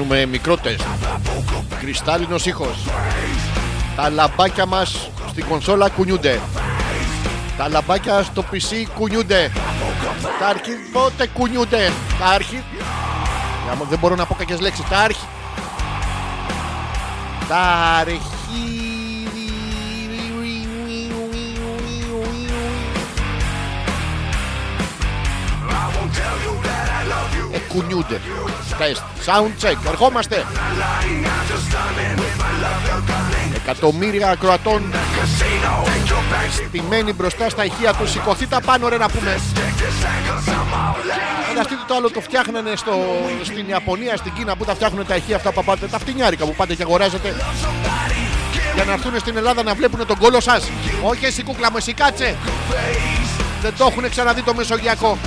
Κάνουμε μικρό τεστ. Κρυστάλλινος ήχος. Τα λαμπάκια μας στην κονσόλα κουνιούνται. Τα λαμπάκια στο PC κουνιούνται. Τα αρχι... πότε κουνιούνται. Τα αρχι... Άμα Δεν μπορώ να πω κακές λέξεις. Τα αρχι... Τα αρχι... I won't tell you that I love you. Ε, κουνιούνται. Τεστ. Sound check. Ερχόμαστε. Lying, I'm just stunning with my love, you're gunning. Εκατομμύρια ακροατών Casino, take your backseat. στημένοι μπροστά στα ηχεία τους. Σηκωθείτε πάνω ρε να πούμε. Take this anger somehow. Φανταστείτε το άλλο το φτιάχνανε στο, στην Ιαπωνία, στην Κίνα που τα φτιάχνουν τα ηχεία αυτά που πάτε, τα φτηνιάρικα που πάτε και αγοράζετε. Για να έρθουν στην Ελλάδα να βλέπουν τον κόλο σας. Όχι εσύ κούκλα μου, εσύ κάτσε. Δεν το έχουν ξαναδεί το Μεσογειακό.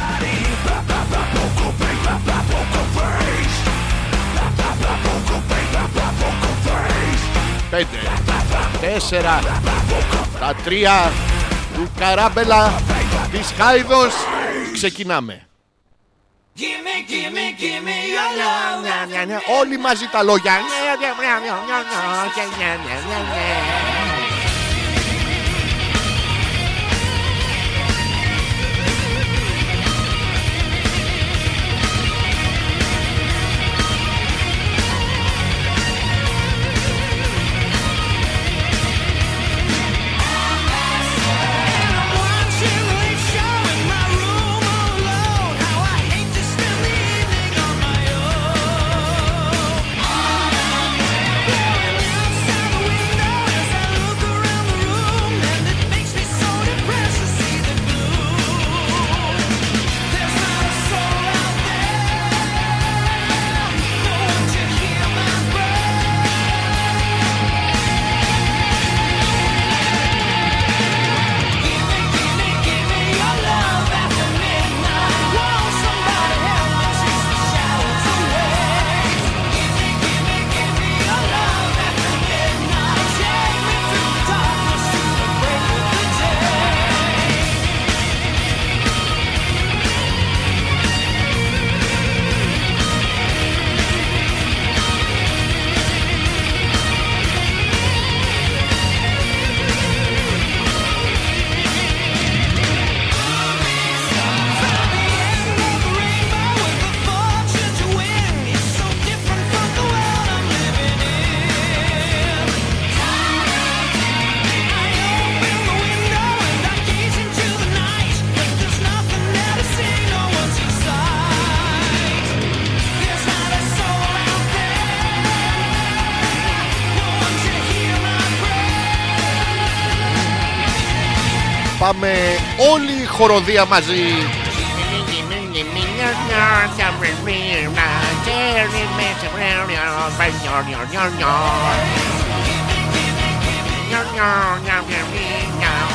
Πέντε, τέσσερα, τα τρία του καράμπελα της Χάιδος. Ξεκινάμε. Gimme, gimme, gimme your love. Όλοι μαζί τα λόγια. Χοροδία μαζί.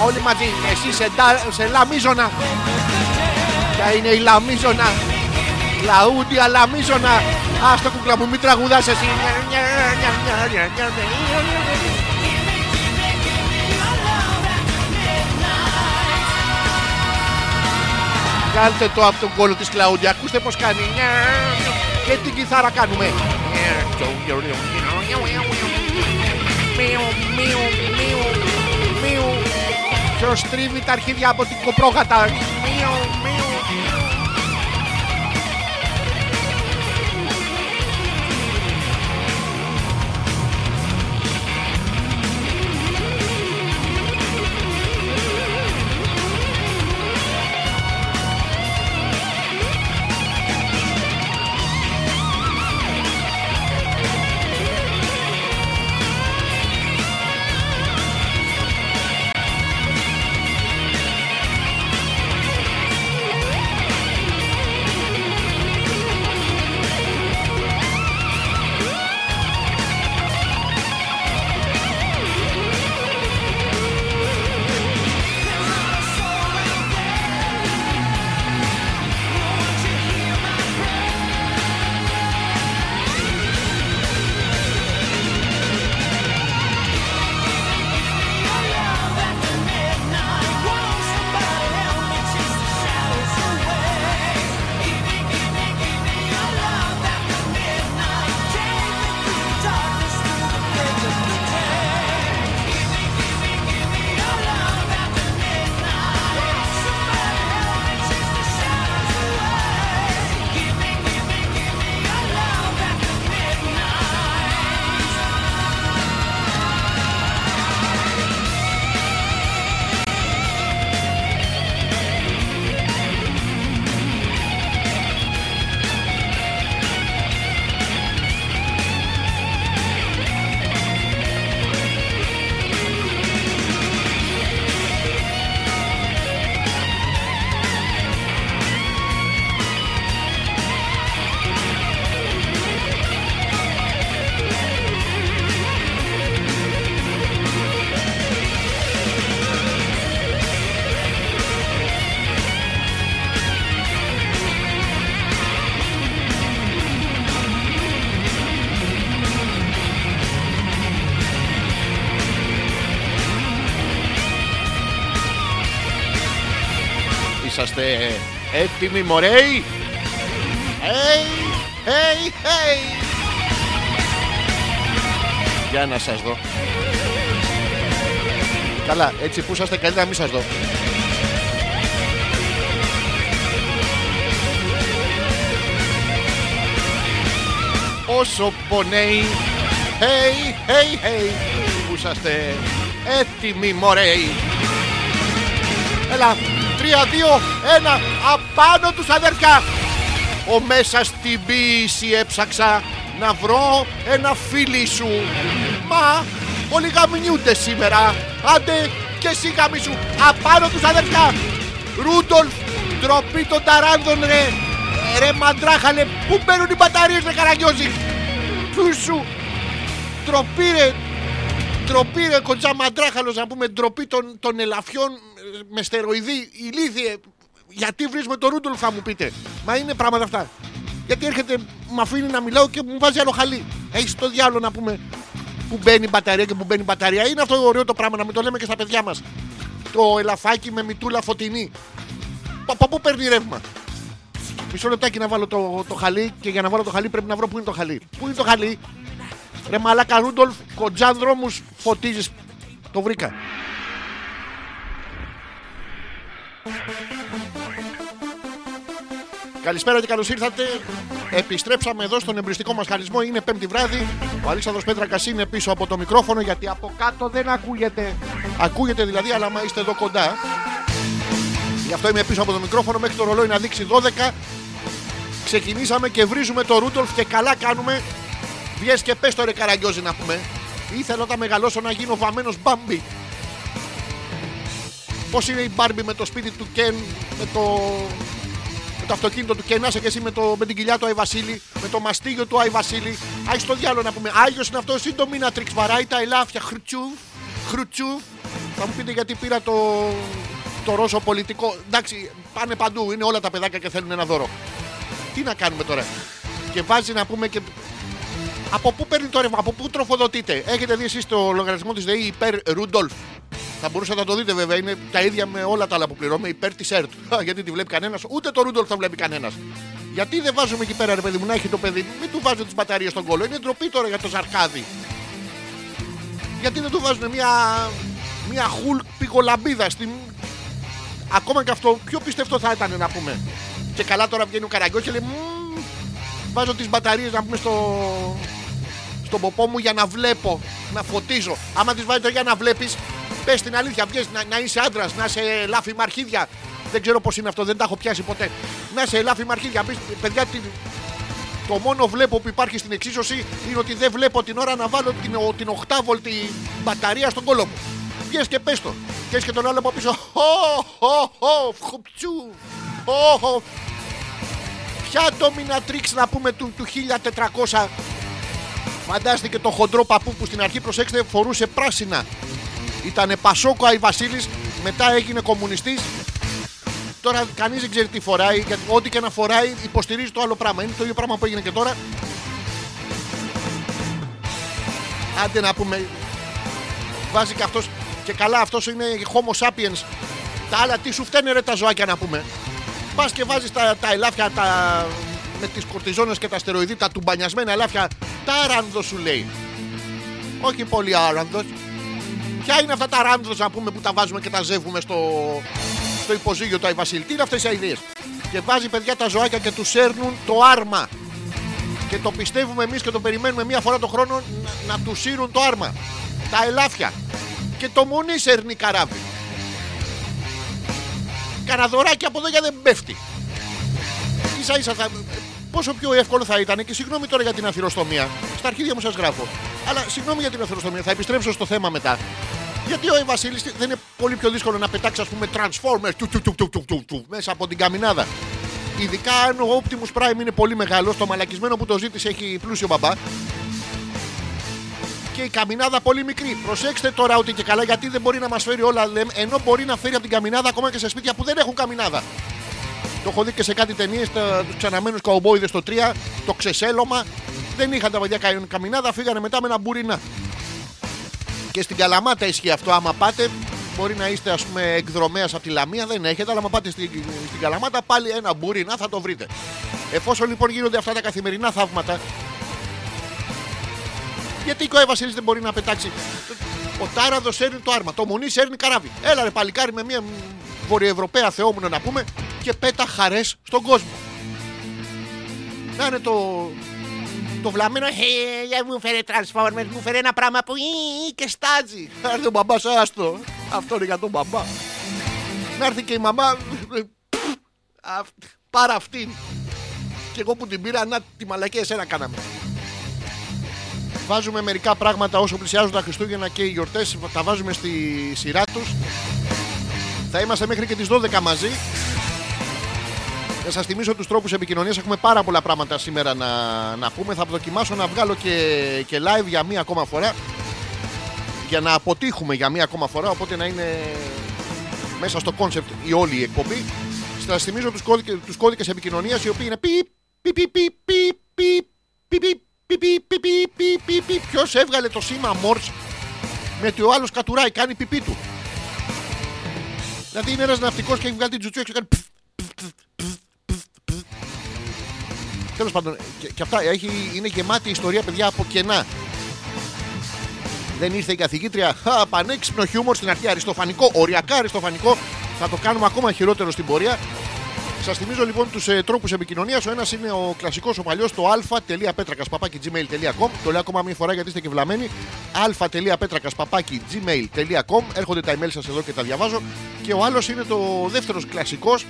Όλοι μαζί, εσύ σε, ντά- σε λαμίζωνα. Ποια είναι η λαμίζωνα. Λαούντια λαμίζωνα. Ας το κουκλά μου, μην τραγουδάς εσύ. Βγάλτε το από τον κόλλο της Κλαούντια. Ακούστε πως κάνει. Και την κιθάρα κάνουμε. Ποιος τρίβει τα αρχίδια από την κοπρόγατα. Είσαστε έτοιμοι μωρέοι. Hey, hey, hey. Για να σας δω. Καλά, έτσι που είσαστε καλύτερα να μην σας δω. Όσο πονέει Hey, hey, hey Που είσαστε έτοιμοι μωρέοι Έλα, τρία, δύο, ένα. Απάνω τους αδερφιά Ο μέσα στην ποίηση έψαξα Να βρω ένα φίλι σου. Μα όλοι γαμνιούνται σήμερα. Άντε και εσύ γαμίσου Απάνω τους αδερφιά Ρούντολφ, ντροπή των ταράνδων ρε. Ρε μαντράχαλε, πού μπαίνουν οι μπαταρίες ρε καραγκιόζη; Πού σου Ντροπή ρε. Ντροπή ρε κοντζά μαντράχαλος να πούμε. Ντροπή των, των ελαφιών ε, με στεροειδή ηλίθιε Γιατί βρίσκουμε το Ρούντολφ θα μου πείτε. Μα είναι πράγματα αυτά. Γιατί έρχεται, με αφήνει να μιλάω και μου βάζει άλλο χαλί. Έχεις το διάλογο να πούμε Που μπαίνει η μπαταρία και που μπαίνει η μπαταρία. Είναι αυτό ωραίο το πράγμα να μην το λέμε και στα παιδιά μας. Το ελαφάκι με μητούλα φωτεινή. Από πού παίρνει ρεύμα. Μισό λεπτάκι να βάλω το, το χαλί και για να βάλω το χαλί πρέπει να βρω πού είναι το χαλί. Πού είναι το χαλί, Ρε μαλάκα Ρούντολφ, κοντζάν δρόμους φωτίζεις. Το βρήκα. Καλησπέρα και καλώς ήρθατε. Επιστρέψαμε εδώ στον εμπριστικό μας χαλισμό. Είναι πέμπτη βράδυ. Ο Αλέξανδρος Πέτρακας είναι πίσω από το μικρόφωνο γιατί από κάτω δεν ακούγεται. Ακούγεται δηλαδή, αλλά άμα είστε εδώ κοντά. Γι' αυτό είμαι πίσω από το μικρόφωνο μέχρι το ρολόι να δείξει 12. Ξεκινήσαμε και βρίζουμε το Ρούντολφ και καλά κάνουμε. Βγες και πες το ρε καραγκιόζη να πούμε. Ήθελα όταν μεγαλώσω να γίνω βαμμένος Μπάμπι. Πώς είναι η Μπάρμπι με το σπίτι του Κεν, με το, με το αυτοκίνητο του Κεν, να είσαι και εσύ με, το, με την κοιλιά του Άι Βασίλη, με το μαστίγιο του Άι Βασίλη. Άχι το διάλογο να πούμε. Άγιος είναι αυτός ή το Μίνατριξ βαράει τα ελάφια. Χρουτσούφ, χρουτσούφ. Θα μου πείτε γιατί πήρα το, το ρώσο πολιτικό. Εντάξει, πάνε παντού. Είναι όλα τα παιδάκια και θέλουν ένα δώρο. Τι να κάνουμε τώρα. Και βάζει να πούμε και. Από πού παίρνει το ρεύμα, από πού τροφοδοτείτε; Έχετε δει εσείς το λογαριασμό της ΔΕΗ υπέρ Ρούντολφ; Θα μπορούσατε να το δείτε βέβαια. Είναι τα ίδια με όλα τα άλλα που πληρώνουμε υπέρ της ΕΡΤ. Γιατί τη βλέπει κανένας, ούτε το Ρούντολφ θα βλέπει κανένας. Γιατί δεν βάζουμε εκεί πέρα, ρε παιδί μου, να έχει το παιδί. Μην του βάζετε τις μπαταρίες στον κόλλο. Είναι ντροπή τώρα για το ζαρκάδι. Γιατί δεν του βάζουν μια, μια χουλ πικολαμπίδα στην. Ακόμα και αυτό, πιο πιστευτό θα ήταν να πούμε. Και καλά τώρα βγαίνει ο Καραγκιό και λέει «Μμμ, Βάζω τις μπαταρίες να πούμε στο, στον ποπό μου για να βλέπω, να φωτίζω. Άμα τις βάζεις για να βλέπεις, πες την αλήθεια, βγες να, να είσαι άντρας, να είσαι λάφι μαρχίδια. Δεν ξέρω πώς είναι αυτό, δεν τα έχω πιάσει ποτέ. Να είσαι λάφι μαρχίδια, πεις, παιδιά, την, το μόνο βλέπω που υπάρχει στην εξίσωση είναι ότι δεν βλέπω την ώρα να βάλω την, ο- την 8V μπαταρία στον κόλο μου. Βγες και πες το. Και έχεις και τον άλλο από πίσω. Χω, χω, χω, φχουψού, χω, χω. Ποια dominatrix να πούμε του, του 1400 Φαντάστηκε το χοντρό παππού που στην αρχή προσέξτε φορούσε πράσινα. Ήτανε Πασόκο Αϊ Βασίλης Μετά έγινε κομμουνιστής. Τώρα κανείς δεν ξέρει τι φοράει Γιατί ό,τι και να φοράει υποστηρίζει το άλλο πράγμα. Είναι το ίδιο πράγμα που έγινε και τώρα. Άντε να πούμε Βάζει και αυτός Και καλά αυτός είναι homo sapiens. Τα άλλα τι σου φταίνε ρε τα ζωάκια να πούμε. Πας και βάζεις τα, τα ελάφια τα, με τις κορτιζόνε και τα στεροειδή, τα τουμπανιασμένα ελάφια. Τα άρανδο σου λέει. Όχι πολύ άρανδο. Ποια είναι αυτά τα άρανδο να πούμε που τα βάζουμε και τα ζεύγουμε στο, στο υποζύγιο του Άι Βασίλη. Τι είναι αυτές οι ιδέες; Και βάζει παιδιά τα ζωάκια και τους σέρνουν το άρμα. Και το πιστεύουμε εμείς και το περιμένουμε μία φορά το χρόνο να, να τους σύρουν το άρμα. Τα ελάφια. Και το μονί σέρνει καράβι. Καναδωράκι από εδώ για δεν πέφτει. σα ίσα θα. Πόσο πιο εύκολο θα ήταν και συγγνώμη τώρα για την αθυροστομία. Στα αρχίδια μου σας γράφω. Αλλά συγγνώμη για την αθυροστομία. Θα επιστρέψω στο θέμα μετά. Γιατί ο Αι Βασίλης δεν είναι πολύ πιο δύσκολο να πετάξει, ας πούμε, Transformers του, του, του, του, του, του, του, μέσα από την καμινάδα. Ειδικά αν ο Optimus Prime είναι πολύ μεγάλος, το μαλακισμένο που το ζήτησε έχει πλούσιο μπαμπά. Και η καμινάδα πολύ μικρή. Προσέξτε τώρα ότι και καλά γιατί δεν μπορεί να μας φέρει όλα, λέμε, ενώ μπορεί να φέρει από την καμινάδα ακόμα και σε σπίτια που δεν έχουν καμινάδα. Το έχω δει και σε κάτι ταινίες, τους ξαναμένους καουμπόιδες στο 3, το ξεσέλωμα. Δεν είχαν τα παιδιά κα- καμινάδα, φύγανε μετά με ένα μπουρινά. Και στην Καλαμάτα ισχύει αυτό. Άμα πάτε, μπορεί να είστε ας πούμε εκδρομέας από τη Λαμία, δεν έχετε, αλλά άμα πάτε στην, στην Καλαμάτα πάλι ένα μπουρινά θα το βρείτε. Εφόσον λοιπόν γίνονται αυτά τα καθημερινά θαύματα, γιατί η Κοέ Βασίλης δεν μπορεί να πετάξει; Ο Τάραδο σέρνει το άρμα, το Μονή σέρνει καράβι. Έλα ρε παλικάρι με μια βορειοευρωπαία θεόμουνο να πούμε και πέτα χαρές στον κόσμο. Να είναι το, το βλαμμένο. Ε, δεν μου φέρε Transformers, μου φέρε ένα πράγμα που «Ι, και στάζει. Να έρθει ο μπαμπάς, άστο. Αυτό είναι για τον μπαμπά. Να έρθει και η μαμά. αυ- Πάρα αυτήν. Και εγώ που την πήρα, να τη μαλακία εσένα κάναμε. Βάζουμε μερικά πράγματα όσο πλησιάζουν τα Χριστούγεννα και οι γιορτές. Τα βάζουμε στη σειρά τους. Θα είμαστε μέχρι και τις 12 μαζί. Θα σας θυμίσω τους τρόπους επικοινωνίας. Έχουμε πάρα πολλά πράγματα σήμερα να, να πούμε. Θα δοκιμάσω να βγάλω και, και live για μία ακόμα φορά. Για να αποτύχουμε για μία ακόμα φορά. Οπότε να είναι μέσα στο concept η όλη η εκπομπή. Σας θυμίζω τους κώδικες τους κώδικες επικοινωνίας οι οποίοι είναι πι, πι, πι, πι, πι, πι, πι, πι, πι, πι, πι, πι, πι, πι, πι. Ποιος έβγαλε το σήμα Morse με ότι ο άλλος κατουράει, κάνει πιπί του. Δηλαδή είναι ένας ναυτικός και έχει βγάλει την τζουτσού έξω και κάνει Τέλος πάντων, και, και αυτά έχει, είναι γεμάτη ιστορία, παιδιά, από κενά. Δεν ήρθε η καθηγήτρια. Χα, πανέξυπνο χιούμορ στην αρχή. Αριστοφανικό, οριακά αριστοφανικό. Θα το κάνουμε ακόμα χειρότερο στην πορεία. Σας θυμίζω λοιπόν τους ε, τρόπους επικοινωνίας. Ο ένας είναι ο κλασικός, ο παλιός, το α.πέτρακα.gmail.com. Το λέω ακόμα μία φορά γιατί είστε και βλαμμένοι. α.πέτρακα.gmail.com. Έρχονται τα email σας εδώ και τα διαβάζω. Και ο άλλος είναι το δεύτερος κλασικός.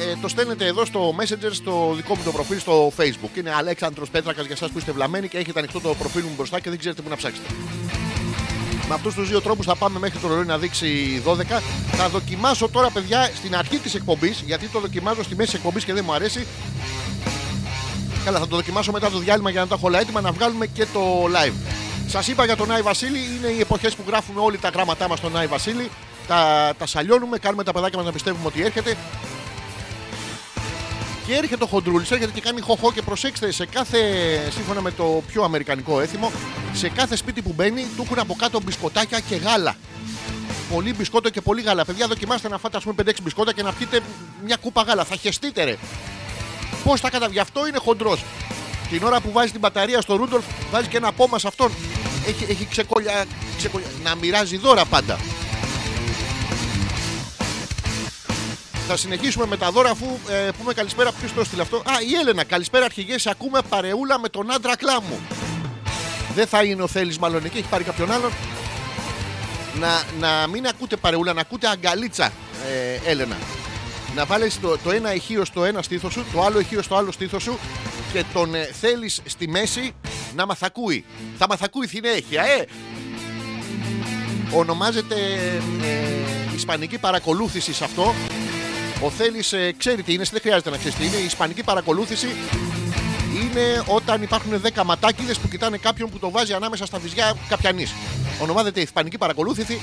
Ε, το στέλνετε εδώ στο Messenger στο δικό μου το προφίλ στο Facebook. Είναι Αλέξανδρος Πέτρακας για εσάς που είστε βλαμμένοι και έχετε ανοιχτό το προφίλ μου μπροστά και δεν ξέρετε πού να ψάξετε. Με αυτούς τους δύο τρόπους θα πάμε μέχρι το ρολόι να δείξει 12. Θα δοκιμάσω τώρα, παιδιά, στην αρχή της εκπομπής, γιατί το δοκιμάζω στη μέση εκπομπής και δεν μου αρέσει. Καλά, θα το δοκιμάσω μετά το διάλειμμα για να τα έχω όλα έτοιμα να βγάλουμε και το live. Σας είπα για τον Άι Βασίλη, είναι οι εποχές που γράφουμε όλοι τα γράμματά μας στον Άι Βασίλη. Τα, τα σαλιώνουμε, κάνουμε τα παιδάκια μας να πιστεύουμε ότι έρχεται. Και έρχεται ο Χοντρούλη, έρχεται και κάνει χοχό και προσέξτε σε κάθε, σύμφωνα με το πιο αμερικανικό έθιμο, σε κάθε σπίτι που μπαίνει του έχουν από κάτω μπισκοτάκια και γάλα. Πολύ μπισκότο και πολύ γάλα. Παιδιά, δοκιμάστε να φάτε ας πούμε 5-6 μπισκότα και να πιείτε μια κούπα γάλα. Θα χεστείτε ρε. Πώς θα κατα... Γι' αυτό είναι χοντρός. Την ώρα που βάζει την μπαταρία στο Ρούντολφ, βάζει και ένα πόμα σε αυτόν. Έχει, έχει ξεκολια... ξεκολια... Να μοιράζει δώρα πάντα. Θα συνεχίσουμε με τα δώρα αφού ε, πούμε καλησπέρα. Ποιος το έστειλε αυτό; Α, η Έλενα. Καλησπέρα αρχηγές. Σε ακούμε παρεούλα με τον άντρα κλάμου. Δεν θα είναι ο Θέλει μάλλον εκεί, έχει πάρει κάποιον άλλον. Να, να μην ακούτε παρεούλα, να ακούτε αγκαλίτσα, ε, Έλενα. Να βάλεις το, το ένα ηχείο στο ένα στήθος σου, το άλλο ηχείο στο άλλο στήθος σου και τον ε, θέλει στη μέση να μαθακούει. Θα μαθακούει συνέχεια, ε! Ονομάζεται ε, Ισπανική παρακολούθηση σε αυτό. Ο Θέλει ε, ξέρει τι είναι, δεν χρειάζεται να ξέρει τι είναι. Η Ισπανική παρακολούθηση είναι όταν υπάρχουν 10 ματάκιδες που κοιτάνε κάποιον που το βάζει ανάμεσα στα βυζιά καπιανής. Ονομάζεται Ισπανική παρακολούθηση.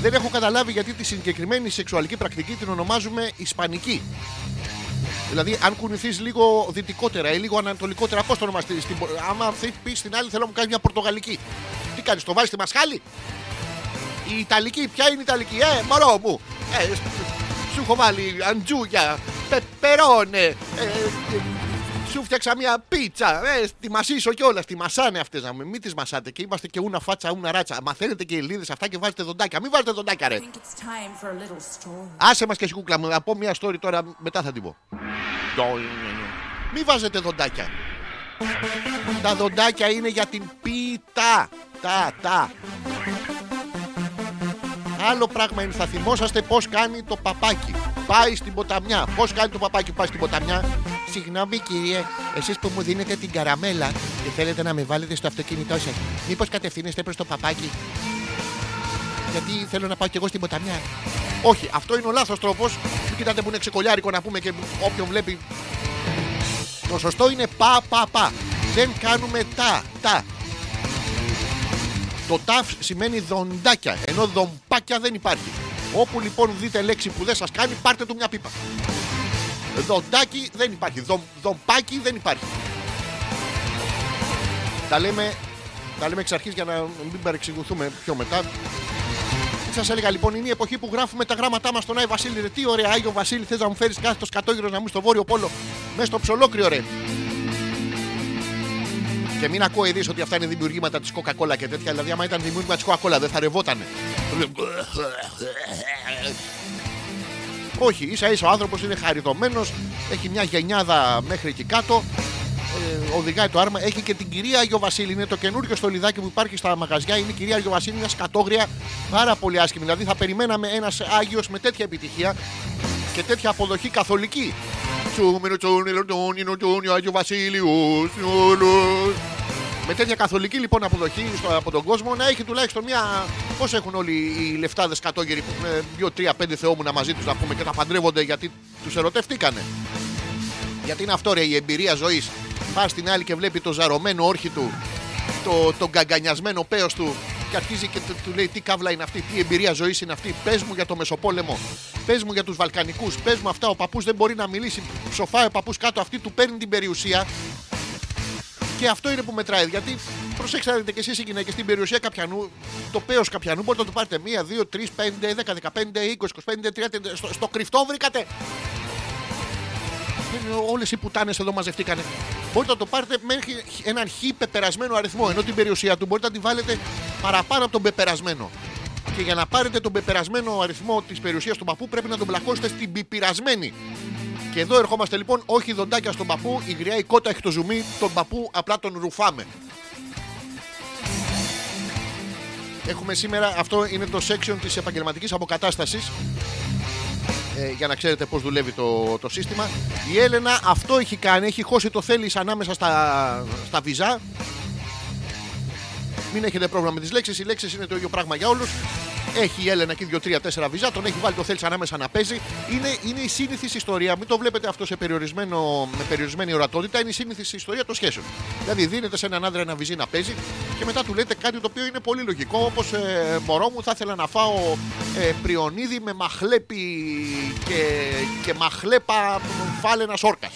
Δεν έχω καταλάβει γιατί τη συγκεκριμένη σεξουαλική πρακτική την ονομάζουμε Ισπανική. Δηλαδή, αν κουνηθείς λίγο δυτικότερα ή λίγο ανατολικότερα, πώς το ονομαστεί. Στην... Άμα πεις στην άλλη, θέλω να μου κάνεις μια Πορτογαλική. Τι κάνεις, το βάζεις στη μασχάλη; Η Ιταλική, ποια είναι η Ιταλική, ε, μωρό μου. Ε, σου έχω βάλει αντζούγια, πεπερώνε. Ε, ε, σου φτιάξα μια πίτσα. Ε, τη μασίσω κιόλα. Τη μασάνε αυτές να μην, μην τις μασάτε. Και είμαστε και ούνα φάτσα, ούνα ράτσα. Μαθαίνετε και οι Ελλήνε αυτά και βάζετε δοντάκια. Μην βάζετε δοντάκια, ρε. I think it's time for a little story. Άσε μας και εσύ κούκλα μου. Να πω μια story τώρα, μετά θα την πω. Μην βάζετε δοντάκια. Τα δοντάκια είναι για την πίτα. Τα, τα. Άλλο πράγμα είναι, θα θυμόσαστε πώς κάνει το παπάκι. Πάει στην ποταμιά. Πώς κάνει το παπάκι που πάει στην ποταμιά; Συγγνώμη κύριε, εσείς που μου δίνετε την καραμέλα και θέλετε να με βάλετε στο αυτοκίνητό σας, μήπως κατευθύνεστε προς το παπάκι; Γιατί θέλω να πάω κι εγώ στην ποταμιά. Όχι, αυτό είναι ο λάθος τρόπος. Μην κοιτάτε που είναι ξεκολιάρικο να πούμε και όποιον βλέπει. Το σωστό είναι πα, πα, πα. Δεν κάνουμε τα, τα. Το ταφ σημαίνει δοντάκια, ενώ δομπάκια δεν υπάρχει. Όπου λοιπόν δείτε λέξη που δεν σας κάνει, πάρτε του μια πίπα. Δοντάκι δεν υπάρχει. Δομ, δομπάκι δεν υπάρχει. Τα λέμε, τα λέμε εξ αρχής για να μην παρεξηγηθούμε πιο μετά. Τι σας έλεγα λοιπόν, είναι η εποχή που γράφουμε τα γράμματά μας στον Άι Βασίλη. Ρε, τι ωραία, Άγιο Βασίλη, θες να μου φέρεις κάθε το σκατόγυρο να μου στο βόρειο πόλο, μέσα στο ψολόκριο, ρε. Και μην ακούω ειδήσεις ότι αυτά είναι δημιουργήματα της Coca-Cola και τέτοια. Δηλαδή, άμα ήταν δημιούργημα της Coca-Cola, δεν θα ρευότανε. Όχι, ίσα ίσα ο άνθρωπος είναι χαριδωμένος, έχει μια γενιάδα μέχρι εκεί κάτω. Ε, οδηγάει το άρμα. Έχει και την κυρία Άγιο Βασίλη. Είναι το καινούριο στολιδάκι που υπάρχει στα μαγαζιά. Είναι η κυρία Άγιο Βασίλη, μια σκατόγρια πάρα πολύ άσχημη. Δηλαδή θα περιμέναμε ένας Άγιος με τέτοια επιτυχία και τέτοια αποδοχή καθολική. Τσούμενο τσούνιλο τσούνιλο τσούνιλο Άγιο Βασίλειους. Με τέτοια καθολική λοιπόν αποδοχή στο, από τον κόσμο να έχει τουλάχιστον μια. Πώς έχουν όλοι οι λεφτάδες κατόγεροι που έχουν δύο-τρία πέντε θεόμουνα μαζί τους να πούμε και τα παντρεύονται γιατί τους ερωτευτήκανε. Γιατί είναι αυτό ρε η εμπειρία ζωής. Πας στην άλλη και βλέπει το ζαρωμένο όρχη του, το, το γκαγκανιασμένο παίο του και αρχίζει και του, του λέει τι καύλα είναι αυτή, τι εμπειρία ζωής είναι αυτή. Πες μου για το Μεσοπόλεμο, πες μου για τους Βαλκανικούς, πες μου αυτά. Ο παππούς δεν μπορεί να μιλήσει. Σοφάει ο παππούς κάτω, αυτή του παίρνει την περιουσία. Και αυτό είναι που μετράει. Γιατί προσέξτε να δείτε και εσείς οι γυναίκες στην περιουσία καπιανού, το παίο καπιανού μπορείτε να το πάρετε 1, 2, 3, 5, 10, 15, 20, 25, 30. Στο, στο κρυφτό βρήκατε. Όλες οι πουτάνες εδώ μαζευτήκανε. Μπορείτε να το πάρετε μέχρι έναν χ πεπερασμένο αριθμό. Ενώ την περιουσία του μπορείτε να τη βάλετε παραπάνω από τον πεπερασμένο. Και για να πάρετε τον πεπερασμένο αριθμό της περιουσίας του παππού πρέπει να τον πλακώσετε στην πιπυρασμένη. Και εδώ ερχόμαστε λοιπόν, όχι δοντάκια στον παππού, η γριά η κότα έχει το ζουμί, τον παππού απλά τον ρουφάμε. Έχουμε σήμερα, αυτό είναι το section της επαγγελματικής αποκατάστασης ε, για να ξέρετε πώς δουλεύει το, το σύστημα. Η Έλενα αυτό έχει κάνει, έχει χώσει το θέλεις ανάμεσα στα, στα βυζά. Μην έχετε πρόβλημα με τις λέξεις, οι λέξεις είναι το ίδιο πράγμα για όλους. Έχει η Έλενα εκεί 2-3-4 βυζά, τον έχει βάλει το θέλει ανάμεσα να παίζει. Είναι, είναι η σύνηθι ιστορία. Μην το βλέπετε αυτό σε περιορισμένο, με περιορισμένη ορατότητα. Είναι η σύνηθι ιστορία των σχέσεων. Δηλαδή, δίνετε σε έναν άντρα ένα βυζί να παίζει και μετά του λέτε κάτι το οποίο είναι πολύ λογικό. Όπως ε, μωρό μου, θα ήθελα να φάω ε, πριονίδι με μαχλέπι και, και μαχλέπα φάλαινα όρκας.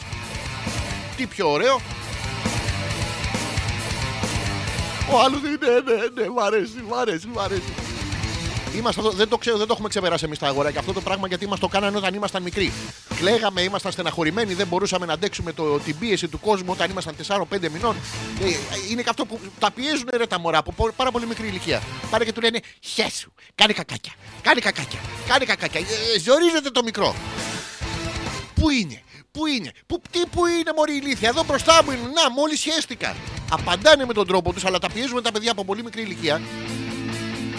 Τι πιο ωραίο, ο άλλος είναι, ναι, ναι, ναι, μ' αρέσει, μ' αρέσει, μ' αρέσει. Είμαστε, εδώ- δεν το ξέρω, δεν το έχουμε ξεπεράσει εμείς τα αγοράκια αυτό το πράγμα γιατί μας το κάνανε όταν ήμασταν μικροί. Κλαίγαμε, ήμασταν στεναχωρημένοι, δεν μπορούσαμε να αντέξουμε το, την πίεση του κόσμου όταν ήμασταν 4-5 μηνών. Ε, είναι και αυτό που τα πιέζουν ρε τα μωρά από πο- πάρα πολύ μικρή ηλικία. Πάνε και του λένε Χέσου, κάνε κακάκια, κάνε κακάκια, κάνε κακάκια. Ε, ζορίζεται το μικρό. Πού είναι, πού είναι, πού, τι που είναι μωρή ηλίθεια, εδώ μπροστά μου είναι, να μόλις σχέστηκα. Απαντάνε με τον τρόπο τους, αλλά τα πιέζουμε τα παιδιά από πολύ μικρή ηλικία.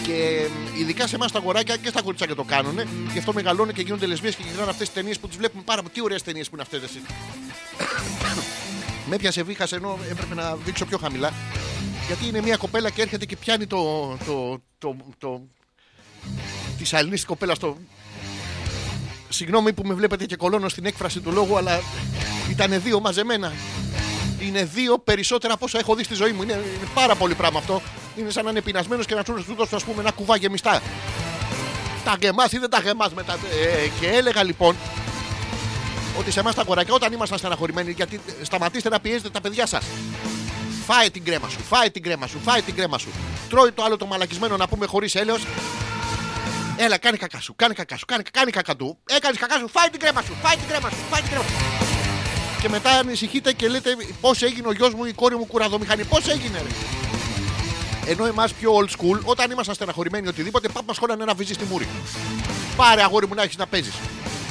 Και ε, ειδικά σε εμάς τα αγοράκια και στα κοριτσάκια το κάνουν. Γι' αυτό μεγαλώνουν και γίνονται λεσβείες και γυρνάνε αυτές τις ταινίες που τις βλέπουμε πάρα πολύ. Τι ωραίες ταινίες που είναι αυτές. Εσύ. Με έπιασε βήχας ενώ έπρεπε να δείξω πιο χαμηλά. Γιατί είναι μια κοπέλα και έρχεται και πιάνει το. το, το, το, της σαλινή κοπέλας στο. Συγγνώμη που με βλέπετε και κολώνω στην έκφραση του λόγου, αλλά ήταν δύο μαζεμένα. Είναι δύο περισσότερα από όσα έχω δει στη ζωή μου. Είναι, είναι πάρα πολύ πράγμα αυτό. Είναι σαν να είναι πεινασμένος και να σου του δώσω, ας πούμε, ένα κουβά γεμιστά. Τα γεμάς ή δεν τα γεμάς μετά. Ε, και έλεγα λοιπόν ότι σε εμάς τα κοράκια όταν ήμασταν στεναχωρημένοι, γιατί σταματήστε να πιέζετε τα παιδιά σας. Φάε την κρέμα σου, φάε την κρέμα σου, φάε την κρέμα σου. Τρώει το άλλο το μαλακισμένο να πούμε χωρίς έλεος. Έλα, κάνει κακά σου, κάνει κακά σου, κάνει, κάνει κακά του. Έκανε κακά σου, φάε την κρέμα σου, φάε την κρέμα σου, φάε την κρέμα σου. Και μετά ανησυχείτε και λέτε πώς έγινε ο γιος μου ή η κόρη μου κουραδομηχανή. Πώς έγινε, ρε; Ενώ εμάς πιο old school, όταν ήμασταν στεναχωρημένοι οτιδήποτε, πάμε μα χώρανε ένα βυζί στη μούρη. Πάρε αγόρι μου να έχεις να παίζεις.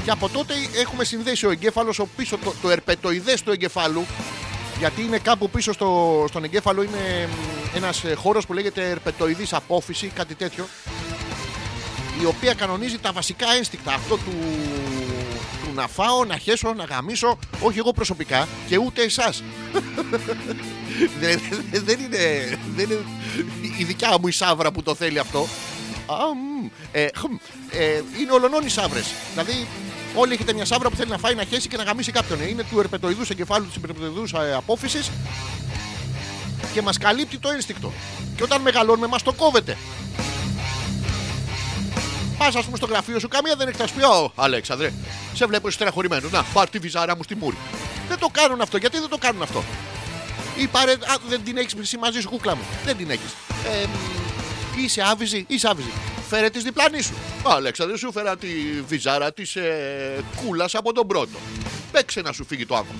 Και από τότε έχουμε συνδέσει ο εγκέφαλος, ο πίσω, το, το ερπετοειδές του εγκεφάλου, γιατί είναι κάπου πίσω στο, στον εγκέφαλο, είναι ένας χώρος που λέγεται ερπετοειδής απόφυση, κάτι τέτοιο, η οποία κανονίζει τα βασικά ένστικτα. Αυτό του, του να φάω, να χέσω, να γαμίσω, όχι εγώ προσωπικά και ούτε εσάς. δεν, δεν είναι, δεν είναι η δικιά μου η σάβρα που το θέλει αυτό. Α, μ, ε, χμ, ε, είναι ολονών οι σάβρε. Δηλαδή, όλοι έχετε μια σάβρα που θέλει να φάει, να χέσει και να γαμίσει κάποιον. Είναι του ερπετοειδούς εγκεφάλου της ερπετοειδούς απόφυσης και μας καλύπτει το ένστικτο. Και όταν μεγαλώνουμε, μας το κόβεται. Πας, ας πούμε, στο γραφείο σου, καμία δεν έχει να σου πει: Ω, Αλέξανδρε, σε βλέπω στεναχωρημένος. Να, πάρ τη βυζάρα μου στη μούρη. Δεν το κάνουν αυτό. Γιατί δεν το κάνουν αυτό; Ή πάρε, α, δεν την έχεις εσύ μαζί σου, κούκλα μου. Δεν την έχεις. Ε, μ, είσαι άβυζη, είσαι άβυζη. Φέρε τη διπλανή σου. Α, Αλέξανδρε, σου φέρα τη βυζάρα της ε, κούλας από τον πρώτο. Παίξε να σου φύγει το άκου.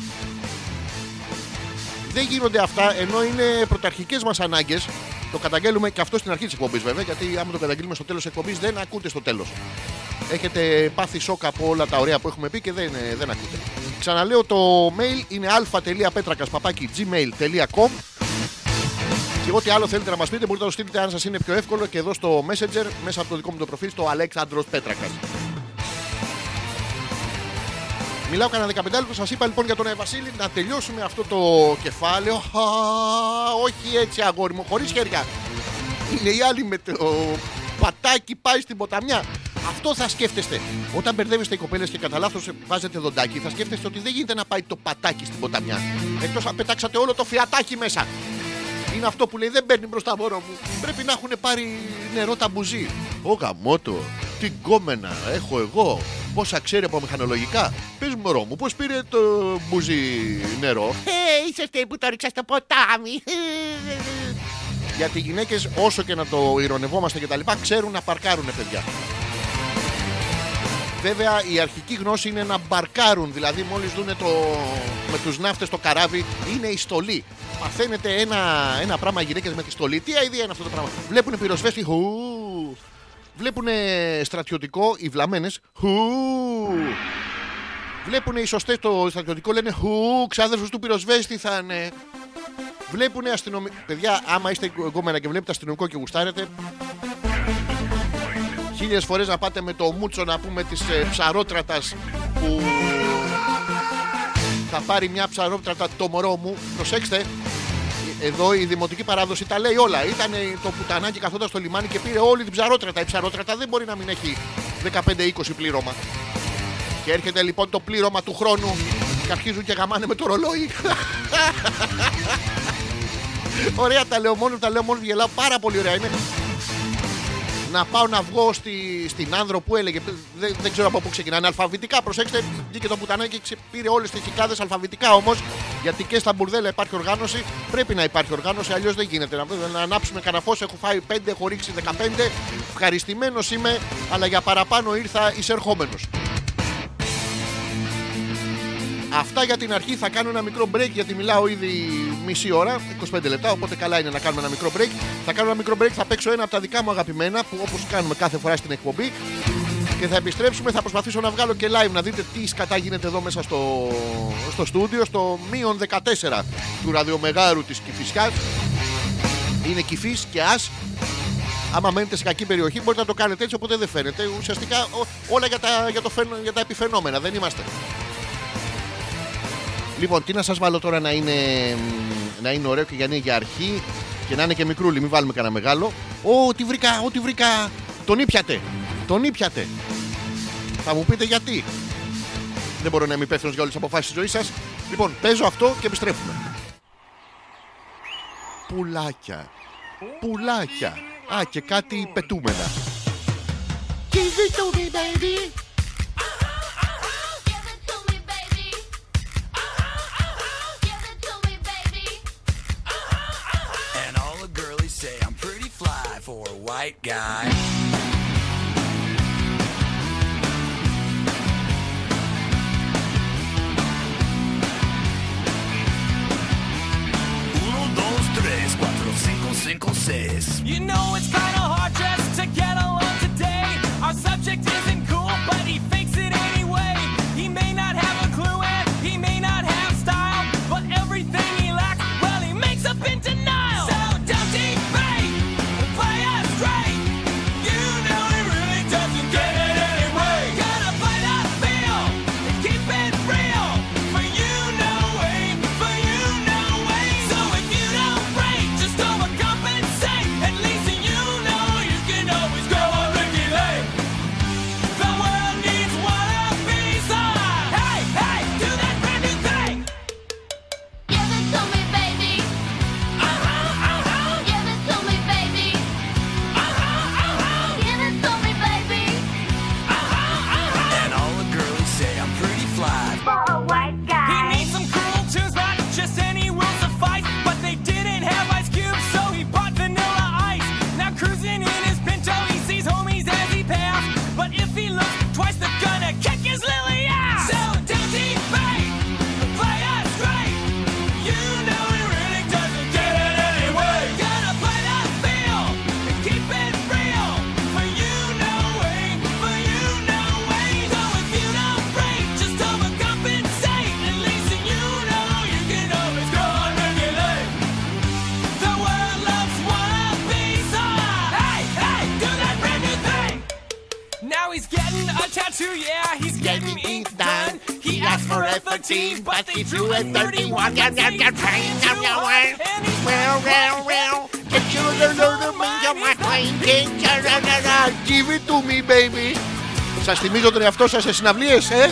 Δεν γίνονται αυτά ενώ είναι πρωταρχικές μας ανάγκες. Το καταγγέλουμε και αυτό στην αρχή της εκπομπής βέβαια, γιατί άμα το καταγγείλουμε στο τέλος της εκπομπής δεν ακούτε στο τέλος. Έχετε πάθει σοκ από όλα τα ωραία που έχουμε πει και δεν, ε, δεν ακούτε. Ξαναλέω το mail είναι α.πέτρακα.gmail.com και ό,τι άλλο θέλετε να μας πείτε μπορείτε να το στείλετε αν σας είναι πιο εύκολο και εδώ στο Messenger μέσα από το δικό μου το προφίλ στο Αλέξανδρος Πέτρακας. Μιλάω κανένα 15 λεπτό. Σας είπα λοιπόν για τον Ε Βασίλη να τελειώσουμε αυτό το κεφάλαιο. Α, όχι έτσι, αγόρι μου, χωρίς χέρια. Είναι οι άλλοι με το πατάκι πάει στην ποταμιά. Αυτό θα σκέφτεστε. Όταν μπερδεύεστε οι κοπέλες και κατά λάθος βάζετε δοντάκι, θα σκέφτεστε ότι δεν γίνεται να πάει το πατάκι στην ποταμιά. Εκτός αν πετάξατε όλο το φιατάκι μέσα. Είναι αυτό που λέει δεν παίρνει μπροστά μωρό μου. Πρέπει να έχουν πάρει νερό τα μπουζί. Ω γαμότο, τι κόμενα έχω εγώ. Πόσα ξέρει από μηχανολογικά. Πες μωρό μου, πώς πήρε το μπουζί νερό; Ε, είσαι αυτή που το ρίξα στο ποτάμι. Γιατί οι γυναίκες όσο και να το ηρωνευόμαστε και τα λοιπά ξέρουν να παρκάρουν παιδιά. Βέβαια η αρχική γνώση είναι να μπαρκάρουν, δηλαδή μόλις δούνε το, με τους ναύτες το καράβι είναι η στολή. Μαθαίνετε ένα, ένα πράγμα οι γυναίκες με τη στολή. Τι αηδία είναι αυτό το πράγμα; Βλέπουν πυροσβέστη, χου. Βλέπουν στρατιωτικό, οι βλαμμένες, χου. Βλέπουν οι σωστές το στρατιωτικό, λένε χου, ξάδερφος του πυροσβέστη θα είναι. Βλέπουν αστυνομικό. Παιδιά, άμα είστε γκόμενα και βλέπετε αστυνομικό και γουστάρετε, χίλιες φορές να πάτε με το μούτσο να πούμε της ε, ψαρότρατας που θα πάρει μια ψαρότρατα το μωρό μου. Προσέξτε, εδώ η δημοτική παράδοση τα λέει όλα. Ήταν το πουτανάκι καθόταν στο λιμάνι και πήρε όλη την ψαρότρατα. Η ψαρότρατα δεν μπορεί να μην έχει 15-20 πλήρωμα. Και έρχεται λοιπόν το πλήρωμα του χρόνου και αρχίζουν και γαμάνε με το ρολόι. ωραία τα λέω μόνο, τα λέω μόνο, γελάω πάρα πολύ ωραία είναι να πάω να βγω στη, στην άνδρο που έλεγε. Δεν, δεν ξέρω από πού ξεκινάνε. Αλφαβητικά, προσέξτε, βγήκε το πουτανάκι και πήρε όλες τις χιλιάδε αλφαβητικά όμως. Γιατί και στα μπουρδέλα υπάρχει οργάνωση. Πρέπει να υπάρχει οργάνωση, αλλιώς δεν γίνεται. Να, να ανάψουμε κανένα φως, Έχω φάει 5, έχω ρίξει 15. Ευχαριστημένος είμαι, αλλά για παραπάνω ήρθα εισερχόμενος. Αυτά για την αρχή. Θα κάνω ένα μικρό break γιατί μιλάω ήδη μισή ώρα, 25 λεπτά. Οπότε καλά είναι να κάνουμε ένα μικρό break. Θα κάνω ένα μικρό break. Θα παίξω ένα από τα δικά μου αγαπημένα που όπως κάνουμε κάθε φορά στην εκπομπή. Και θα επιστρέψουμε. Θα προσπαθήσω να βγάλω και live να δείτε τι σκατά γίνεται εδώ μέσα στο, στο στούντιο. Στο μείον 14 του ραδιομεγάρου της Κυφυσιάς. Είναι κυφής και ας. Άμα μένετε σε κακή περιοχή, μπορείτε να το κάνετε έτσι, οπότε δεν φαίνεται. Ουσιαστικά ό- όλα για τα, για, το, φαινο- για τα επιφαινόμενα. Δεν είμαστε. Λοιπόν, τι να σας βάλω τώρα να είναι, μ, να είναι ωραίο και για να είναι για αρχή και να είναι και μικρούλι. Μην βάλουμε κανένα μεγάλο. Ω, τι βρήκα, ό,τι βρήκα. Τον ήπιατε. Τον ήπιατε. Θα μου πείτε γιατί. Δεν μπορώ να είμαι υπεύθυνος για όλες τις αποφάσεις της ζωής σας. Λοιπόν, παίζω αυτό και επιστρέφουμε. Πουλάκια. Πουλάκια. Α, και κάτι πετούμενα. White guy. Uno, dos, tres, cuatro, cinco, cinco, seis. You know it's kinda hard just to get along today. Our subject isn't at 13, but they drew at 31. That's the train to one. And he's well, well, well. Give it to me, baby. Σας θυμίζω τον εαυτό σας σε συναυλίες, ε.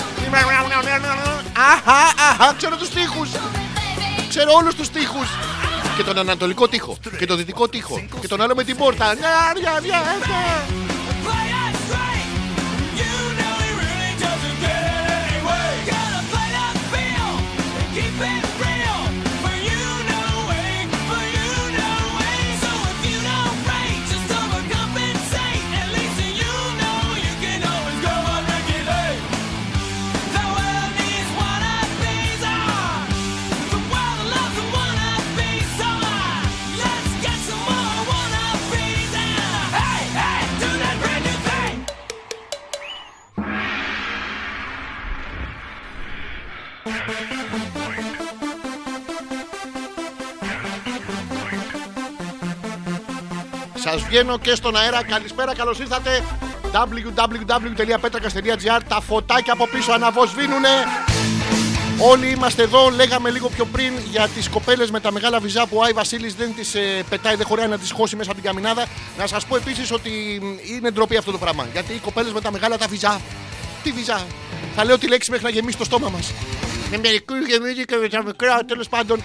Αχα, αχα, ξέρω τους τοίχους. Ξέρω όλους τους τοίχους. Και τον ανατολικό τοίχο. Και τον δυτικό τοίχο. Και τον άλλο με την πόρτα. Βγαίνω και στον αέρα. Καλησπέρα, καλώς ήρθατε. www.petrakas.gr Τα φωτάκια από πίσω αναβοσβήνουνε. Όλοι είμαστε εδώ. Λέγαμε λίγο πιο πριν για τις κοπέλες με τα μεγάλα βυζά που ο Άι Βασίλης δεν τις πετάει, δεν χωράει να τις χώσει μέσα από την καμινάδα. Να σας πω επίσης ότι είναι ντροπή αυτό το πράγμα. Γιατί οι κοπέλες με τα μεγάλα τα βυζά. Τι βυζά. Θα λέω τη λέξη μέχρι να γεμίσει το στόμα μας. Με μερικούς γεμίζει και με τα μικρά τέλος πάντων.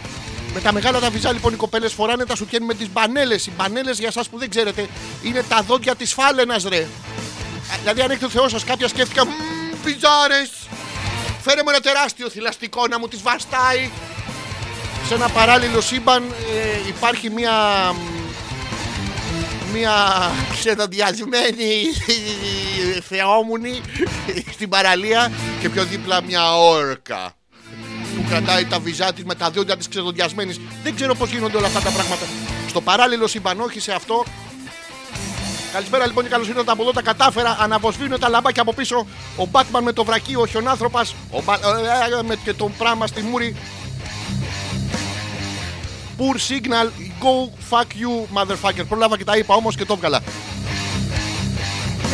Με τα μεγάλα τα βυζά λοιπόν οι κοπέλες φοράνε τα σουτιέν με τις μπανέλες. Οι μπανέλες για εσάς που δεν ξέρετε είναι τα δόντια της φάλαινας ρε. Α, Δηλαδή αν έχετε ο Θεός σας κάποια σκέφτηκα. «Μμμ, Βυζάρες Φέρε μου ένα τεράστιο θηλαστικό να μου τις βαστάει. Σε ένα παράλληλο σύμπαν ε, υπάρχει μια μια ξεδοντιασμένη θεόμουνη στην παραλία και πιο δίπλα μια όρκα που κρατάει τα βυζά της με τα δόντια της ξεδοντιασμένης. Δεν ξέρω πώς γίνονται όλα αυτά τα πράγματα. Στο παράλληλο σύμπαν, όχι σε αυτό. Καλησπέρα λοιπόν και καλώς ήρθατε από εδώ. Τα κατάφερα. Αναβοσβήνω τα λαμπάκια από πίσω. Ο Μπάτμαν με το βρακί, ο χιονάνθρωπα. Ο Μπα... ε, ε, με και τον πράγμα στη μούρη. Poor signal, go fuck you, motherfucker. Πρόλαβα και τα είπα όμως και το έβγαλα.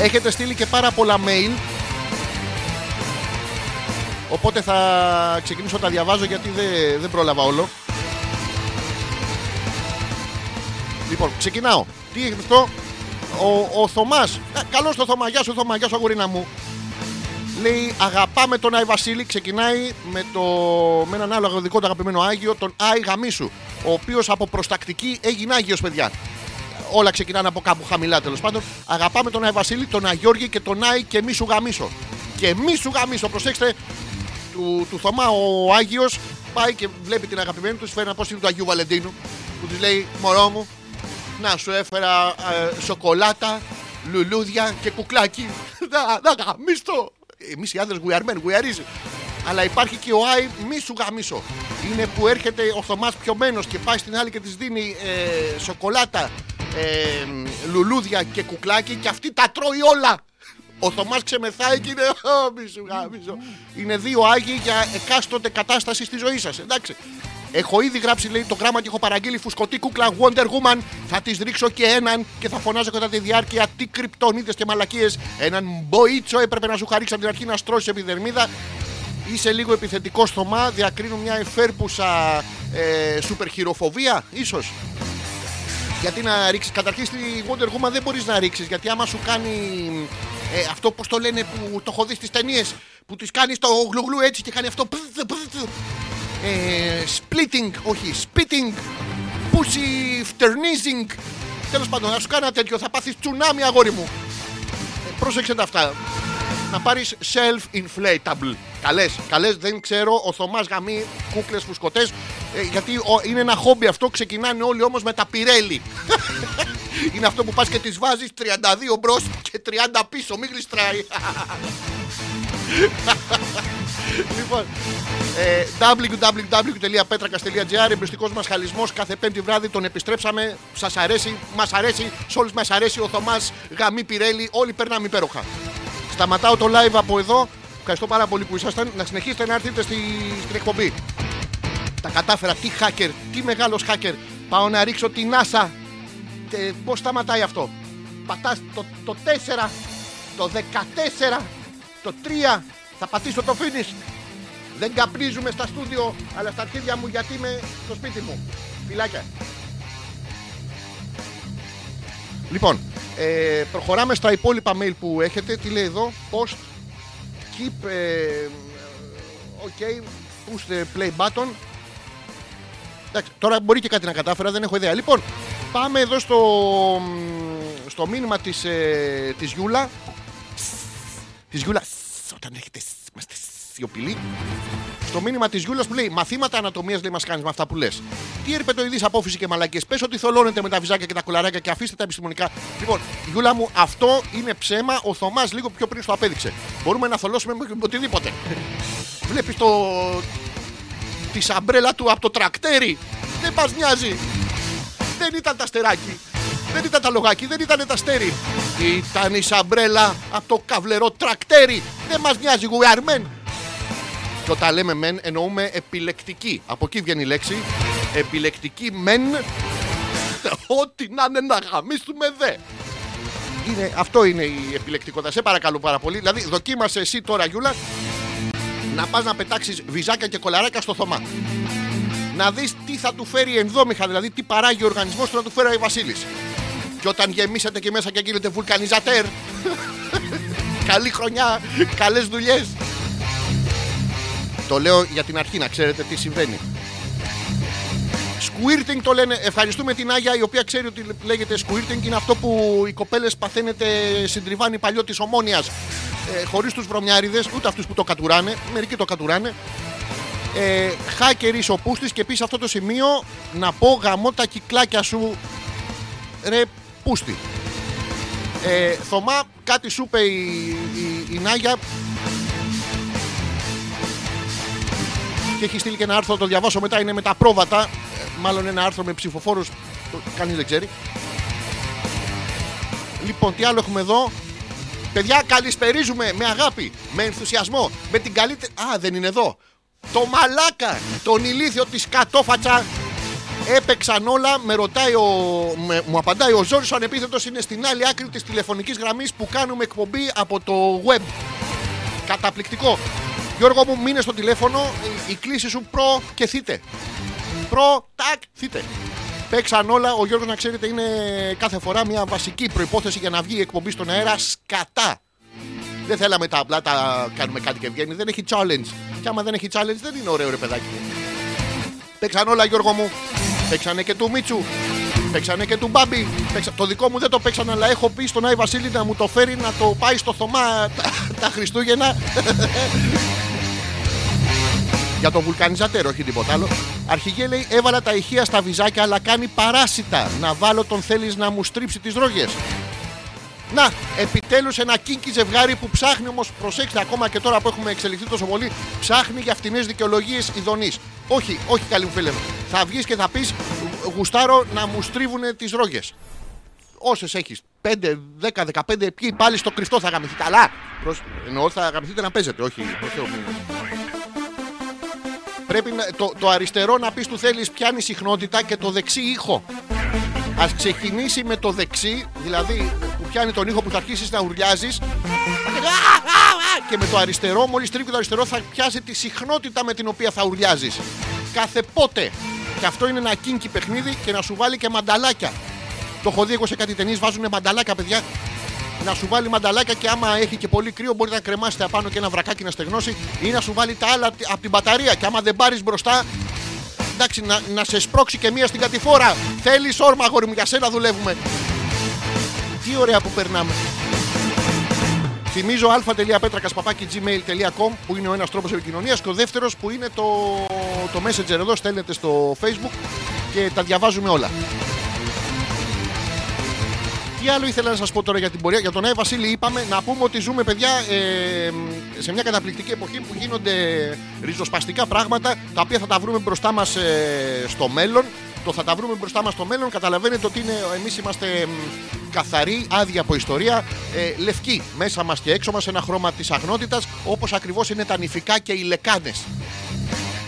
Έχετε στείλει και πάρα πολλά mail. Οπότε θα ξεκινήσω να τα διαβάζω γιατί δεν, δεν πρόλαβα όλο. Λοιπόν, ξεκινάω. Τι έχει αυτό, ο, ο Θωμάς. Καλώς το Θωμά, γεια σου Θωμά, γεια σου αγορίνα μου. Λέει αγαπάμε τον Άι Βασίλη. Ξεκινάει με, το, με έναν άλλο δικό του αγαπημένο Άγιο, τον Άι Γαμίσου. Ο οποίος από προστακτική έγινε Άγιος, παιδιά. Όλα ξεκινάνε από κάπου χαμηλά τέλος πάντων. Αγαπάμε τον Άι Βασίλη, τον Άι Γιώργη και τον Άι και μη σου γαμίσω. Και μη σου γαμίσω, προσέξτε. Του, του Θωμά ο Άγιος πάει και βλέπει την αγαπημένη του, της φέρει ένα πώ είναι του Αγίου Βαλεντίνου. Που της λέει Μωρό μου, να σου έφερα ε, σοκολάτα, λουλούδια και κουκλάκι. Να, να γαμίστο. Εμείς οι άντρε we are men, we are easy. Αλλά υπάρχει και ο Άι, μη σου γαμίσω. Είναι που έρχεται ο Θωμάς πιωμένος και πάει στην άλλη και της δίνει ε, σοκολάτα, ε, λουλούδια και κουκλάκι και αυτή τα τρώει όλα. Ο Θωμάς ξεμεθάει και είναι «Ω, μη σου γαμίσω». Είναι δύο Άγιοι για εκάστοτε κατάσταση στη ζωή σας, εντάξει. Έχω ήδη γράψει λέει, το γράμμα και έχω παραγγείλει φουσκωτή κούκλα Wonder Woman. Θα της ρίξω και έναν και θα φωνάζω κατά τη διάρκεια τι κρυπτονίδες και μαλακίες. Έναν μποίτσο έπρεπε να σου χαρίξει από την αρχή να στρώσει επιδερμίδα. Είσαι λίγο επιθετικός Θωμά, διακρίνω μια εφέρπουσα ε, σούπερ χειροφοβία, ίσως; Γιατί να ρίξεις. Καταρχήν στη Wonder Woman δεν μπορείς να ρίξεις. Γιατί άμα σου κάνει ε, αυτό πώς το λένε που το έχω δει στις ταινίες. Που τη κάνεις το γλουγλού έτσι και κάνει αυτό. πζ, πζ, Ε, splitting, όχι, spitting, pussy fternizing. Τέλος πάντων, να σου κάνω ένα τέτοιο. Θα πάθεις τσουνάμι, αγόρι μου. Ε, πρόσεξε τα αυτά. Να πάρεις self-inflatable. Καλές, καλές, δεν ξέρω. Ο Θωμάς γαμεί κούκλες φουσκωτές. Ε, γιατί ο- είναι ένα χόμπι αυτό. Ξεκινάνε όλοι όμως με τα πιρέλι. είναι αυτό που πας και τις βάζεις 32 μπρος και 30 πίσω. Μην γλιστράει. λοιπόν, ε, www.petrakas.gr Εμπριστικός μας χαλισμός κάθε πέμπτη βράδυ τον επιστρέψαμε. Σας αρέσει, μας αρέσει, σε όλους μας αρέσει ο Θωμάς Γαμή Πιρέλη, όλοι περνάμε υπέροχα. Σταματάω το live από εδώ. Ευχαριστώ πάρα πολύ που ήσασταν. Να συνεχίσετε να έρθετε στη, στην εκπομπή. Τα κατάφερα. Τι hacker, τι μεγάλος hacker. Πάω να ρίξω την NASA. Και πώς σταματάει αυτό. Πατάς το, το 4, το 14, το 3. Θα πατήσω το finish. Δεν καπνίζουμε στα στούντιο, αλλά στα αρχίδια μου γιατί είμαι στο σπίτι μου. Φιλάκια. Λοιπόν, ε, προχωράμε στα υπόλοιπα mail που έχετε. Τι λέει εδώ, post, keep, ε, ok, push the play button. Εντάξει, τώρα μπορεί και κάτι να κατάφερα, δεν έχω ιδέα. Λοιπόν, πάμε εδώ στο, στο μήνυμα της, ε, της Γιούλα. Της Γιούλα, όταν έχετε, είμαστε σιωπηλοί. Στο μήνυμα της Γιούλας που λέει Μαθήματα ανατομίας λέει μας κάνεις με αυτά που λες. Τι ερπετοειδή απόφυση και μαλακίες. Πες ότι θολώνετε με τα βυζάκια και τα κολαράκια και αφήστε τα επιστημονικά. Λοιπόν, Γιούλα μου, αυτό είναι ψέμα. Ο Θωμάς λίγο πιο πριν στο απέδειξε. Μπορούμε να θολώσουμε με οτιδήποτε. Βλέπεις το. της σαμπρέλα του από το τρακτέρι. Δεν μα νοιάζει. Δεν ήταν τα στεράκι. Δεν ήταν τα λογάκι, δεν ήταν τα στέρι. Ήταν η σαμπρέλα από το καβλερό τρακτέρι. Δεν μας νοιάζει, we are men. Και όταν λέμε μεν εννοούμε επιλεκτική. Από εκεί βγαίνει η λέξη. Επιλεκτική μεν. Ό,τι να είναι να γαμίσουμε δε. Είναι, αυτό είναι η επιλεκτικότητα. Σε παρακαλώ πάρα πολύ. Δηλαδή, δοκίμασε εσύ τώρα, Γιούλα, να πας να πετάξεις βυζάκια και κολαράκια στο Θωμά. Να δεις τι θα του φέρει ενδόμηχα, δηλαδή τι παράγει ο οργανισμός του να του φέρει ο Βασίλης. Και όταν γεμίσετε και μέσα και γίνετε βουλκανιζατέρ. Καλή χρονιά, καλές δουλειές. Το λέω για την αρχή να ξέρετε τι συμβαίνει. Squirting το λένε. Ευχαριστούμε την Άγια η οποία ξέρει ότι λέγεται squirting. Είναι αυτό που οι κοπέλες παθαίνετε συντριβάνι παλιό της ομόνοια. Ε, Χωρίς τους βρωμιάριδες, ούτε αυτούς που το κατουράνε. Μερικοί το κατουράνε. Ε, hacker είσαι ο Πούστης και επίση αυτό το σημείο να πω γαμώ τα κυκλάκια σου ρε Πούστη. Ε, Θωμά, κάτι σου είπε η, η, η Νάγια και έχει στείλει και ένα άρθρο, θα το διαβάσω μετά, είναι με τα πρόβατα. Ε, Μάλλον ένα άρθρο με ψηφοφόρους, το κανείς δεν ξέρει. Λοιπόν, τι άλλο έχουμε εδώ; Παιδιά, καλησπερίζουμε με αγάπη, με ενθουσιασμό, με την καλύτερη. Α, δεν είναι εδώ. Το μαλάκα, τον ηλίθιο της κατόφατσα. Έπαιξαν όλα, με ρωτάει ο, με- μου απαντάει ο Ζόρις ο ανεπίθετος είναι στην άλλη άκρη της τηλεφωνικής γραμμής που κάνουμε εκπομπή από το web. Καταπληκτικό. Γιώργο μου, μείνε στο τηλέφωνο, η- η κλίση σου προ και θείτε. Προ, τάκ, θείτε. Παίξαν όλα. Ο Γιώργος να ξέρετε είναι κάθε φορά μια βασική προϋπόθεση για να βγει η εκπομπή στον αέρα σκατά. Δεν θέλαμε τα απλά τα κάνουμε κάτι και βγαίνει. Δεν έχει challenge. Και άμα δεν έχει challenge δεν είναι ωραίο ρε παιδάκι μου. Παίξαν όλα Γιώργο μου. Παίξανε και του Μίτσου. Παίξανε και του Μπάμπη. Παίξα... Το δικό μου δεν το παίξαν, αλλά έχω πει στον Άι Βασίλη να μου το φέρει να το πάει στο Θωμά τα, τα Χριστούγεννα. Για το βουλκανιζατέρο, όχι τίποτα άλλο. Αρχηγέ λέει: Έβαλα τα ηχεία στα βυζάκια, αλλά κάνει παράσιτα. Να βάλω τον θέλεις να μου στρίψει τις ρόγες. Να, επιτέλους ένα κίνκι ζευγάρι που ψάχνει όμως, προσέξτε ακόμα και τώρα που έχουμε εξελιχθεί τόσο πολύ, ψάχνει για φτηνές δικαιολογίες ειδονή. Όχι, όχι, καλή μου φίλε μου. Θα βγεις και θα πεις: Γουστάρω να μου στρίβουν τις ρόγες. Όσες έχεις, 5, 10, 15, ποιοι πάλι στο κρυφτό θα γαμηθείτε. Αλλά προς... εννοώ θα γαμηθείτε να παίζετε, όχι. προς Θεό, μην- Πρέπει να, το, το αριστερό να πεις του θέλεις πιάνει συχνότητα και το δεξί ήχο. Α ξεκινήσει με το δεξί, δηλαδή που πιάνει τον ήχο που θα αρχίσεις να ουρλιάζεις. Και με το αριστερό, μόλις τρίβει το αριστερό, θα πιάσει τη συχνότητα με την οποία θα ουρλιάζεις. Κάθε πότε. Και αυτό είναι ένα κίνκι παιχνίδι και να σου βάλει και μανταλάκια. Το έχω δει εγώ σε κάτι ταινίες, βάζουν μανταλάκια, παιδιά. Να σου βάλει μανταλάκια και άμα έχει και πολύ κρύο, μπορεί να κρεμάσετε απάνω και ένα βρακάκι να στεγνώσει ή να σου βάλει τα άλλα από την μπαταρία. Και άμα δεν πάρεις μπροστά, εντάξει, να, να σε σπρώξει και μία στην κατηφόρα. Θέλεις όρμα, αγόρι μου, για σένα δουλεύουμε. Τι ωραία που περνάμε. Θυμίζω α.πέτρακα.gmail.com που είναι ο ένας τρόπος επικοινωνίας και ο δεύτερος που είναι το, το Messenger εδώ. Στέλνετε στο Facebook και τα διαβάζουμε όλα. Τι άλλο ήθελα να σας πω τώρα για την πορεία. Για τον Άι Βασίλη, είπαμε να πούμε ότι ζούμε, παιδιά, ε, σε μια καταπληκτική εποχή που γίνονται ριζοσπαστικά πράγματα τα οποία θα τα βρούμε μπροστά μας στο μέλλον. Το θα τα βρούμε μπροστά μας στο μέλλον. Καταλαβαίνετε ότι εμείς είμαστε μ, καθαροί, άδεια από ιστορία, ε, λευκοί μέσα μας και έξω μας, ένα χρώμα της αγνότητας, όπως ακριβώς είναι τα νηφικά και οι λεκάνες.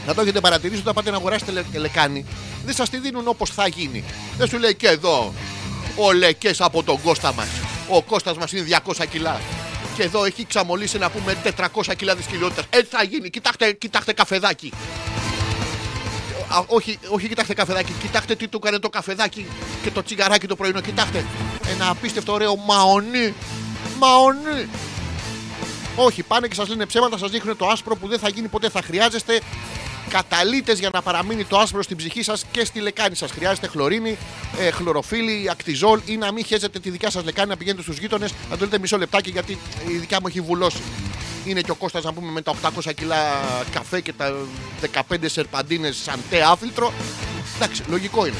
Να το έχετε παρατηρήσει όταν πάτε να αγοράσετε λε, λεκάνη, δεν σας τη δίνουν όπως θα γίνει. Δεν σου λέει και εδώ ο λεκέ από τον Κώστα μας. Ο Κώστας μας είναι 200 κιλά. Και εδώ έχει ξαμολύσει να πούμε 400 κιλά δυσκολιότητα. Έτσι θα γίνει. Κοιτάξτε, κοιτάξτε καφεδάκι. Α, όχι, όχι, κοιτάξτε καφεδάκι. Κοιτάξτε τι του έκανε το καφεδάκι και το τσιγαράκι το πρωινό. Κοιτάξτε. Ένα απίστευτο ωραίο μαονί. Μαονί. Όχι, πάνε και σας λένε ψέματα, σας δείχνουν το άσπρο που δεν θα γίνει ποτέ. Θα χρειάζεστε καταλήτες για να παραμείνει το άσπρο στην ψυχή σας και στη λεκάνη σας. Χρειάζεται χλωρίνη, ε, χλωροφύλλη, ακτιζόλ ή να μην χέζετε τη δικιά σας λεκάνη να πηγαίνετε στους γείτονες. Να το λέτε μισό λεπτάκι γιατί η δικιά μου έχει βουλώσει. Είναι και ο Κώστας να πούμε με τα 800 κιλά καφέ και τα 15 σερπαντίνες σαν τε άφιλτρο. Εντάξει, λογικό είναι.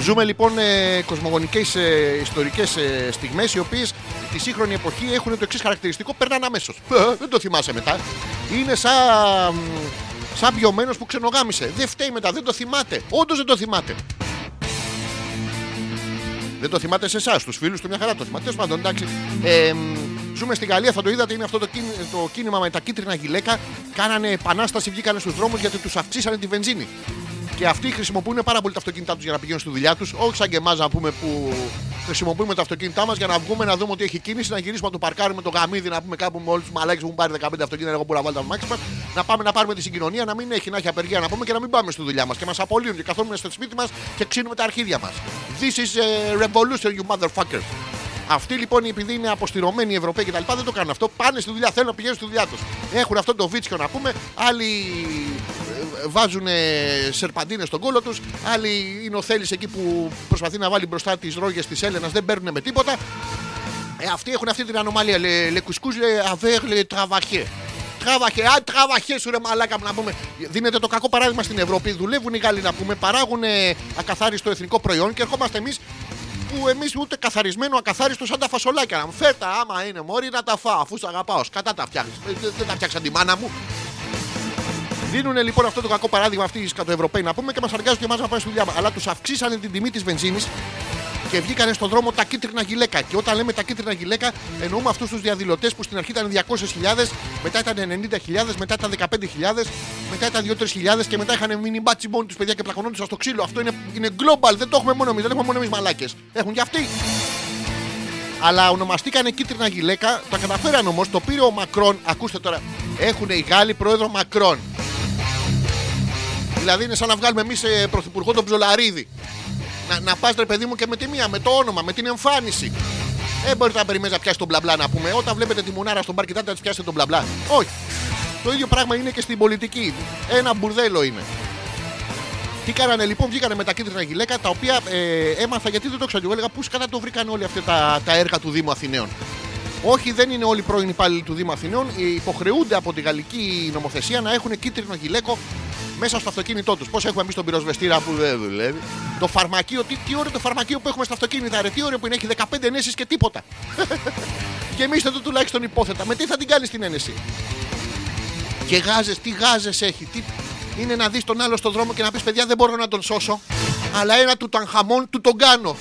Ζούμε λοιπόν ε, κοσμογονικές ε, ιστορικές ε, στιγμές οι οποίες τη σύγχρονη εποχή έχουν το εξής χαρακτηριστικό, περνάνε αμέσως. Ε, δεν το θυμάσαι μετά. Είναι σαν, σαν πιωμένος που ξενογάμισε. Δεν φταίει μετά, δεν το θυμάται. Όντως δεν το θυμάται. Δεν το θυμάται σε εσάς, τους φίλους του μια χαρά το θυμάται. Τέλος πάντων, εντάξει. Ε, μ, ζούμε στη Γαλλία, θα το είδατε, είναι αυτό το, κίνη- το κίνημα με τα κίτρινα γυλαίκα. Κάνανε επανάσταση, βγήκανε στους δρόμους γιατί τους αυξήσανε τη βενζίνη. Και αυτοί χρησιμοποιούν πάρα πολύ τα αυτοκίνητά τους για να πηγαίνουν στη δουλειά τους. Όχι σαν και εμάς να πούμε που χρησιμοποιούμε τα αυτοκίνητά μας για να βγούμε να δούμε ότι έχει κίνηση, να γυρίσουμε να το παρκάρουμε το γαμίδι, να πούμε κάπου με όλου τους μαλάκες που έχουν πάρει 15 αυτοκίνητα. Εγώ μπορώ να βάλω τα μάξι μας, να πάμε να πάρουμε τη συγκοινωνία, να μην έχει να έχει απεργία να πούμε και να μην πάμε στη δουλειά μας. Και μας απολύουν και καθόμαστε στο σπίτι μας και ξύνουμε τα αρχίδια μας. This is a revolution, you motherfuckers. Αυτοί λοιπόν, επειδή είναι αποστηρωμένοι οι Ευρωπαίοι και τα λοιπά, δεν το κάνουν αυτό. Πάνε στη δουλειά, θέλουν να πηγαίνουν στη δουλειά τους. Έχουν αυτό το βίτσιο να πούμε. Άλλοι ε, βάζουν σερπαντίνες στον κόλο τους. Άλλοι είναι ο Θέλει εκεί που προσπαθεί να βάλει μπροστά τις ρόγες της Έλενας. Δεν παίρνουν με τίποτα. Ε, αυτοί έχουν αυτή την ανομαλία. Le, le couscous le avec le travailler. Τράβαχε, α, τράβαχε σου ρε μαλάκα μου να πούμε. Δίνεται το κακό παράδειγμα στην Ευρώπη. Δουλεύουν οι Γάλλοι να πούμε, παράγουν ε, ακαθάριστο εθνικό προϊόν και ερχόμαστε εμείς που εμείς ούτε καθαρισμένο, ακαθάριστο σαν τα φασολάκια. Να μου φέρτα, άμα είναι μόρι, να τα φάω αφού σ' αγαπάω. Κατά τα φτιάχνεις. Δεν τα φτιάξαν τη μάνα μου. Δίνουν λοιπόν αυτό το κακό παράδειγμα αυτοί οι σκατοευρωπαίοι να πούμε και μας αργάζουν και εμάς να πάμε στη δουλειά. μας. Αλλά τους αυξήσανε την τιμή της βενζίνης και βγήκανε στον δρόμο τα κίτρινα γυλαίκα. Και όταν λέμε τα κίτρινα γυλαίκα, εννοούμε αυτούς τους διαδηλωτές που στην αρχή ήταν 200.000, μετά ήταν 90.000, μετά ήταν 15.000, μετά ήταν 2-3.000 και μετά είχαν μείνει μπάτσι μόνοι τους παιδιά και πλακωνόντουσαν στο ξύλο. Αυτό είναι, είναι global, δεν το έχουμε μόνο εμείς, δεν έχουμε μόνο εμείς μαλάκες. Έχουν και αυτοί. Αλλά ονομαστήκανε κίτρινα γυλαίκα, τα καταφέραν όμως, το πήρε ο Μακρόν. Ακούστε τώρα, έχουν οι Γάλλοι πρόεδρο Μακρόν. Δηλαδή είναι σαν να βγάλουμε εμείς πρωθυπουργό τον Ψολαρίδη. Να, να πας ρε παιδί μου και με τη μία, με το όνομα, με την εμφάνιση. Δεν μπορείτε να περιμένεις να πιάσει τον μπλα μπλα να πούμε. Όταν βλέπετε τη μουνάρα στον μπαρ, κοιτάτε να της πιάσετε τον μπλα μπλα. Όχι. Το ίδιο πράγμα είναι και στην πολιτική. Ένα μπουρδέλο είναι. Τι κάνανε λοιπόν, βγήκανε με τα κίτρινα γυλαίκα τα οποία ε, έμαθα γιατί δεν το ξέρω. Εγώ έλεγα πού κατά το βρήκαν όλοι αυτά τα, τα έργα του Δήμου Αθηναίων. Όχι, δεν είναι όλοι πρώην υπάλληλοι του Δήμου Αθηναίων. Ε, Υποχρεούνται από τη γαλλική νομοθεσία να έχουν κίτρινο γυλαίκο μέσα στο αυτοκίνητό τους. Πώς έχουμε εμείς τον πυροσβεστήρα που δεν δουλεύει; Το φαρμακείο, τι, τι ωραίο το φαρμακείο που έχουμε στα αυτοκίνητα, ρε, τι ωραίο που είναι, έχει 15 ενέσεις και τίποτα. Γεμίστε το τουλάχιστον υπόθετα. Με τι θα την κάνεις την ένεση; Και γάζες, τι γάζες έχει. Τι... Είναι να δεις τον άλλο στον δρόμο και να πεις: Παιδιά, δεν μπορώ να τον σώσω. Αλλά ένα του τανχαμών του τον κάνω.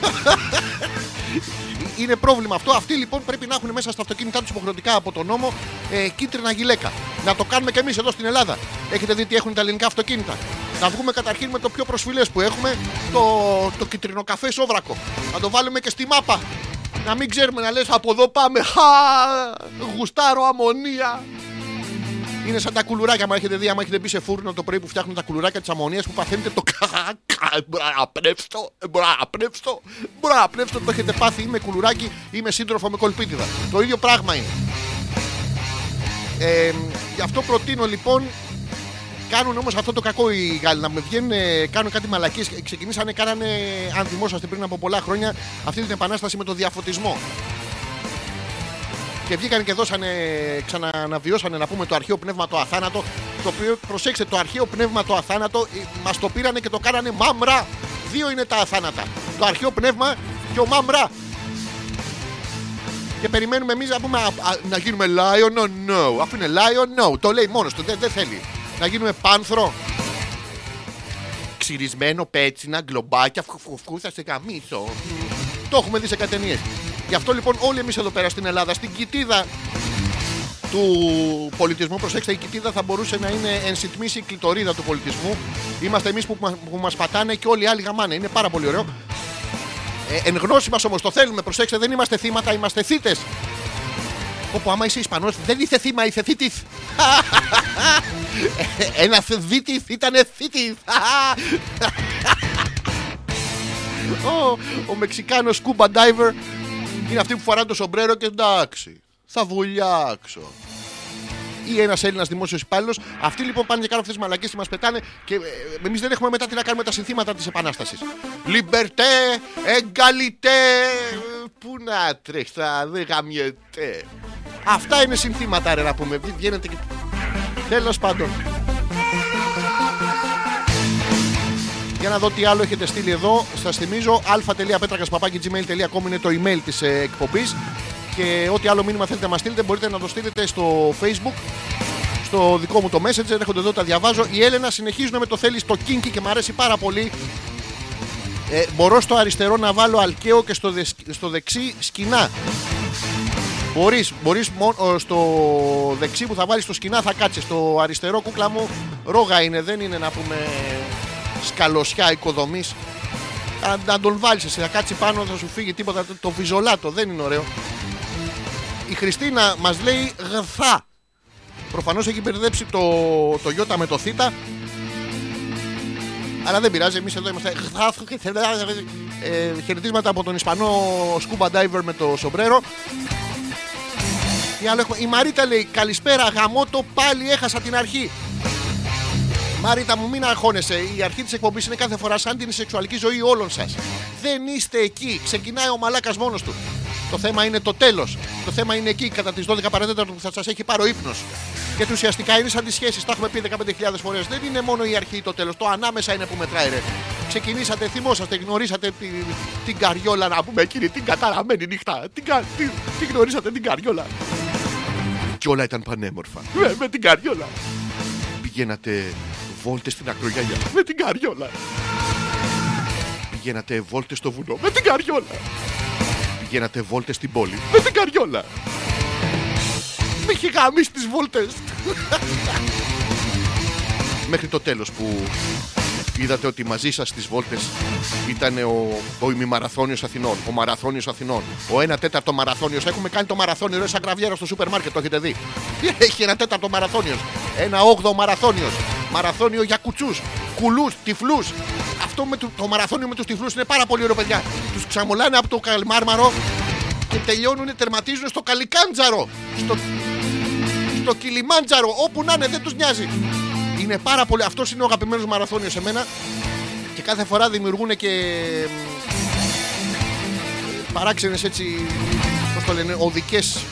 Είναι πρόβλημα αυτό. Αυτοί λοιπόν πρέπει να έχουν μέσα στα αυτοκίνητά τους υποχρεωτικά από τον νόμο ε, κίτρινα γυλαίκα. Να το κάνουμε και εμείς εδώ στην Ελλάδα. Έχετε δει τι έχουν τα ελληνικά αυτοκίνητα. Να βγούμε καταρχήν με το πιο προσφυλές που έχουμε, το, το κυτρινό καφέ σόβρακο. Να το βάλουμε και στη μάπα. Να μην ξέρουμε να λες από εδώ πάμε. Χα, γουστάρω αμμονία. Είναι σαν τα κουλουράκια. Μα έχετε δει, άμα έχετε μπει σε φούρνο το πρωί που φτιάχνουν τα κουλουράκια της αμμονίας που παθαίνετε το κακά. Μπορώ να πνεύσω, μπορώ να πνεύσω, μπορώ να πνεύσω. Το έχετε πάθει ή με κουλουράκι ή με σύντροφο με κολπίτιδα. Το ίδιο πράγμα είναι. Ε, γι' αυτό προτείνω λοιπόν Κάνουν όμως αυτό το κακό οι Γάλλοι να με βγαίνουν, ε, κάνουν κάτι μαλακίες. Ξεκινήσανε, κάνανε, αν θυμόσαστε πριν από πολλά χρόνια, αυτή την επανάσταση με το διαφωτισμό. Και βγήκαν και δώσανε, ξαναναβιώσανε να πούμε το αρχαίο πνεύμα το αθάνατο. Το οποίο, προσέξτε, το αρχαίο πνεύμα το αθάνατο μας το πήρανε και το κάνανε μάμρα. Δύο είναι τα αθάνατα. Το αρχαίο πνεύμα και ο μάμρα. Και περιμένουμε εμείς να πούμε α, α, να γίνουμε lion, no, no. Αφού είναι lion, no. Το λέει μόνος του, δεν, δεν θέλει. Να γίνουμε πάνθρο. Ξυρισμένο, πέτσινα, γκλομπάκια, φουφουφού, θα σε καμίσω. Το έχουμε δει σε κάτι ταινίες. Γι' αυτό λοιπόν όλοι εμείς εδώ πέρα στην Ελλάδα, στην κοιτίδα του πολιτισμού, προσέξτε, η κοιτίδα θα μπορούσε να είναι εν συντμήσει η κλητορίδα του πολιτισμού. Είμαστε εμείς που, μα- που μας πατάνε και όλοι οι άλλοι γαμάνε. Είναι πάρα πολύ ωραίο. Ε, εν γνώση μας όμως το θέλουμε, προσέξτε, δεν είμαστε θύματα, είμαστε θύτες. Όπου άμα είσαι Ισπανός δεν είσαι θύμα, είσαι θήτης. Ένα θήτης ήτανε θήτης. ο, ο Μεξικάνος scuba diver είναι αυτή που φορά το σομπρέρο και εντάξει. Θα βουλιάξω. Ή ένας Έλληνας δημόσιος υπάλληλος. Αυτοί λοιπόν πάνε και κάνουν αυτές τις μαλακίε και μας πετάνε και εμείς δεν έχουμε μετά τι να κάνουμε τα συνθήματα της Επανάστασης. Λιμπερτέ, εγκαλιτέ. Πού να τρέχεις, θα δεν γαμιέται. Αυτά είναι συνθήματα, ρε να πούμε. Βγ- Βγαίνετε και. Τέλος πάντων. Για να δω τι άλλο έχετε στείλει εδώ. Σας θυμίζω α.πέτρακα.gmail.com είναι το email της εκπομπής. Και ό,τι άλλο μήνυμα θέλετε να μας στείλετε μπορείτε να το στείλετε στο facebook. Στο δικό μου το messenger. Έρχονται εδώ, τα διαβάζω. Η Έλενα συνεχίζουν με το θέλεις στο kinky και μου αρέσει πάρα πολύ. Ε, μπορώ στο αριστερό να βάλω αλκαίο και στο, δεσ- στο δεξί σκηνά. Μπορείς, μπορείς μόνο στο δεξί που θα βάλεις το σκηνά θα κάτσεις. Στο αριστερό κούκλα μου ρόγα είναι, δεν είναι να πούμε σκαλωσιά οικοδομής. Να, να τον βάλεις εσύ, θα κάτσει πάνω, θα σου φύγει τίποτα. Το, το βιζολάτο δεν είναι ωραίο. Η Χριστίνα μας λέει γθά. Προφανώς έχει μπερδέψει το, το γιώτα με το θήτα. Αλλά δεν πειράζει, εμείς εδώ είμαστε γθά. Ε, χαιρετίσματα από τον Ισπανό scuba diver με το σομπρέρο. Τι άλλο έχουμε. Η Μαρίτα λέει Καλησπέρα, γαμώτο, πάλι έχασα την αρχή. Μαρίτα μου, μην αγχώνεσαι. Η αρχή της εκπομπής είναι κάθε φορά σαν την σεξουαλική ζωή όλων σας. Δεν είστε εκεί. Ξεκινάει ο μαλάκας μόνος του. Το θέμα είναι το τέλος. Το θέμα είναι εκεί, κατά τις 12 παρατέταρτο που θα σας έχει πάρει ο ύπνος. Γιατί ουσιαστικά είναι σαν τις σχέσεις. Τα έχουμε πει 15.000 φορές. Δεν είναι μόνο η αρχή ή το τέλος. Το ανάμεσα είναι που μετράει, ρε. Ξεκινήσατε, θυμόσαστε, γνωρίσατε τη, την καριόλα να πούμε εκείνη την καταραμένη νύχτα. Την, κα- την, την γνωρίσατε την καριόλα. Και όλα ήταν πανέμορφα. Με, με την καριόλα. Πηγαίνατε βόλτες στην ακρογιαλιά. Με την καριόλα. Πηγαίνατε βόλτες στο βουνό. Με την καριόλα. Πηγαίνατε βόλτες στην πόλη. Με την καριόλα. Με είχε γαμίσει τις βόλτες. Μέχρι το τέλος που είδατε ότι μαζί σας στις βόλτες ήταν ο, ο ημιμαραθώνιος Αθηνών, ο μαραθώνιος Αθηνών, ο ένα τέταρτο μαραθώνιος. Έχουμε κάνει το μαραθώνιο, ρε σαν γραβιέρα στο σούπερ μάρκετ, το έχετε δει. Έχει ένα τέταρτο μαραθώνιος, ένα όγδοο μαραθώνιος, μαραθώνιο για κουτσούς, κουλούς, τυφλούς. Αυτό με το, το μαραθώνιο με τους τυφλούς είναι πάρα πολύ ωραίο, παιδιά. Τους ξαμολάνε από το καλμάρμαρο και τελειώνουν, τερματίζουν στο καλικάντζαρο. Στο, στο Κιλιμάντζαρο, όπου να είναι, δεν τους νοιάζει. Είναι πάρα πολύ. Αυτός είναι ο αγαπημένος μαραθώνιος σε μένα. Και κάθε φορά δημιουργούν και. παράξενες έτσι. Πώς το λένε, οδικές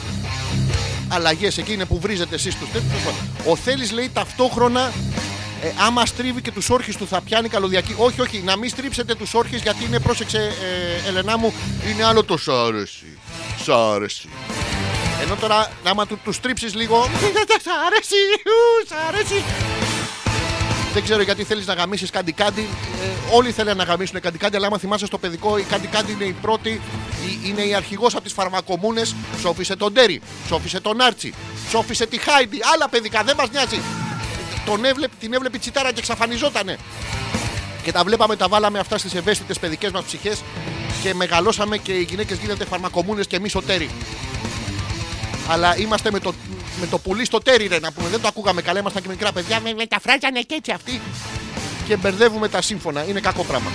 αλλαγές. Εκεί είναι που βρίζετε εσείς τους τέτοιους. Ο Θέλει λέει ταυτόχρονα. Ε, άμα στρίβει και τους όρχες του θα πιάνει καλωδιακή. Όχι, όχι, να μην στρίψετε τους όρχες γιατί είναι, πρόσεξε, ε, Ελενά μου, είναι άλλο το σ' άρεσε. Σ' άρεσε. Ενώ τώρα, άμα του, τους στρίψεις λίγο. Σ' αρέσει, ου, σ' αρέσει. Δεν ξέρω γιατί θέλεις να γαμίσεις κάτι κάτι. Ε, όλοι θέλουν να γαμίσουν κάτι κάτι, αλλά άμα θυμάσαι στο παιδικό, η κάτι κάτι είναι η πρώτη, η- είναι η αρχηγός από τις φαρμακομούνες. Σόφισε τον Τέρι, σόφισε τον Άρτσι, σόφισε τη Χάιντι. Άλλα παιδικά, δεν μας νοιάζει. Τον έβλεπε, την έβλεπε η τσιτάρα και εξαφανιζότανε. Και τα βλέπαμε, τα βάλαμε αυτά στις ευαίσθητες παιδικές μας ψυχές και μεγαλώσαμε και οι γυναίκες γίνονται φαρμακομούνες και εμείς ο Τέρι. Αλλά είμαστε με το, με το πουλί στο τέρι, ρε, να πούμε. Δεν το ακούγαμε καλά, ήμασταν και μικρά παιδιά. Με, με τα φράζανε και έτσι αυτοί. Και μπερδεύουμε τα σύμφωνα. Είναι κακό πράγμα.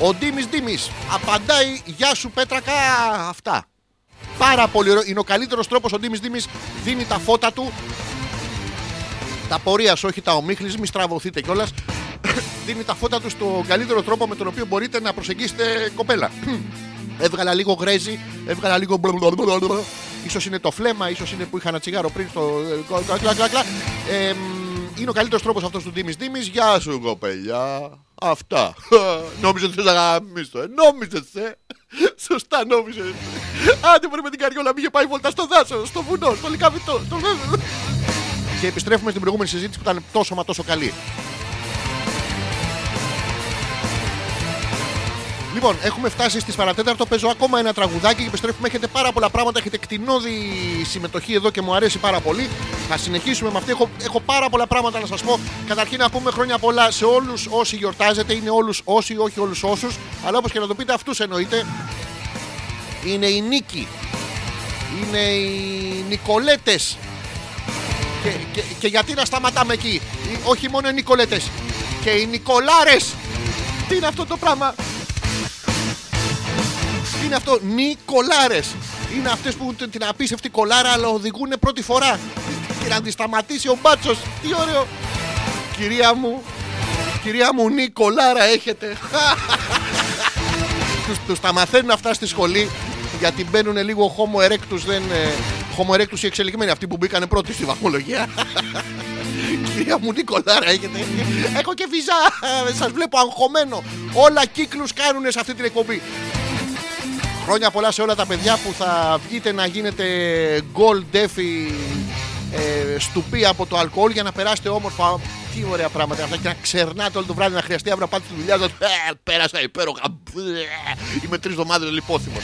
Ο Ντίμης Ντίμης απαντάει Γεια σου Πέτρακα. Αυτά. Πάρα πολύ ωραίο. Είναι ο καλύτερος τρόπος ο Ντίμης Ντίμης δίνει τα φώτα του. Τα πορεία όχι τα ομίχλης, μη στραβωθείτε κιόλας. δίνει τα φώτα του στον καλύτερο τρόπο με τον οποίο μπορείτε να προσεγγίσετε κοπέλα. Έβγαλα λίγο γρέζι, έβγαλα λίγο μπλα Ίσως είναι το φλέμα, ίσως είναι που είχα ένα τσιγάρο πριν στο. κλα, κλα, κλα, κλα. Ε, μ, είναι ο καλύτερος τρόπος αυτός του Ντίμης Ντίμης. Γεια σου, κοπελιά. Αυτά. Νόμιζες ότι θες να γαμίσω, ε. Νόμιζε, ε. Σωστά νόμιζε. Άντε μπορεί με την καριόλα μην είχε πάει βόλτα στο δάσο, στο βουνό, στο λικαβιτό. Στο... Και επιστρέφουμε στην προηγούμενη συζήτηση που ήταν τόσο μα τόσο καλή. Λοιπόν, έχουμε φτάσει στις παρατέταρτο. Παίζω ακόμα ένα τραγουδάκι και επιστρέφουμε. Έχετε πάρα πολλά πράγματα. Έχετε κτηνώδη συμμετοχή εδώ και μου αρέσει πάρα πολύ. Θα συνεχίσουμε με αυτή. Έχω, έχω πάρα πολλά πράγματα να σας πω. Καταρχήν να πούμε χρόνια πολλά σε όλους όσοι γιορτάζετε. Είναι όλους όσοι, όχι όλους όσους. Αλλά όπως και να το πείτε, αυτούς εννοείται. Είναι η Νίκη. Είναι οι Νικολέτες. Και, και, και γιατί να σταματάμε εκεί; Οι- Όχι μόνο οι Νικολέτες. Και οι Νικολάρες. Τι είναι αυτό το πράγμα; Τι είναι αυτό. Νικολάρες. Είναι αυτές που έχουν την απίστευτη κολάρα αλλά οδηγούν πρώτη φορά. Και να τη σταματήσει ο μπάτσος. Τι ωραίο. Κυρία μου. Κυρία μου Νικολάρα έχετε. τους, τους τα μαθαίνουν αυτά στη σχολή γιατί μπαίνουν λίγο homo erectus δεν ε, homo erectus οι εξελιγμένοι αυτοί που μπήκανε πρώτοι στη βαθμολογία κυρία μου Νικολάρα έχετε έχω και βυζά σας βλέπω αγχωμένο όλα κύκλους κάνουν σε αυτή την εκπομπή Χρόνια πολλά σε όλα τα παιδιά που θα βγείτε να γίνετε gold defi ε, στουπί από το αλκοόλ για να περάσετε όμορφα. Τι ωραία πράγματα αυτά και να ξερνάτε όλο το βράδυ να χρειαστεί αύριο να πάτε στη δουλειά. Να... Ε, πέρασα υπέροχα. Ε, Είμαι τρεις εβδομάδες λιπόθυμος.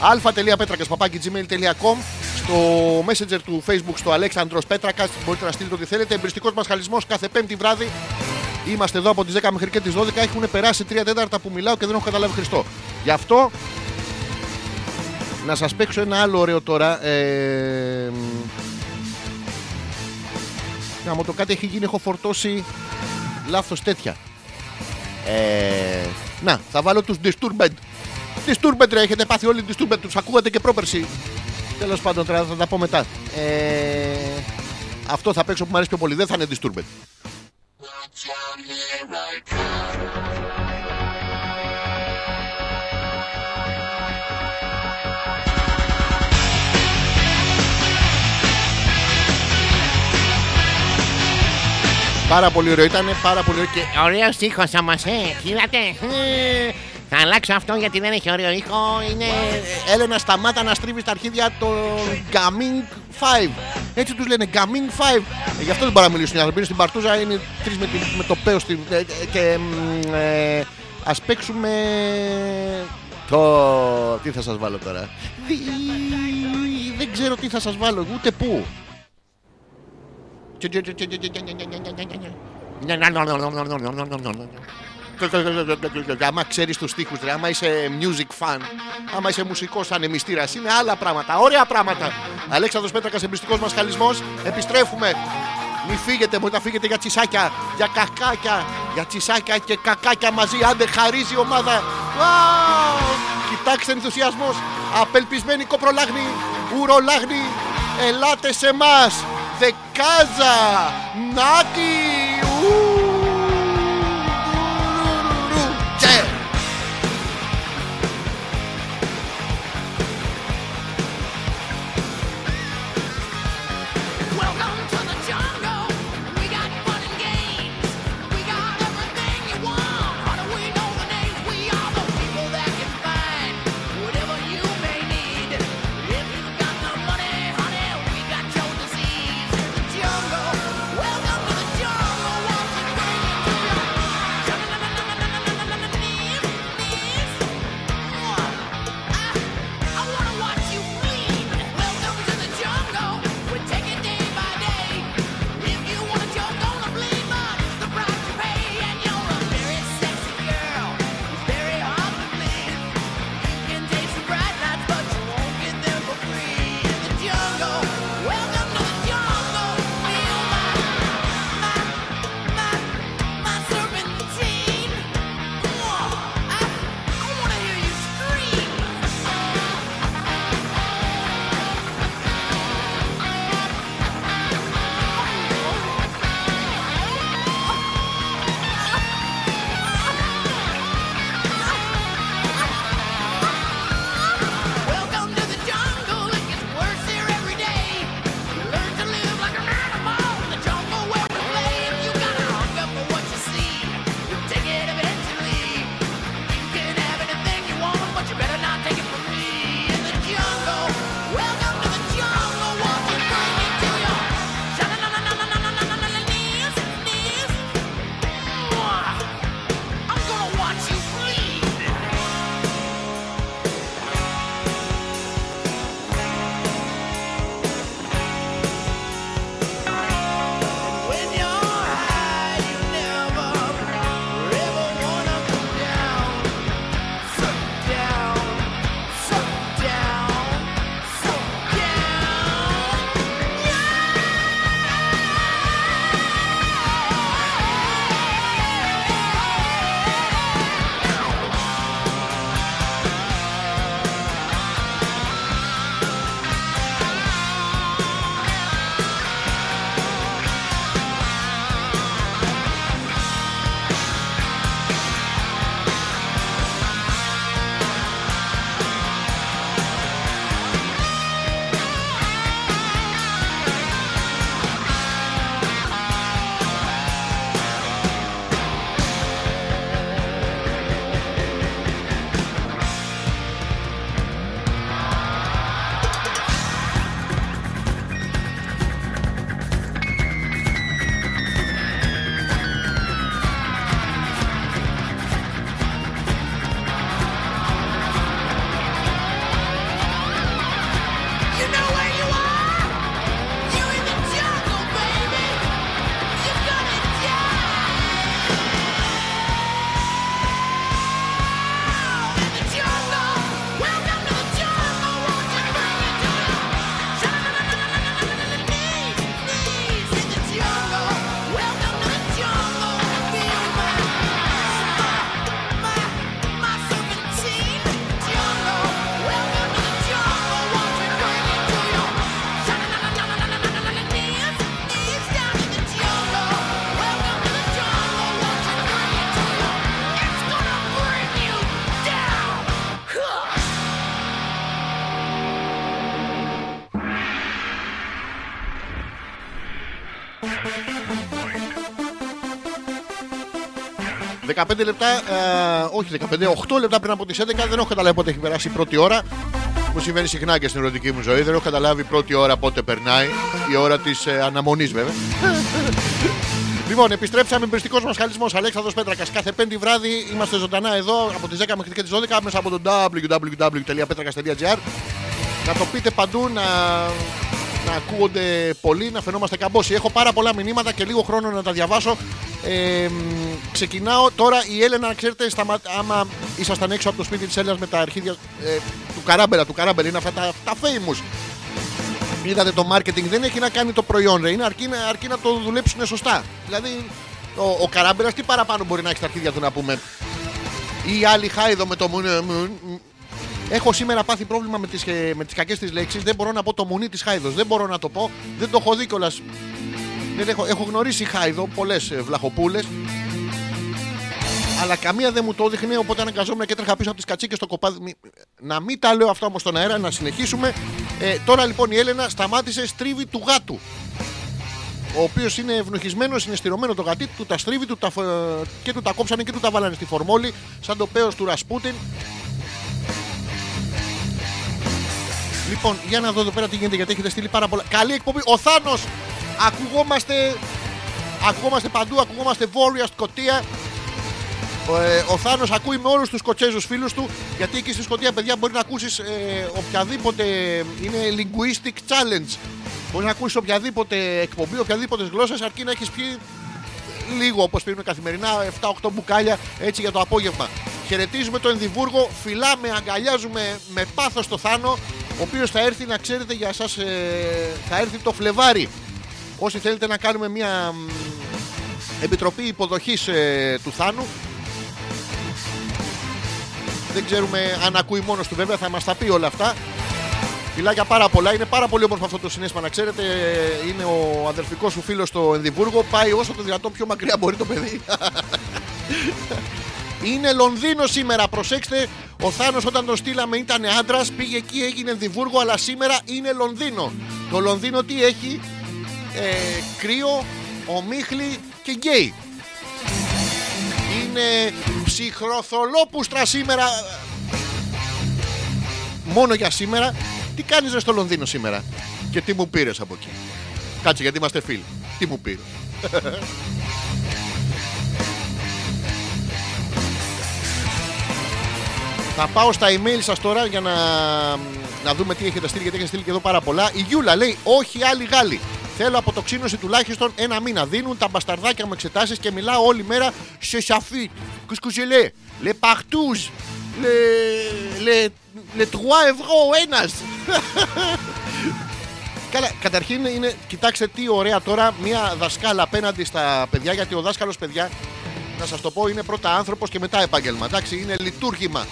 αλφα.πέτρακα.gmail.com Στο messenger του facebook στο Αλέξανδρος Πέτρακας μπορείτε να στείλετε ό,τι θέλετε. Εμπριστικός μας χαλισμός κάθε πέμπτη βράδυ. Είμαστε εδώ από τις 10 μέχρι και τις 12. Έχουν περάσει 3 τέταρτα που μιλάω και δεν έχω καταλάβει Χριστό. Γι' αυτό να σας παίξω ένα άλλο ωραίο τώρα. Ε, να μου το κάτι έχει γίνει, έχω φορτώσει λάθος τέτοια. Ε, να, θα βάλω τους Disturbed. Disturbed ρε, έχετε πάθει όλοι Disturbed, τους ακούγατε και πρόπερση. Τέλος πάντων, τώρα θα τα πω μετά. Ε, αυτό θα παίξω που μου αρέσει πιο πολύ, δεν θα είναι Disturbed. Πάρα πολύ ωραίο ήταν, πάρα πολύ ωραίο και Ωραίος ήχος όμως, ε. Είδατε. Ε, Θα αλλάξω αυτό γιατί δεν έχει ωραίο ήχο. Είναι. Έλενα σταμάτα να στρίβεις τα αρχίδια των Gaming 5. Έτσι τους λένε Gaming 5. Ε, γι' αυτό δεν μπορούν να μιλήσουν οι άνθρωποι. Είναι στην Παρτούζα, είναι τρεις με, τη- με το πέος στη, ε, ε, και μ, ε, ας παίξουμε το... Τι θα σας βάλω τώρα; Δι- Δεν ξέρω τι θα σας βάλω, ούτε πού. Άμα ξέρει του τοίχου, άμα είσαι music fan, άμα είσαι μουσικό ανεμιστήρα, είναι άλλα πράγματα. Ωραία πράγματα. Αλέξανδρος Πέτρακα, εμπιστικό μα χαλισμό. Επιστρέφουμε. Μη φύγετε, μπορείτε να φύγετε για τσισάκια, για κακάκια, για τσισάκια και κακάκια μαζί. Άντε, χαρίζει η ομάδα. Wow! Κοιτάξτε ενθουσιασμό. Απελπισμένη κοπρολάγνη, ουρολάγνη. Ελάτε σε εμά. de casa. Nati! 15 λεπτά, ε, όχι 15, 8 λεπτά πριν από τις 11 δεν έχω καταλάβει πότε έχει περάσει η πρώτη ώρα. Μου συμβαίνει συχνά και στην ερωτική μου ζωή. Δεν έχω καταλάβει η πρώτη ώρα πότε περνάει. Η ώρα της ε, αναμονής βέβαια. λοιπόν, επιστρέψαμε εμπριστικός μας χαλισμός Αλέξανδρος Πέτρακας. Κάθε πέμπτη βράδυ είμαστε ζωντανά εδώ από τις 10 μέχρι και τις 12 μέσα από το www.petrakas.gr. Να το πείτε παντού, να, να ακούγονται πολλοί, να φαινόμαστε καμπόσοι. Έχω πάρα πολλά μηνύματα και λίγο χρόνο να τα διαβάσω. Ε, μ, ξεκινάω τώρα η Έλενα, να ξέρετε, σταμα... άμα ήσασταν έξω από το σπίτι της Έλληνα με τα αρχίδια ε, του καράμπελα, του καράμπελα, είναι αυτά τα, τα famous. Είδατε το marketing δεν έχει να κάνει το προϊόν, ρε. Είναι αρκεί, να- αρκεί να το δουλέψουν σωστά. Δηλαδή, ο, ο καράμπελας τι παραπάνω μπορεί να έχει στα αρχίδια του να πούμε; Ή άλλη χάιδο με το μουνί. μουν- Έχω σήμερα πάθει πρόβλημα με τις, ε, με τις κακές της λέξεις. Δεν μπορώ να πω το μουνί της χάιδος. Δεν μπορώ να το πω. Δεν το έχω δει κιόλας. Δεν έχω, έχω γνωρίσει χάιδο, πολλές ε, βλαχοπούλες. Αλλά καμία δεν μου το έδειχνε, οπότε αναγκαζόμουν και έτρεχα πίσω από τις κατσίκες στο κοπάδι. Μη- Να μην τα λέω αυτά όμως στον αέρα, να συνεχίσουμε. Ε, τώρα λοιπόν η Έλενα σταμάτησε στρίβει του γάτου. Ο οποίος είναι ευνοχισμένος, είναι στηρωμένο το γατί, του τα στρίβει του τα, φ- και του τα κόψανε και του τα βάλανε στη φορμόλη, σαν το πέος του Ρασπούτιν. Λοιπόν, για να δω εδώ πέρα τι γίνεται, γιατί έχετε στείλει πάρα πολλά. Καλή εκπομπή. Ο Θάνος! Ακουγόμαστε. Ακουγόμαστε παντού, ακουγόμαστε βόρεια, Σκοτία. Ο, ε, ο Θάνος ακούει με όλους τους Σκοτσέζους φίλους του, γιατί εκεί στη Σκωτία, παιδιά, μπορεί να ακούσεις οποιαδήποτε. Είναι linguistic challenge. Μπορείς να ακούσεις οποιαδήποτε εκπομπή, οποιαδήποτες γλώσσα, αρκεί να έχεις πιει λίγο όπως πίνουμε καθημερινά, 7-8 μπουκάλια έτσι για το απόγευμα. Χαιρετίζουμε το Ενδιβούργο, φυλάμε, αγκαλιάζουμε με πάθος το Θάνο, ο οποίος θα έρθει να ξέρετε για εσά, θα έρθει το Φλεβάρι. Όσοι θέλετε να κάνουμε μια μ, επιτροπή υποδοχής ε, του Θάνου δεν ξέρουμε αν ακούει μόνος του βέβαια, θα μας τα πει όλα αυτά. Φιλάκια πάρα πολλά. Είναι πάρα πολύ όμορφο αυτό το συνέστημα να ξέρετε. Είναι ο αδερφικό σου φίλος στο Ενδιβούργο. Πάει όσο το δυνατόν πιο μακριά μπορεί το παιδί. Είναι Λονδίνο σήμερα. Προσέξτε, ο Θάνος όταν τον στείλαμε ήταν άντρας. Πήγε εκεί, έγινε Ενδιβούργο. Αλλά σήμερα είναι Λονδίνο. Το Λονδίνο τι έχει, ε, κρύο, ομίχλη και γκέι. Είναι ψυχροθολόπουστρα σήμερα. Μόνο για σήμερα. Τι κάνεις ρε στο Λονδίνο σήμερα; Και τι μου πήρες από εκεί; Κάτσε γιατί είμαστε φίλοι. Τι μου πήρες; Θα πάω στα email σας τώρα για να, να δούμε τι έχετε στείλει γιατί έχετε στείλει και εδώ πάρα πολλά. Η Γιούλα λέει όχι άλλοι Γάλλοι. Θέλω αποτοξίνωση τουλάχιστον ένα μήνα. Δίνουν τα μπασταρδάκια μου εξετάσεις και μιλάω όλη μέρα σε σαφί. Κουσκουζελέ. Le partous. Le, le, le 3 ευρώ ο ένας. Καλά, καταρχήν είναι, κοιτάξτε τι ωραία τώρα μια δασκάλα απέναντι στα παιδιά, γιατί ο δάσκαλος, παιδιά, να σας το πω, είναι πρώτα άνθρωπος και μετά επάγγελμα. Εντάξει, είναι λειτουργήμα.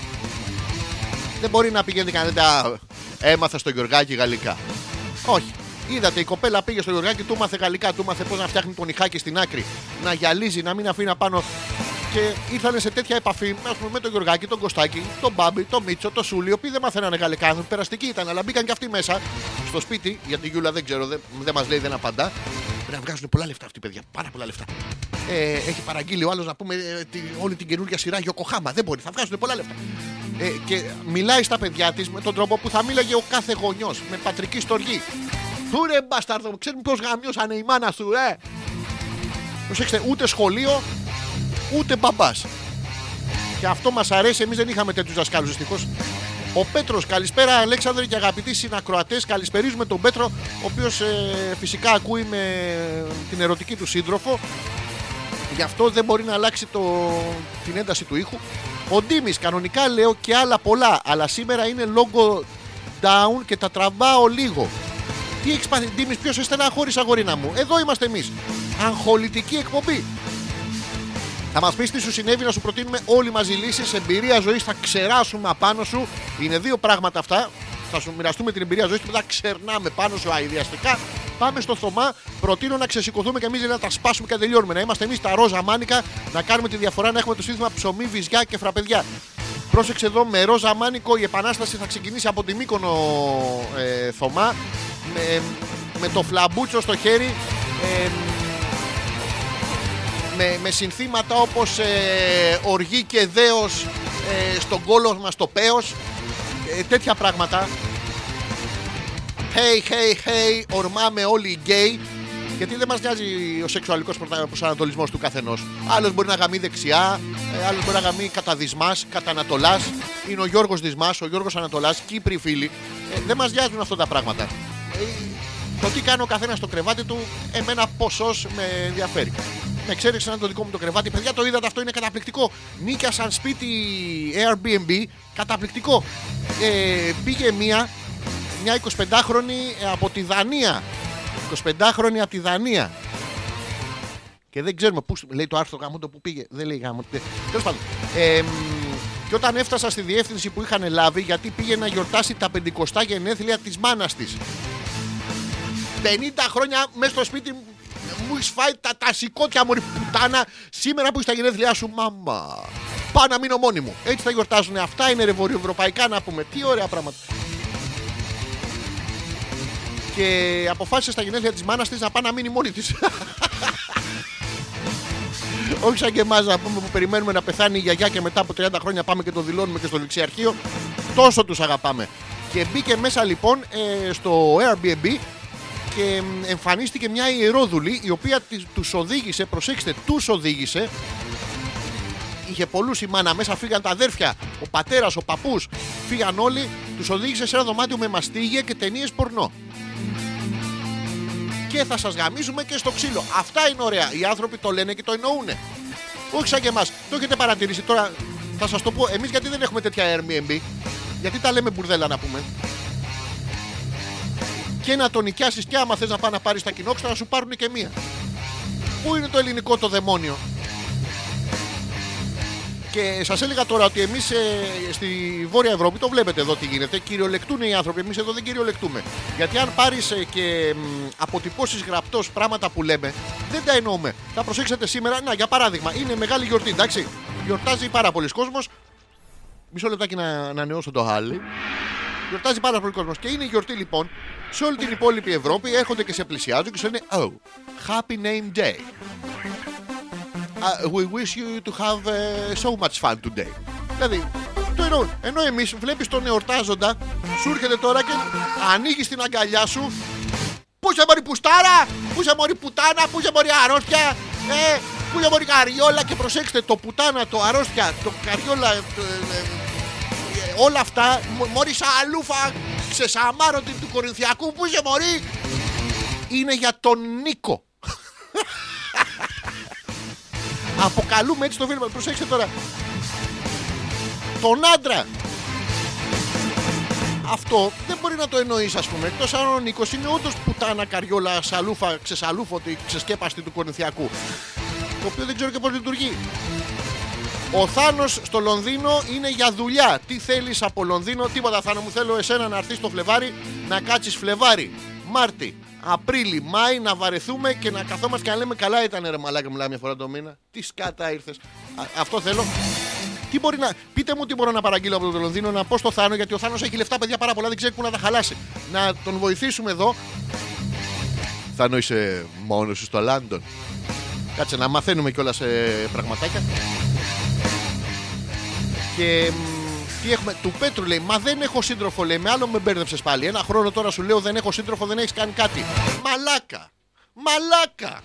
Δεν μπορεί να πηγαίνει κανένα. «Α, Έμαθα στο Γιωργάκη γαλλικά. Όχι. Είδατε, η κοπέλα πήγε στο Γιωργάκη, του μάθε γαλλικά, του μάθε πώς να φτιάχνει τον ηχάκι στην άκρη, να γυαλίζει, να μην αφήνει απάνω. Και ήρθαν σε τέτοια επαφή ας πούμε, με τον Γιωργάκη, τον Κωστάκη, τον Μπάμπη, τον Μίτσο, τον Σούλη, οι οποίοι δεν μαθαίνανε γαλλικά, άνθρωποι, περαστικοί ήταν, αλλά μπήκαν και αυτοί μέσα στο σπίτι, γιατί η Γιούλα δεν ξέρω, δεν, δεν μας λέει, δεν απαντά. Πρέπει να βγάζουν πολλά λεφτά αυτοί οι παιδιά, πάρα πολλά λεφτά. Ε, έχει παραγγείλει ο άλλος να πούμε ε, τη, όλη την καινούργια σειρά Γιοκοχάμα. Δεν μπορεί, θα βγάζουν πολλά λεφτά. Ε, και μιλάει στα παιδιά της με τον τρόπο που θα μίλαγε ο κάθε γονιός, με πατρική στοργή. Του ρε μπαστάρδο, ξέρουμε πώ γαμιώσανε η μάνα σου, ε! Προσέξτε, ούτε σχολείο, ούτε μπαμπάς. Και αυτό μας αρέσει, εμείς δεν είχαμε τέτοιους δασκάλους δυστυχώς. Ο Πέτρος, καλησπέρα Αλέξανδρε και αγαπητοί συνακροατές. Καλησπερίζουμε τον Πέτρο, ο οποίος φυσικά ακούει με την ερωτική του σύντροφο. Γι' αυτό δεν μπορεί να αλλάξει το, την ένταση του ήχου. Ο Ντίμης, κανονικά λέω και άλλα πολλά, αλλά σήμερα είναι logo down και τα τραβάω λίγο. Τι έχεις πάθει, Ντίμης, ποιος σε στεναχώρησε, αγορίνα μου. Εδώ είμαστε εμείς. Αγχολητική εκπομπή. Θα μας πεις τι σου συνέβη να σου προτείνουμε όλοι μαζί λύσεις. Εμπειρία ζωής θα ξεράσουμε απάνω σου. Είναι δύο πράγματα αυτά. Θα σου μοιραστούμε την εμπειρία ζωής και μετά ξερνάμε πάνω σου αειδιαστικά. Πάμε στο Θωμά. Προτείνω να ξεσηκωθούμε και εμείς να τα σπάσουμε και να τελειώνουμε. Να είμαστε εμείς τα ρόζα μάνικα, να κάνουμε τη διαφορά, να έχουμε το σύνθημα ψωμί, βυζιά και φραπεδιά. Πρόσεξε εδώ με ρόζα μάνικο η επανάσταση θα ξεκινήσει από τη Μύκονο ε, Θωμά. Με, με το φλαμπούτσο στο χέρι. Ε, με, με συνθήματα όπως ε, οργή και δέος ε, στον κόλο μας το πέος ε, τέτοια πράγματα Hey, hey, hey, ορμάμε όλοι οι γκέι γιατί δεν μας νοιάζει ο σεξουαλικός προτα- προσανατολισμός του καθενός. Άλλος μπορεί να γαμεί δεξιά, ε, άλλος μπορεί να γαμεί κατά Δυσμάς, κατά Ανατολάς. Είναι ο Γιώργος Δυσμάς, ο Γιώργος Ανατολάς, Κύπροι φίλοι. Ε, δεν μας νοιάζουν αυτά τα πράγματα. Ε, το τι κάνει ο καθένας στο κρεβάτι του, εμένα ποσός με ενδιαφέρει. Με ξέρει σαν το δικό μου το κρεβάτι. Παιδιά, το είδατε, αυτό είναι καταπληκτικό. Νίκια σαν σπίτι Airbnb, καταπληκτικό. Ε, πήγε μία, μια 25χρονη από τη Δανία. 25χρονη από τη Δανία. Και δεν ξέρουμε πού λέει το άρθρο γάμο το που πήγε. Δεν λέει γάμο. Τέλος πάντων. Ε, μ, και όταν έφτασα στη διεύθυνση που είχαν λάβει, γιατί πήγε να γιορτάσει τα 50 γενέθλια της μάνας της. 50 χρόνια μέσα στο σπίτι μου μου έχεις φάει τα, τα σηκώτια μου, ρε πουτάνα. Σήμερα που είσαι τα γενέθλιά σου, μάμα. Πάω να μείνω μόνη μου. Έτσι θα γιορτάζουν. Αυτά είναι ρε βορειοευρωπαϊκά να πούμε. Τι ωραία πράγματα. Και αποφάσισε στα γενέθλια της μάνας της να πάει να μείνει μόνη της. Όχι σαν και εμάς να πούμε που περιμένουμε να πεθάνει η γιαγιά και μετά από 30 χρόνια πάμε και το δηλώνουμε και στο ληξιαρχείο. Τόσο τους αγαπάμε. Και μπήκε μέσα λοιπόν ε, στο Airbnb και μ, εμφανίστηκε μια ιερόδουλη η οποία της- τους οδήγησε, προσέξτε, τους οδήγησε Είχε πολλούς η μάνα μέσα, φύγαν τα αδέρφια, ο πατέρας, ο παππούς. Φύγαν όλοι, τους οδήγησε σε ένα δωμάτιο με μαστίγια και ταινίες πορνό. Και θα σας γαμίζουμε και στο ξύλο. Αυτά είναι ωραία. Οι άνθρωποι το λένε και το εννοούν. Όχι σαν και εμάς. Το έχετε παρατηρήσει τώρα. Θα σας το πω, εμείς γιατί δεν έχουμε τέτοια Airbnb; Γιατί τα λέμε μπουρδέλα να πούμε; Και να τον νοικιάσεις και άμα θες να πάει να πάρεις τα κοινόξυρα να σου πάρουν και μία. Πού είναι το ελληνικό το δαιμόνιο; Και σας έλεγα τώρα ότι εμείς στη Βόρεια Ευρώπη το βλέπετε εδώ τι γίνεται. Κυριολεκτούν οι άνθρωποι. Εμείς εδώ δεν κυριολεκτούμε. Γιατί αν πάρεις και μ, αποτυπώσεις γραπτός πράγματα που λέμε, δεν τα εννοούμε. Θα προσέξετε σήμερα, να για παράδειγμα, είναι μεγάλη γιορτή, εντάξει. Γιορτάζει πάρα πολλοί κόσμος. Μισό λεπτάκι να ανανεώσω το χάλι. Γιορτάζει πάρα πολύ κόσμος. Και είναι η γιορτή λοιπόν σε όλη την υπόλοιπη Ευρώπη. Έρχονται και σε πλησιάζουν και σου λένε Oh, happy name day. Uh, we wish you to have uh, so much fun today. Δηλαδή, το εννοούν. Ενώ εμείς βλέπεις τον εορτάζοντα, σου έρχεται τώρα και ανοίγει την αγκαλιά σου. Πού σε μωρή πουστάρα, πού σε μωρή πουτάνα, πού σε μωρή αρρώστια, ε, πού σε μωρή καριόλα. Και προσέξτε, το πουτάνα, το αρρώστια, το καριόλα, το, ε, ε, όλα αυτά, μ- μωρή σαλούφα, ξεσαμάρωτη του Κορινθιακού, πού σε μωρή, είναι για τον Νίκο. Αποκαλούμε έτσι το φίλο μας. Προσέξτε τώρα. Τον άντρα. Αυτό δεν μπορεί να το εννοείς, ας πούμε. Εκτός αν ο Νίκος είναι όντως πουτάνα καριόλα, σαλούφα, ξεσαλούφωτη, ξεσκέπαστη του Κορινθιακού. Το οποίο δεν ξέρω και πώς λειτουργεί. Ο Θάνος στο Λονδίνο είναι για δουλειά. Τι θέλεις από Λονδίνο, τίποτα Θάνο μου. Θέλω εσένα να έρθεις στο Φλεβάρι να κάτσεις Φλεβάρι, Μάρτι, Απρίλη, Μάη να βαρεθούμε και να καθόμαστε και να λέμε καλά ήταν ρε μαλάκα μιλάμε μια φορά το μήνα. Τι σκάτα ήρθες. Αυτό θέλω. Τι μπορεί να... Πείτε μου τι μπορώ να παραγγείλω από το Λονδίνο να πω στο Θάνο γιατί ο Θάνος έχει λεφτά παιδιά πάρα πολλά δεν ξέρει πού να τα χαλάσει. Να τον βοηθήσουμε εδώ. Θάνο είσαι μόνος σου στο Λάντον. Κάτσε να μαθαίνουμε κιόλας σε πραγματάκια. Και μ, τι έχουμε, του Πέτρου λέει, Μα δεν έχω σύντροφο, λέει, με άλλο με μπέρδεψες πάλι. Ένα χρόνο τώρα σου λέω δεν έχω σύντροφο, δεν έχεις κάνει κάτι. Μαλάκα! Μαλάκα!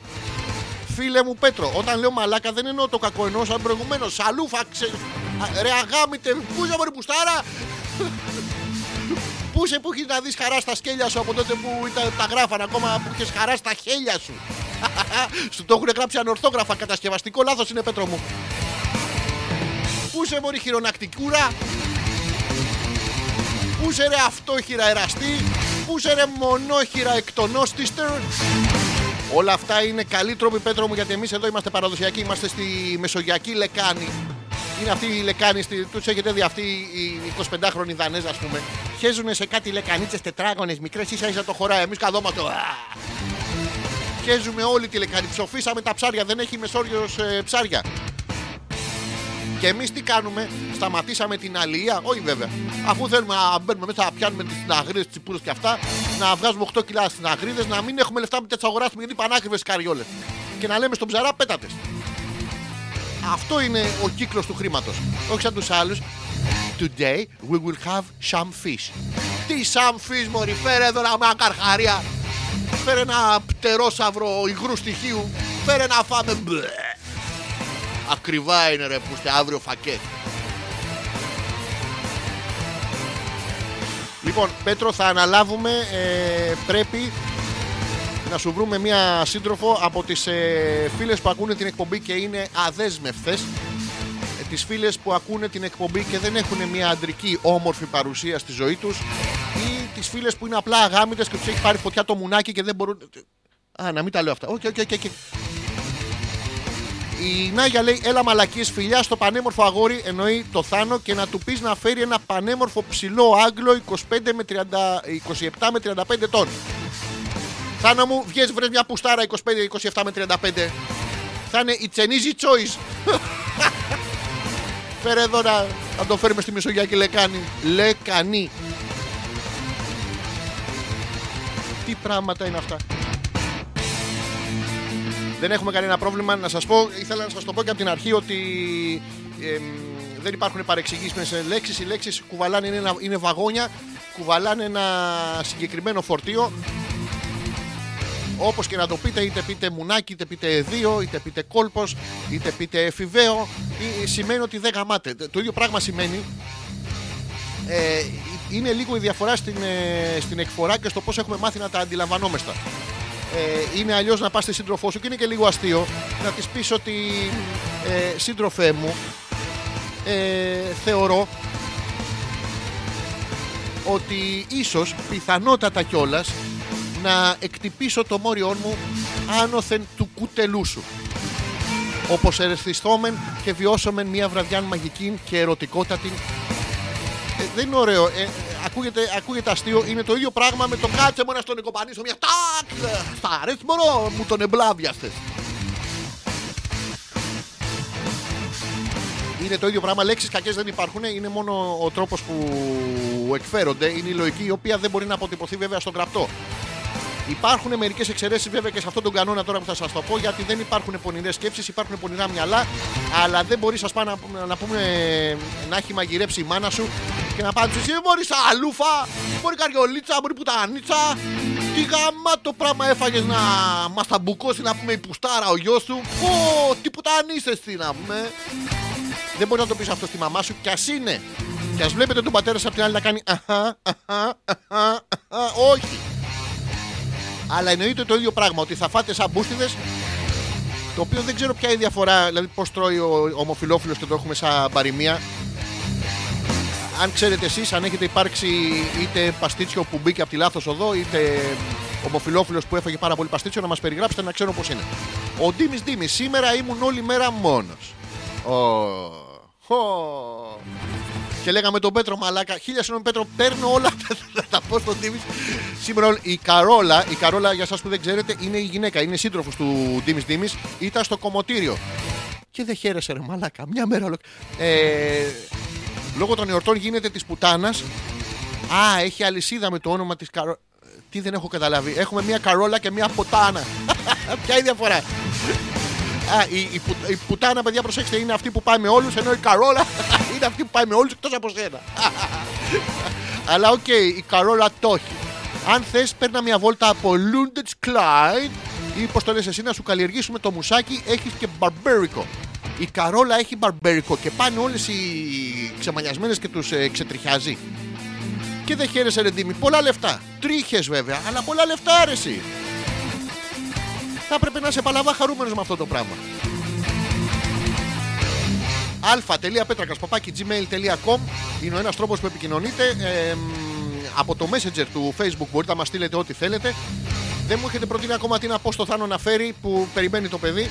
Φίλε μου Πέτρο, όταν λέω μαλάκα δεν εννοώ το κακό, εννοώ σαν προηγουμένως. Σαλούφα, ξε... Α, ρε αγάμιτε, πού είσαι μωρή πουστάρα! Πού είσαι που έχεις να δεις χαρά στα σκέλια σου από τότε που ήταν, τα γράφαν ακόμα που είχες χαρά στα χέλια σου; σου το έχουν γράψει ανορθόγραφα, κατασκευαστικό λάθος είναι Πέτρο μου. Πού σε μωρή χειρονακτικούρα Πού σε ρε αυτόχειρα εραστή Πού σε ρε μονόχειρα εκτονόστιστερ Όλα αυτά είναι καλοί τρόποι Πέτρο μου γιατί εμείς εδώ είμαστε παραδοσιακοί Είμαστε στη Μεσογειακή Λεκάνη είναι αυτή η λεκάνη, τους έχετε δει αυτοί οι 25χρονοι Δανέζοι, ας πούμε. Χέζουν σε κάτι λεκανίτσες τετράγωνες, μικρές, ίσα ίσα το χωράει. Εμείς καθόμαστε. α, Χέζουμε όλη τη λεκάνη. Ψοφήσαμε τα ψάρια, δεν έχει μεσόριο ψάρια. Και εμείς τι κάνουμε, σταματήσαμε την αλληλεία, όχι βέβαια. Αφού θέλουμε να μπαίνουμε μέσα, να πιάνουμε τις αγρίδε, τις τσιπούρες και αυτά, να βγάζουμε 8 κιλά στις αγρίδε, να μην έχουμε λεφτά με τις αγοράσουμε γιατί πανάκριβε καριόλες. Και να λέμε στον ψαρά πέτατε. Αυτό είναι ο κύκλος του χρήματος. Όχι σαν τους άλλους. Today we will have some fish. Τι some fish μωρή, φέρε εδώ ένα μια καρχαρία. Φέρε ένα πτερόσαυρο υγρού στοιχείου. Φέρε να φάμε. Μπλε. Ακριβά είναι ρε που είστε αύριο φακές. Λοιπόν, Πέτρο, θα αναλάβουμε. ε, πρέπει να σου βρούμε μια σύντροφο από τις ε, φίλες που ακούνε την εκπομπή και είναι αδέσμευτες. Ε, τις φίλες που ακούνε την εκπομπή και δεν έχουν μια αντρική όμορφη παρουσία στη ζωή τους ή τις φίλες που είναι απλά αγάμητες και τους έχει πάρει φωτιά το μουνάκι και δεν μπορούν... Α, να μην τα λέω αυτά. OK, OK, OK, OK. Η Νάγια λέει: Έλα μαλακίες φιλιά στο πανέμορφο αγόρι, εννοεί το Θάνο, και να του πεις να φέρει ένα πανέμορφο ψηλό Άγγλο 25 με 30, 27 με 35 ετών. Θάνο μου, βγες βρες μια πουστάρα 25, 27 με 35. Θα είναι η τσενίζη choice. Φέρε εδώ να, να το φέρουμε στη Μεσογειακή Λεκάνη. Λεκανή. Τι πράγματα είναι αυτά. Δεν έχουμε κανένα πρόβλημα να σας πω. Ήθελα να σας το πω και από την αρχή ότι εμ, δεν υπάρχουν παρεξηγήσεις με λέξεις. Οι λέξεις κουβαλάνε είναι, ένα- είναι βαγόνια, κουβαλάνε ένα συγκεκριμένο φορτίο. Όπως και να το πείτε, είτε πείτε μουνάκι, είτε πείτε δύο, είτε πείτε κόλπος, είτε πείτε εφηβαίο, ή- σημαίνει ότι δεν γαμάτε. Το ίδιο πράγμα σημαίνει ε, είναι λίγο η διαφορά στην, ε, στην εκφορά και στο πώς έχουμε μάθει να τα αντιλαμβανόμεστα. Ε, είναι αλλιώς να πας στη σύντροφό σου και είναι και λίγο αστείο να της πεις ότι ε, σύντροφέ μου ε, θεωρώ ότι ίσως πιθανότατα κιόλας να εκτυπήσω το μόριό μου άνωθεν του κουτελού σου. Όπως ερεθιστόμεν και βιώσομεν μια βραδιά μαγική και ερωτικότατη ε, δεν είναι ωραίο. Ε, ε, ακούγεται, ακούγεται αστείο. Είναι το ίδιο πράγμα με το κάτσε μου να στον εκοπανίσω μια τάκ. ε, Στα αρέσει μωρό μου τον εμπλάβιαστες. Είναι το ίδιο πράγμα. Λέξεις κακές δεν υπάρχουν. Είναι μόνο ο τρόπος που εκφέρονται. Είναι η λογική η οποία δεν μπορεί να αποτυπωθεί βέβαια στον γραπτό. Υπάρχουν μερικές εξαιρέσεις βέβαια και σε αυτόν τον κανόνα τώρα που θα σας το πω γιατί δεν υπάρχουν πονηρές σκέψεις, υπάρχουν πονηρά μυαλά. Αλλά δεν μπορείς, ας πούμε, να, να πούμε να έχει μαγειρέψει η μάνα σου και να πάνε εσύ μπορεί αλούφα, μπορεί καριολίτσα, μπορεί πουτανίτσα. Τι γάμα το πράγμα έφαγες να μας τα μπουκώσει να πούμε η πουστάρα ο γιος σου. Πω, τι πουτανίστε τι να πούμε. Δεν μπορεί να το πεις αυτό στη μαμά σου κι ας είναι. Και ας βλέπετε τον πατέρα σα από την άλλη να κάνει αχα, αχα, αχα, αχα. Όχι. Αλλά εννοείται το ίδιο πράγμα, ότι θα φάτε σαν μπούστιδες. Το οποίο δεν ξέρω ποια είναι η διαφορά, δηλαδή πώς τρώει ο ομοφυλόφιλος και το έχουμε σαν παροιμία. Αν ξέρετε εσείς, αν έχετε υπάρξει είτε παστίτσιο που μπήκε από τη λάθος οδό, είτε ομοφυλόφιλος που έφαγε πάρα πολύ παστίτσιο, να μας περιγράψετε να ξέρω πώς είναι. Ο Ντίμης Ντίμης, σήμερα ήμουν όλη μέρα μόνος. Και λέγαμε τον Πέτρο Μαλάκα, χίλια συγγνώμη Πέτρο, παίρνω όλα αυτά θα τα πω στον Ντίμη. Σήμερα η Καρόλα, η Καρόλα για εσάς που δεν ξέρετε, είναι η γυναίκα, είναι σύντροφος του Ντίμη Ντίμη, ήταν στο κομμωτήριο. Και δεν χαίρεσε ρε μαλάκα, μια μέρα ολόκληρη. Ε, λόγω των εορτών γίνεται της πουτάνας. Α, έχει αλυσίδα με το όνομα της καριόλα. Τι δεν έχω καταλάβει. Έχουμε μια καριόλα και μια πουτάνα. Ποια είναι η διαφορά; Α, η, η, που- η πουτάνα, παιδιά, προσέξτε, είναι αυτή που πάει με όλους, ενώ η καριόλα είναι αυτή που πάει με όλους εκτός από σένα. Αλλά οκ, η καριόλα το έχει. Αν θες, πέρνα μια βόλτα από Lundage Clyde ή πώς το λες εσύ να σου καλλιεργήσουμε το μουσάκι, έχεις και μπαρμπέρικο. Η Καρόλα έχει μπαρμπέρικο και πάνε όλες οι ξεμανιασμένε και τους ε, ξετριχιάζει. Και δεν χαίρεσαι, ρε Ντίμη. Πολλά λεφτά. Τρίχες βέβαια, αλλά πολλά λεφτά άρεση. Θα έπρεπε να είσαι παλαβά χαρούμενος με αυτό το πράγμα. αλφα.πέτρακα.gmail.com είναι ο ένας τρόπος που επικοινωνείτε. Ε, μ, από το messenger του facebook μπορείτε να μας στείλετε ό,τι θέλετε. Δεν μου έχετε προτείνει ακόμα τι να πω στο Θάνο να φέρει που περιμένει το παιδί.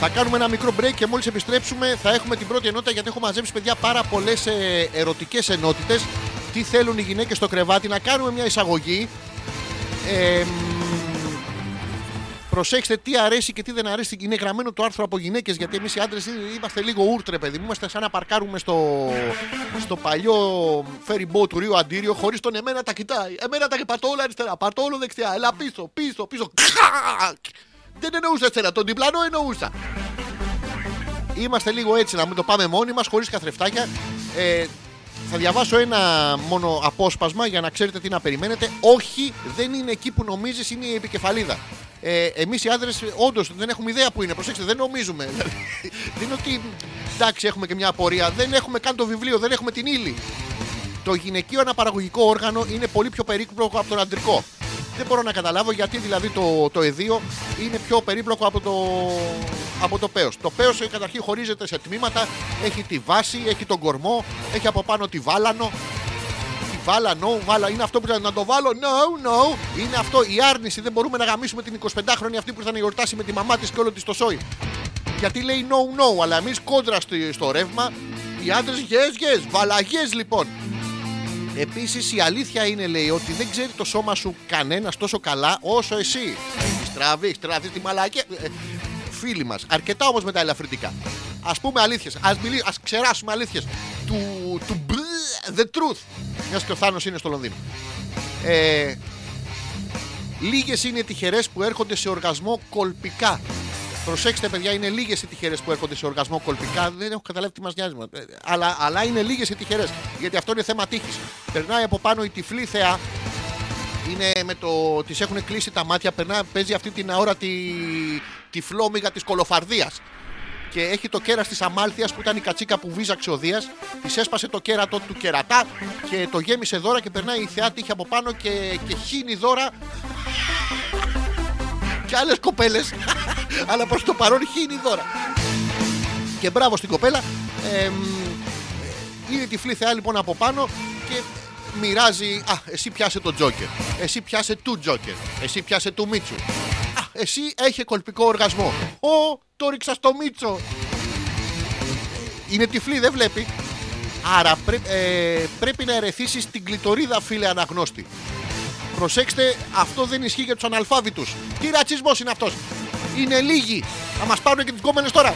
Θα κάνουμε ένα μικρό break και μόλις επιστρέψουμε θα έχουμε την πρώτη ενότητα γιατί έχω μαζέψει παιδιά πάρα πολλές ε, ερωτικές ενότητες. Τι θέλουν οι γυναίκες στο κρεβάτι, να κάνουμε μια εισαγωγή. Ε, μ, προσέξτε τι αρέσει και τι δεν αρέσει. Είναι γραμμένο το άρθρο από γυναίκες γιατί εμείς οι άντρες είμαστε λίγο ούρτρε, παιδί μου. Είμαστε σαν να παρκάρουμε στο, στο παλιό ferry boat του Ρίου Αντίριο χωρίς τον εμένα τα κοιτάει. Εμένα τα πατώ όλα αριστερά, πατώ όλο δεξιά. Έλα πίσω, πίσω, πίσω. Δεν εννοούσα εσένα, τον διπλανό εννοούσα. Είμαστε λίγο έτσι, να μην το πάμε μόνοι μας, χωρίς καθρεφτάκια. Ε, θα διαβάσω ένα μόνο απόσπασμα για να ξέρετε τι να περιμένετε. Όχι, δεν είναι εκεί που νομίζεις, είναι η επικεφαλίδα. Ε, Εμείς οι άντρε, όντως δεν έχουμε ιδέα που είναι. Προσέξτε, δεν νομίζουμε. Δηλαδή, δεν είναι ότι εντάξει, έχουμε και μια απορία. Δεν έχουμε καν το βιβλίο, δεν έχουμε την ύλη. Το γυναικείο αναπαραγωγικό όργανο είναι πολύ πιο περίπλοκο από τον αντρικό. Δεν μπορώ να καταλάβω γιατί δηλαδή το, το εδίο είναι πιο περίπλοκο από το, από το πέος. Το πέος ε, καταρχήν χωρίζεται σε τμήματα, έχει τη βάση, έχει τον κορμό, έχει από πάνω τη βάλανο. Τη βάλανο, βάλα, είναι αυτό που ήταν να το βάλω, no, no. Είναι αυτό η άρνηση, δεν μπορούμε να γαμίσουμε την 25χρονη αυτή που ήρθε να γιορτάσει με τη μαμά της και όλο της το σόι. Γιατί λέει no, no, αλλά εμείς κόντρα στο, στο ρεύμα, οι άντρες yes, yes, βαλαγές λοιπόν. Επίσης η αλήθεια είναι, λέει, ότι δεν ξέρει το σώμα σου κανένας τόσο καλά όσο εσύ. Έχει τραβεί, έχει τραβεί τη μαλακία. Ε, Φίλοι μας, αρκετά όμως με τα ελαφρυντικά. Α πούμε αλήθειες, ας μιλή, ας ξεράσουμε αλήθειες. Του, του μπλ, the truth. Μιας και ο Θάνος είναι στο Λονδίνο. Ε, Λίγες είναι οι τυχερές που έρχονται σε οργασμό κολπικά. Προσέξτε, παιδιά, είναι λίγες οι τυχερές που έρχονται σε οργασμό κολπικά. Δεν έχω καταλάβει τι μας νοιάζει. Ε, Αλλά, αλλά είναι λίγες οι τυχερές. Γιατί αυτό είναι θέμα τύχης. Περνάει από πάνω η τυφλή θεά. Είναι με το. Τη έχουν κλείσει τα μάτια. Περνά, παίζει αυτή την αόρατη τυφλόμυγα της κολοφαρδίας. Και έχει το κέρας της Αμάλθειας που ήταν η κατσίκα που βίζαξε ο Δίας. Της έσπασε το κέρατο του κερατά και το γέμισε δώρα και περνάει η θεά τύχη από πάνω και, και χύνει δώρα και άλλες κοπέλες. αλλά προς το παρόν χύνει δώρα. Και μπράβο στην κοπέλα. Ε, είναι τυφλή θεά λοιπόν από πάνω και μοιράζει. Α, εσύ πιάσε τον Τζόκερ. Εσύ πιάσε του Τζόκερ. Εσύ πιάσε του Μίτσου. Α, εσύ έχει κολπικό οργασμό. Ω, το ρίξα στο Μίτσο. Είναι τυφλή, δεν βλέπει. Άρα πρέ- ε, πρέπει να ερεθίσει την κλητορίδα, φίλε αναγνώστη. Προσέξτε, αυτό δεν ισχύει για τους αναλφάβητους. Τι ρατσισμός είναι αυτός. Είναι λίγοι. Θα μας πάρουν και τις κόμενες τώρα.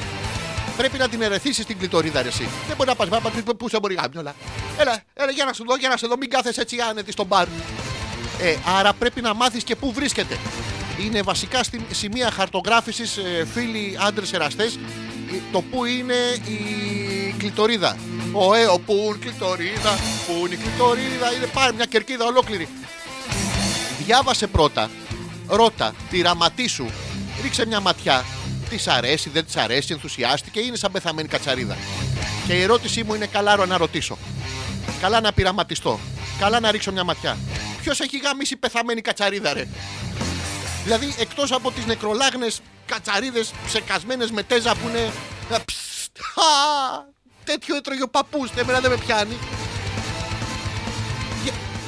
Πρέπει να την ερεθίσεις την κλητορίδα, ρε, εσύ. Δεν μπορεί να πας. Πού σε μπορεί γάμιολα. Έλα, έλα, για να σου δω, για να σε δω. Μην κάθεσαι έτσι άνετη στον μπαρ. Ε, άρα πρέπει να μάθεις και πού βρίσκεται. Είναι βασικά στη, σημεία χαρτογράφησης, ε, φίλοι άντρες εραστές, το πού είναι η κλητορίδα. Ο ε, ο πού είναι η κλητορίδα, πού είναι η κλητορίδα. Είναι πάρα μια κερκίδα ολόκληρη. Διάβασε πρώτα, ρώτα, τη ραματή σου, ρίξε μια ματιά. Της αρέσει, δεν της αρέσει, ενθουσιάστηκε, είναι σαν πεθαμένη κατσαρίδα. Και η ερώτησή μου είναι καλά να ρωτήσω. Καλά να πειραματιστώ. Καλά να ρίξω μια ματιά. Ποιος έχει γαμίσει πεθαμένη κατσαρίδα, ρε; Δηλαδή, εκτός από τις νεκρολάγνες κατσαρίδες ψεκασμένες με τέζα που είναι. ε, ψστ, α, τέτοιο έτρωγε ο παππούς, εμένα δεν με πιάνει.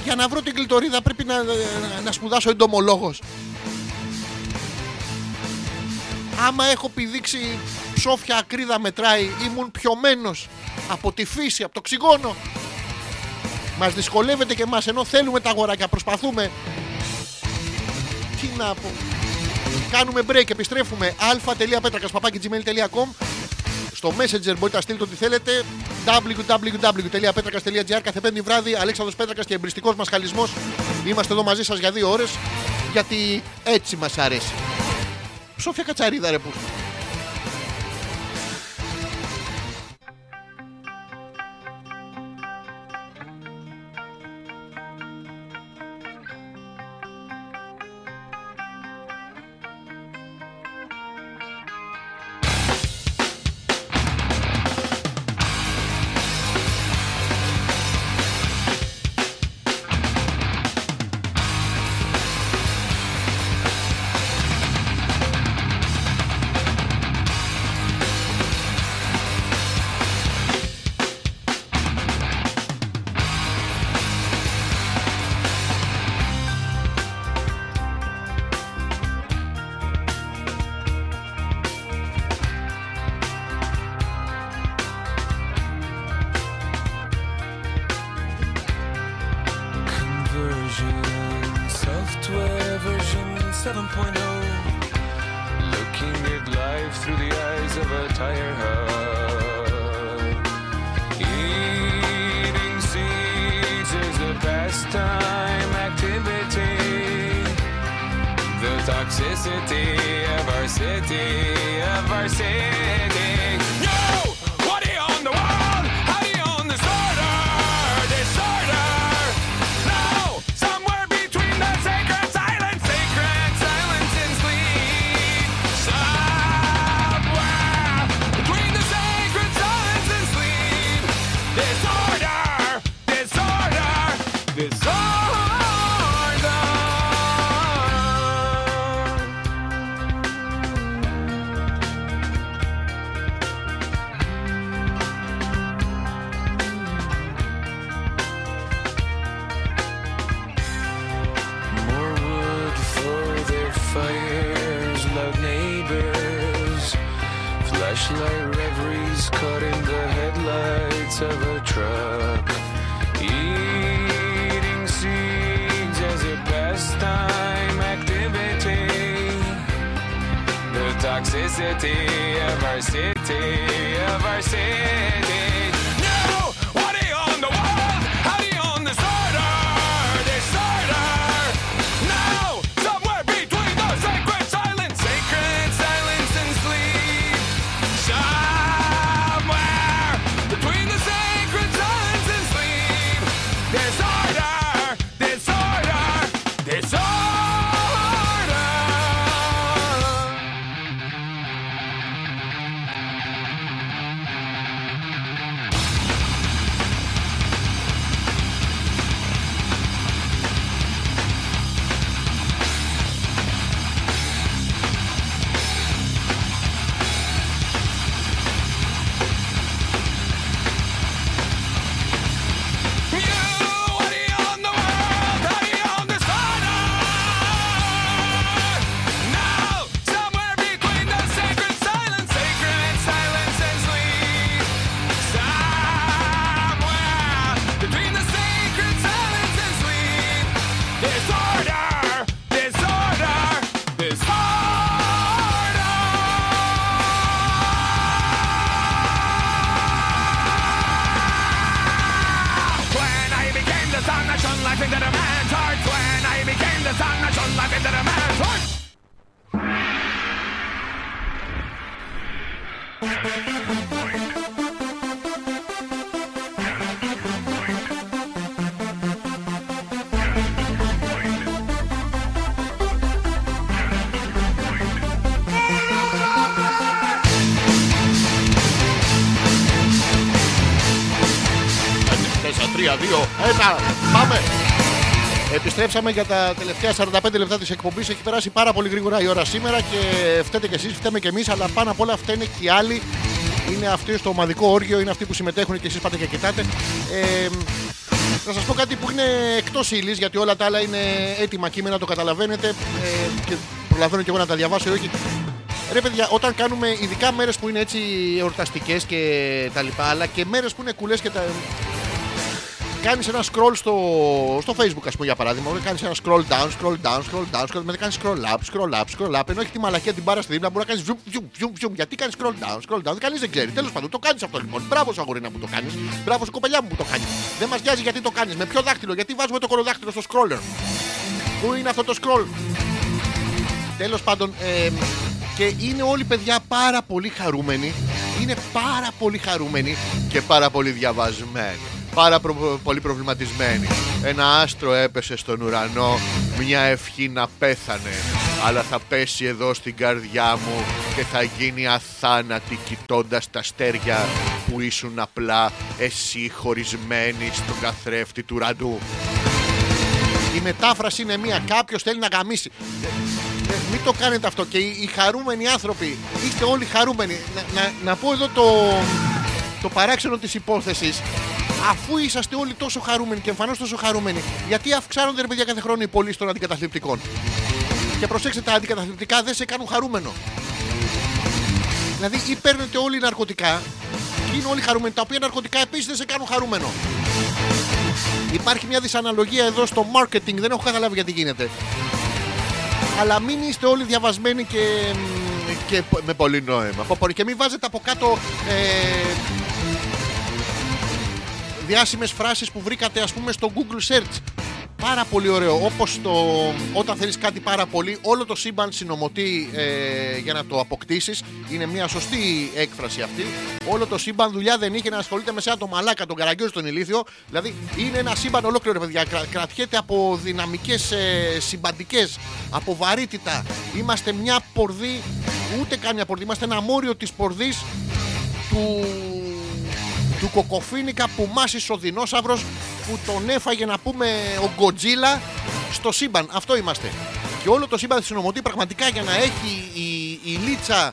Για, για να βρω την κλειτορίδα πρέπει να, να, να σπουδάσω εντομολόγος. Άμα έχω πηδήξει ψόφια ακρίδα μετράει, ήμουν πιωμένος από τη φύση, από το ξυγόνο. Μας δυσκολεύεται και μας ενώ θέλουμε τα αγοράκια, προσπαθούμε. Τι να πω. Κάνουμε break, επιστρέφουμε. αλφα.πέτρακα.gmail.com Στο Messenger μπορείτε να στείλετε ό,τι θέλετε. www.petrakas.gr Κάθε πέμπτη βράδυ, Αλέξανδρος Πέτρακας και εμπριστικός μας χαλισμός. Είμαστε εδώ μαζί σας για δύο ώρες. Γιατί έτσι μας αρέσει. Σόφια Κατσαρίδα ρε που. Ένα. Πάμε. Επιστρέψαμε για τα τελευταία 45 λεπτά της εκπομπής. Έχει περάσει πάρα πολύ γρήγορα η ώρα σήμερα και φταίτε κι εσείς, φταίμε κι εμείς, αλλά πάνω απ' όλα φταίνε και οι άλλοι. Είναι αυτοί στο ομαδικό όργιο, είναι αυτοί που συμμετέχουν και εσείς πάτε και κοιτάτε. Ε, να σας πω κάτι που είναι εκτός ύλης, γιατί όλα τα άλλα είναι έτοιμα κείμενα, το καταλαβαίνετε. Ε, και προλαβαίνω και εγώ να τα διαβάσω ή όχι. Ρε παιδιά, όταν κάνουμε ειδικά μέρες που είναι έτσι εορταστικές και τα λοιπά, αλλά και μέρες που είναι κουλές και τα. Κάνεις ένα scroll στο, στο facebook, ας πούμε για παράδειγμα. Κάνεις ένα scroll down, scroll down, scroll down, scroll, μετά κάνεις scroll up, scroll up, scroll up. Ενώ έχει τη μαλακία την πάρα στη δίπλα, μπορεί να κάνεις zoom, zoom, zoom, zoom. Γιατί κάνεις scroll down, scroll down. Κανείς δεν ξέρει. Τέλος πάντων, το κάνεις αυτό λοιπόν. Μπράβο σου αγορίνα που το κάνεις. Μπράβο σου κοπελιά μου που το κάνεις. Δεν μας νοιάζει γιατί το κάνεις. Με ποιο δάχτυλο, γιατί βάζουμε το κολοδάχτυλο στο scroller. Πού είναι αυτό το scroll; Τέλος πάντων, ε, και είναι όλοι παιδιά πάρα πολύ χαρούμενοι. Είναι πάρα πολύ χαρούμενοι και πάρα πολύ διαβασμένοι. Πάρα προ- πολύ προβληματισμένοι. Ένα άστρο έπεσε στον ουρανό, μια ευχή να πέθανε. Αλλά θα πέσει εδώ στην καρδιά μου και θα γίνει αθάνατη κοιτώντας τα αστέρια που ήσουν απλά εσύ χωρισμένοι στον καθρέφτη του ουρανού. Η μετάφραση είναι μία. Κάποιος θέλει να γαμίσει. Ε, μην το κάνετε αυτό. Και οι, οι χαρούμενοι άνθρωποι, είστε όλοι χαρούμενοι. Να, να, να πω εδώ το, το παράξενο της υπόθεσης. Αφού είσαστε όλοι τόσο χαρούμενοι και εμφανώς τόσο χαρούμενοι, γιατί αυξάνονται ρε παιδιά κάθε χρόνο οι πωλήσεις των αντικαταθλιπτικών; Και προσέξτε, τα αντικαταθλιπτικά δεν σε κάνουν χαρούμενο. Δηλαδή, ή παίρνετε όλοι ναρκωτικά και είναι όλοι χαρούμενοι, τα οποία ναρκωτικά επίσης δεν σε κάνουν χαρούμενο. Υπάρχει μια δυσαναλογία εδώ στο marketing, δεν έχω καταλάβει γιατί γίνεται. Αλλά μην είστε όλοι διαβασμένοι και, και με πολύ νόημα. Πω, πω, Και μην βάζετε από κάτω ε, διάσημες φράσεις που βρήκατε ας πούμε στο Google Search. πάρα πολύ ωραίο. Όπως το όταν θέλεις κάτι πάρα πολύ, όλο το σύμπαν συνομωτεί ε, για να το αποκτήσεις. Είναι μια σωστή έκφραση αυτή. Όλο το σύμπαν δουλειά δεν είχε να ασχολείται με σένα το μαλάκα, τον καραγκιόζη, τον ηλίθιο. Δηλαδή είναι ένα σύμπαν ολόκληρο, ρε παιδιά. Κρα- κρατιέται από δυναμικές ε, συμπαντικές, από βαρύτητα. Είμαστε μια πορδί, ούτε καν μια πορδί, είμαστε ένα μόριο της πορδί του, του κοκοφίνικα που μάσησε ο δεινόσαυρος που τον έφαγε να πούμε ο Γκοτζίλα στο σύμπαν. Αυτό είμαστε. Και όλο το σύμπαν συνομωτεί πραγματικά για να έχει η, η Λίτσα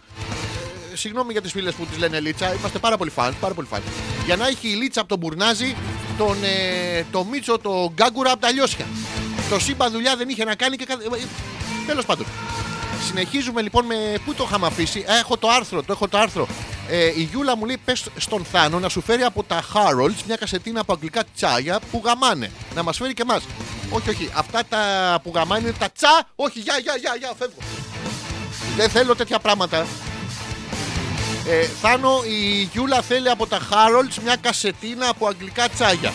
ε, Συγγνώμη για τις φίλες που τις λένε Λίτσα Είμαστε πάρα πολύ φαν, πάρα πολύ φαν Για να έχει η Λίτσα από τον Μπουρνάζη τον, ε, Το Μίτσο, το Γκάγκουρα από τα Λιώσια Το σύμπαν δουλειά δεν είχε να κάνει και κα- ε, Τέλος πάντων Συνεχίζουμε λοιπόν με. Πού το είχαμε αφήσει. Α, έχω το άρθρο. Το έχω το άρθρο. Ε, η Γιούλα μου λέει: Πες στον Θάνο να σου φέρει από τα Harolds μια κασετίνα από αγγλικά τσάγια που γαμάνε. Να μας φέρει και εμάς. Όχι, όχι. Αυτά τα που γαμάνε είναι τα τσα. Όχι, γεια, γεια, γεια, γεια, φεύγω. Δεν θέλω τέτοια πράγματα. Ε, Θάνο, η Γιούλα θέλει από τα Harolds μια κασετίνα από αγγλικά τσάγια.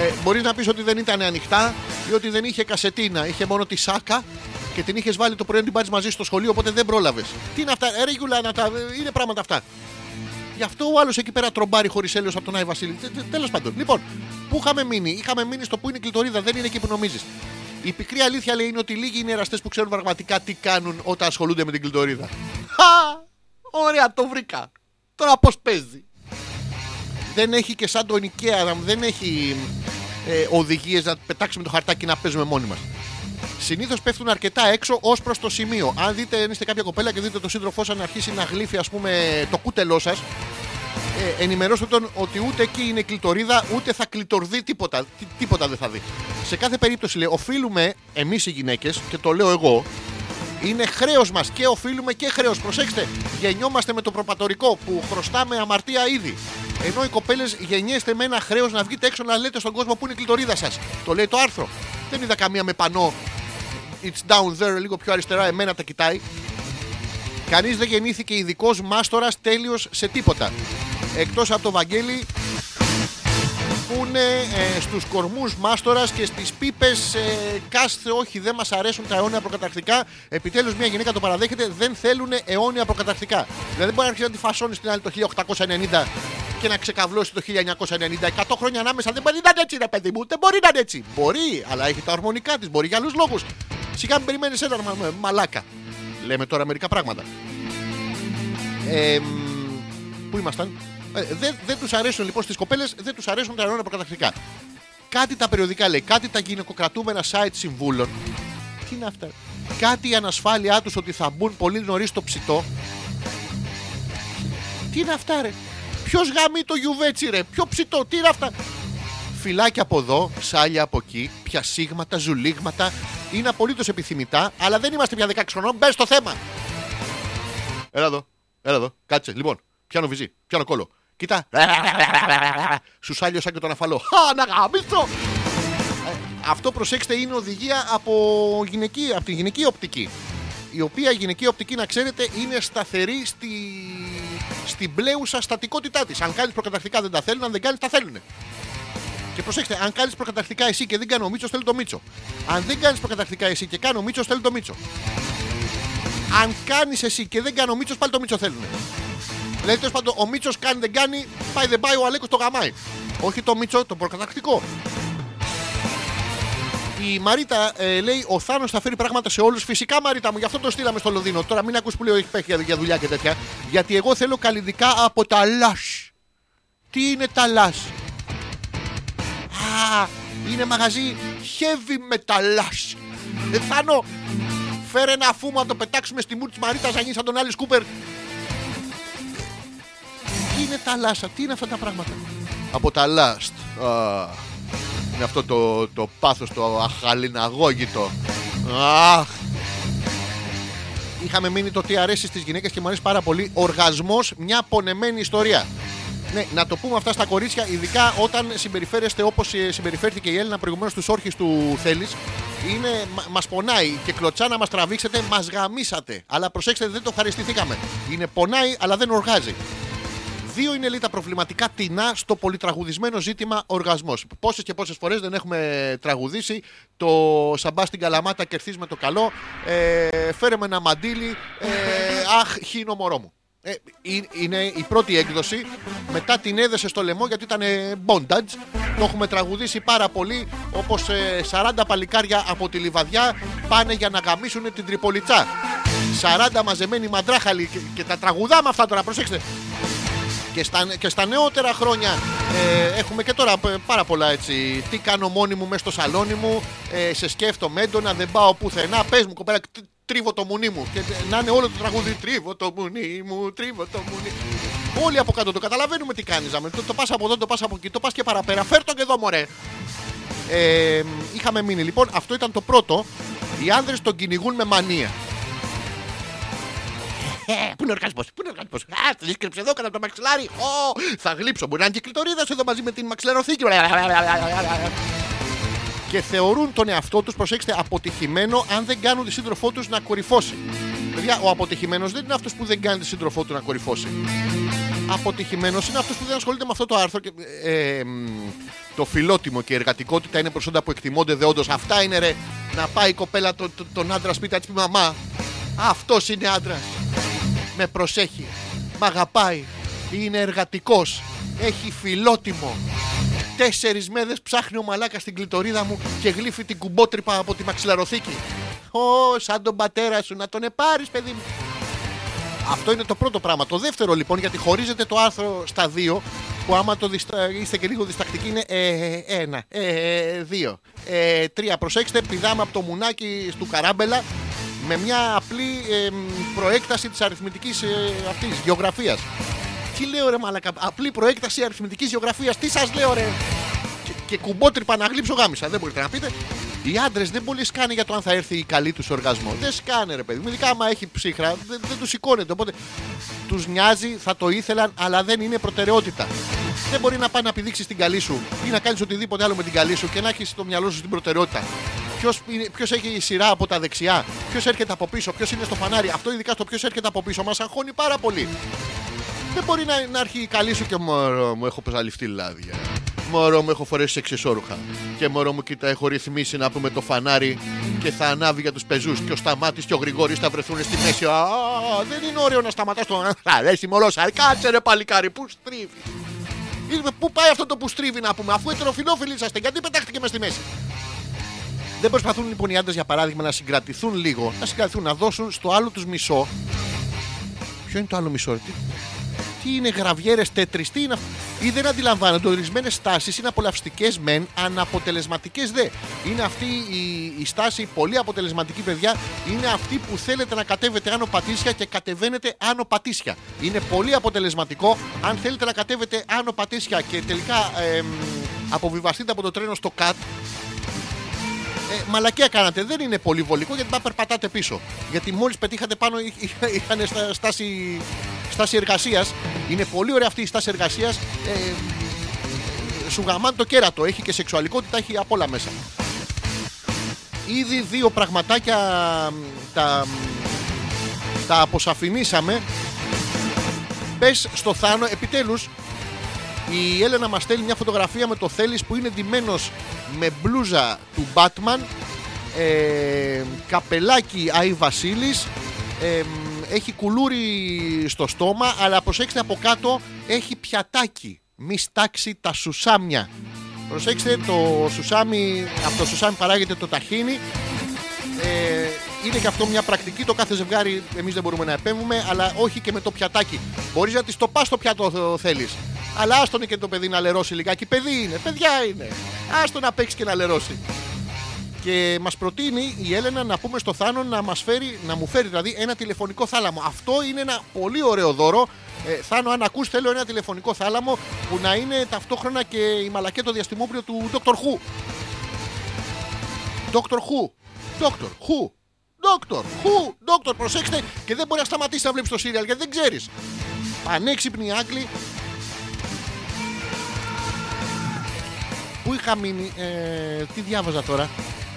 Ε, Μπορείς να πεις ότι δεν ήταν ανοιχτά ή ότι δεν είχε κασετίνα. Είχε μόνο τη σάκα και την είχες βάλει το πρωί να την πάρεις μαζί στο σχολείο, οπότε δεν πρόλαβες. Τι είναι αυτά, ε, ρε Γιούλα, να τα... ε, είναι πράγματα αυτά. Γι' αυτό ο άλλος εκεί πέρα τρομπάρει χωρίς έλεος από τον Άι Βασίλη. Τέλος πάντων. Λοιπόν, πού είχαμε μείνει; Είχαμε μείνει στο που είναι η κλειτορίδα, δεν είναι εκεί που νομίζεις. Η πικρή αλήθεια λέει είναι ότι λίγοι είναι εραστές που ξέρουν πραγματικά τι κάνουν όταν ασχολούνται με την κλειτορίδα. Χα! Ωραία, το βρήκα. Τώρα πώς παίζει δεν έχει και σαν τον IKEA, δεν έχει ε, οδηγίες να πετάξουμε το χαρτάκι να παίζουμε μόνοι μας. Συνήθως πέφτουν αρκετά έξω ως προς το σημείο. Αν δείτε, αν είστε κάποια κοπέλα και δείτε το σύντροφό σας να αρχίσει να γλύφει ας πούμε, το κούτελό σας, ε, ενημερώστε τον ότι ούτε εκεί είναι κλειτορίδα, ούτε θα κλειτορδεί τίποτα. Τι- τίποτα δεν θα δει. Σε κάθε περίπτωση, λέει, οφείλουμε εμείς οι γυναίκες, και το λέω εγώ, είναι χρέος μας και οφείλουμε και χρέος. Προσέξτε, γεννιόμαστε με το προπατορικό που χρωστάμε αμαρτία ήδη. Ενώ οι κοπέλες γεννιέστε με ένα χρέος να βγείτε έξω να λέτε στον κόσμο που είναι η κλειτορίδα σας. Το λέει το άρθρο. Δεν είδα καμία με πανό. It's down there, λίγο πιο αριστερά, εμένα τα κοιτάει. Κανείς δεν γεννήθηκε ειδικός μάστορας τέλειος σε τίποτα. Εκτός από το Βαγγέλη που είναι ε, στους κορμούς μάστορας και στις πίπες ε, κάστε όχι δεν μας αρέσουν τα αιώνια προκαταρκτικά επιτέλους μια γυναίκα το παραδέχεται δεν θέλουν αιώνια προκαταρκτικά. Δηλαδή δεν μπορεί να αρχίσει να τη φασώνει στην άλλη το 1890 και να ξεκαβλώσει το 1990 100 χρόνια ανάμεσα. Δεν μπορεί να είναι έτσι ρε παιδί μου δεν μπορεί να είναι έτσι. Μπορεί αλλά έχει τα ορμονικά της μπορεί για άλλους λόγους. Σιγά μην περιμένεις ένα μα- μα- μαλάκα. Λέμε τώρα μερικά πράγματα. Ε, μ, πού ήμασταν; Ε, δεν δεν τους αρέσουν λοιπόν στις κοπέλες, δεν τους αρέσουν τα αιώνια προκαταρκτικά. Κάτι τα περιοδικά λέει, κάτι τα γυναικοκρατούμενα site συμβούλων. Τι είναι αυτά; Κάτι η ανασφάλειά τους ότι θα μπουν πολύ νωρίς στο ψητό. Τι είναι αυτά, ρε; Ποιος γαμεί το γιουβέτσι, ρε; Ποιο ψητό, τι είναι αυτά; Φυλάκια από εδώ, σάλια από εκεί, πιασίγματα, ζουλίγματα. Είναι απολύτως επιθυμητά, αλλά δεν είμαστε πια 16 χρονών. Μπες στο θέμα. Έλα εδώ. Έλα εδώ. Κάτσε. Λοιπόν, πιάνω βυζί. Πιάνω κόλλο. Κοίτα. Σου σάλιωσα και τον αφαλό. Χα, να γαμίσω. Ε, Αυτό προσέξτε είναι οδηγία από, γυναική, από τη γυναική οπτική. Η οποία γυναική οπτική, να ξέρετε, είναι σταθερή στη, στην πλέουσα στατικότητά της. Αν κάνεις προκαταρκτικά δεν τα θέλουν, αν δεν κάνεις τα θέλουν. Και προσέξτε, αν κάνεις προκαταρκτικά εσύ και δεν κάνει ο Μίτσος, θέλει το Μίτσο. Αν δεν κάνεις προκαταρκτικά εσύ και κάνει ο Μίτσος, θέλει το Μίτσο. Αν κάνεις εσύ και δεν κάνει ο Μίτσος, πάλι το Μίτσο θέλουν. Δηλαδή, τέλος πάντων, ο Μίτσος κάνει δεν κάνει, πάει δεν πάει, ο Αλέκος το γαμάει. Όχι το Μίτσο, το προκαταρκτικό. Η Μαρίτα ε, λέει: Ο Θάνος θα φέρει πράγματα σε όλους. Φυσικά, Μαρίτα μου, γι' αυτό το στείλαμε στο Λονδίνο. Τώρα μην ακούς που λέει: Έχει πέχει για- για δουλειά και τέτοια. Γιατί εγώ θέλω καλλιδικά από τα λάσ. Τι είναι τα λάσ. Α, είναι μαγαζί heavy metal. Ε, Θάνο, φέρε ένα φούμα να το πετάξουμε στη μούρ της Μαρίτας να γίνει σαν τον Άλλη Κούπερ. Τι είναι τα λάσα, τι είναι αυτά τα πράγματα; Από τα last. Α, είναι αυτό το, το πάθος, το αχαλιναγώγητο. Αχ. Είχαμε μείνει το τι αρέσει στις γυναίκες και μου αρέσει πάρα πολύ. Οργασμός, μια πονεμένη ιστορία. Ναι, να το πούμε αυτά στα κορίτσια, ειδικά όταν συμπεριφέρεστε όπως συμπεριφέρθηκε η Έλληνα προηγουμένως στους όρχες του Θέλει. Είναι, μας πονάει και κλωτσά να μας τραβήξετε, μας γαμίσατε. Αλλά προσέξτε, δεν το ευχαριστηθήκαμε. Είναι πονάει, αλλά δεν οργάζει. Δύο είναι λέει τα προβληματικά τεινά στο πολυτραγουδισμένο ζήτημα οργασμός. Πόσες και πόσες φορές δεν έχουμε τραγουδήσει το Σαμπά στην Καλαμάτα και με το καλό. Ε, φέρε με ένα μαντίλι. Ε, αχ, χίνο μωρό μου. Ε, είναι- είναι η πρώτη έκδοση. Μετά την έδεσε στο λαιμό γιατί ήταν ε, bondage. Το έχουμε τραγουδήσει πάρα πολύ. Όπως 40 παλικάρια από τη λιβαδιά πάνε για να γαμίσουν την Τριπολιτσά. 40 μαζεμένοι μαντράχαλοι και, και τα τραγουδάμε αυτά τώρα. Προσέξτε. Και στα, και στα νεότερα χρόνια ε, έχουμε και τώρα π- πάρα πολλά έτσι. Τι κάνω μόνη μου μέσα στο σαλόνι μου, ε, σε σκέφτομαι έντονα, δεν πάω πουθενά. Πες μου, κοπέλα, τ- τρίβω το μουνί μου. Και ε, να είναι όλο το τραγούδι. Τρίβω το μουνί μου, τρίβω το μουνί. Όλοι από κάτω το καταλαβαίνουμε τι κάνεις. Το, το πας από εδώ, το πας από εκεί, το πας και παραπέρα. Φέρ το και εδώ, μωρέ. Ε, είχαμε μείνει λοιπόν, αυτό ήταν το πρώτο. Οι άνδρες τον κυνηγούν με μανία. Ε, πού είναι ο οργασμό, πού είναι ο οργασμό. Α, το δίσκρυψε εδώ, κατά το μαξιλάρι. Ω, θα γλύψω. Μπορεί να είναι και κλειτορίδα εδώ μαζί με την μαξιλαροθήκη. Και θεωρούν τον εαυτό τους, προσέξτε, αποτυχημένο αν δεν κάνουν τη σύντροφό τους να κορυφώσει. Παιδιά, ο αποτυχημένος δεν είναι αυτός που δεν κάνει τη σύντροφό του να κορυφώσει. Αποτυχημένος είναι αυτός που δεν ασχολείται με αυτό το άρθρο. Και, ε, μ, το φιλότιμο και η εργατικότητα είναι προσόντα που εκτιμώνται δεόντως. Αυτά είναι ρε. Να πάει η κοπέλα το, το- τον άντρα σπίτι, να της πει μαμά. Αυτός είναι άντρας. Με προσέχει. Μ' αγαπάει. Είναι εργατικός. Έχει φιλότιμο. Τέσσερις μέρες ψάχνει ο μαλάκας στην κλειτορίδα μου και γλύφει την κουμπότρυπα από τη μαξιλαροθήκη. Ω, σαν τον πατέρα σου να τον επάρεις, παιδί μου. Αυτό είναι το πρώτο πράγμα. Το δεύτερο λοιπόν, γιατί χωρίζεται το άρθρο στα δύο, που άμα το διστα... είστε και λίγο διστακτικοί είναι ε, ένα, ε, δύο, ε, τρία. Προσέξτε, πηδάμε από το μουνάκι του καράμπελα με μια απλή ε, μ, προέκταση της αριθμητικής ε, αυτής, γεωγραφίας. Τι λέω ρε μαλακα, απλή προέκταση αριθμητικής γεωγραφίας, τι σας λέω ρε. Και, και κουμπότρυπα να γλύψω γάμισα, δεν μπορείτε να πείτε. Οι άντρες δεν πολύ σκάνε για το αν θα έρθει η καλή τους οργασμό. Δεν σκάνε, ρε παιδί μου. Ειδικά άμα έχει ψύχρα, δεν, δεν τους σηκώνεται. Οπότε τους νοιάζει, θα το ήθελαν, αλλά δεν είναι προτεραιότητα. Δεν μπορεί να πάει να πηδήξει την καλή σου ή να κάνεις οτιδήποτε άλλο με την καλή σου και να έχεις στο μυαλό σου την προτεραιότητα. Ποιος έχει η σειρά από τα δεξιά, ποιος έρχεται από πίσω, ποιος είναι στο φανάρι. Αυτό ειδικά στο ποιος έρχεται από πίσω μας αγχώνει πάρα πολύ. Δεν μπορεί να, να έρχει η καλή σου και μωρό μου έχω πεζαληφτεί λάδια. Μωρό μου έχω φορέσει εξισόρουχα. Και μωρό μου κοίτα έχω ρυθμίσει να πούμε το φανάρι και θα ανάβει για τους πεζούς. Και ο Σταμάτης και ο Γρηγόρης θα βρεθούν στη μέση. Α, δεν είναι ωραίο να σταματάς το... Θα αρέσει μωρό σαρ. Κάτσε ρε παλικάρι, πού στρίβεις; Είδαμε πού πάει αυτό το που στρίβει να πούμε, αφού ετεροφιλόφιλοι είσαστε, γιατί πετάχτηκε μες στη μέση; Δεν προσπαθούν λοιπόν οι άντρες για παράδειγμα να συγκρατηθούν λίγο, να συγκρατηθούν, να δώσουν στο άλλο τους μισό. Ποιο είναι το άλλο μισό, ρε, τι, τι είναι γραβιέρες τέτρι, τι είναι αυτό. Ή δεν αντιλαμβάνονται ορισμένες στάσεις είναι απολαυστικές μεν, αναποτελεσματικές δε. Είναι αυτή η, η στάση πολύ αποτελεσματική, παιδιά. Είναι αυτή που θέλετε να κατέβετε άνω πατήσια και κατεβαίνετε άνω πατήσια. Είναι πολύ αποτελεσματικό αν θέλετε να κατέβετε άνω πατήσια και τελικά εμ, αποβιβαστείτε από το τρένο στο κατ. Ε, μαλακία κάνατε. Δεν είναι πολύ βολικό γιατί θα περπατάτε πίσω. Γιατί μόλις πετύχατε πάνω είχ- είχ- είχαν στα- στάση, στάση εργασίας. Είναι πολύ ωραία αυτή η στάση εργασίας. Ε, σου γαμάν το κέρατο. Έχει και σεξουαλικότητα, έχει απ' όλα μέσα. Ήδη δύο πραγματάκια μ, τα, μ, τα αποσαφηνίσαμε. Πες στο Θάνο, επιτέλους η Έλενα μας στέλνει μια φωτογραφία με το Θέλης που είναι ντυμένος με μπλούζα του Batman. Ε, καπελάκι Άι Βασίλης. Ε, έχει κουλούρι στο στόμα αλλά προσέξτε από κάτω έχει πιατάκι. Μη στάξει τα σουσάμια. Προσέξτε το σουσάμι από το σουσάμι παράγεται το ταχίνι ε, είναι και αυτό μια πρακτική. Το κάθε ζευγάρι εμείς δεν μπορούμε να επέμβουμε, αλλά όχι και με το πιατάκι. Μπορείς να της το πας στο πιάτο θέλεις. Αλλά άστον και το παιδί να λερώσει λιγάκι. Παιδί είναι, παιδιά είναι. Άστον να παίξει και να λερώσει. Και μας προτείνει η Έλενα να πούμε στο Θάνο να, μας φέρει, να μου φέρει δηλαδή ένα τηλεφωνικό θάλαμο. Αυτό είναι ένα πολύ ωραίο δώρο. Ε, Θάνο, αν ακούς θέλω ένα τηλεφωνικό θάλαμο που να είναι ταυτόχρονα και η μαλακέτο διαστημόπλιο του Dr. Who. Dr. Who. Dr. Who. Dr. Who. Dr. Προσέξτε και δεν μπορεί να σταματήσει να βλέπεις το σύριαλ γιατί δεν ξέρεις. Πανέξυπνοι Άγγλοι. Πού είχα μείνει, ε, τι διάβαζα τώρα;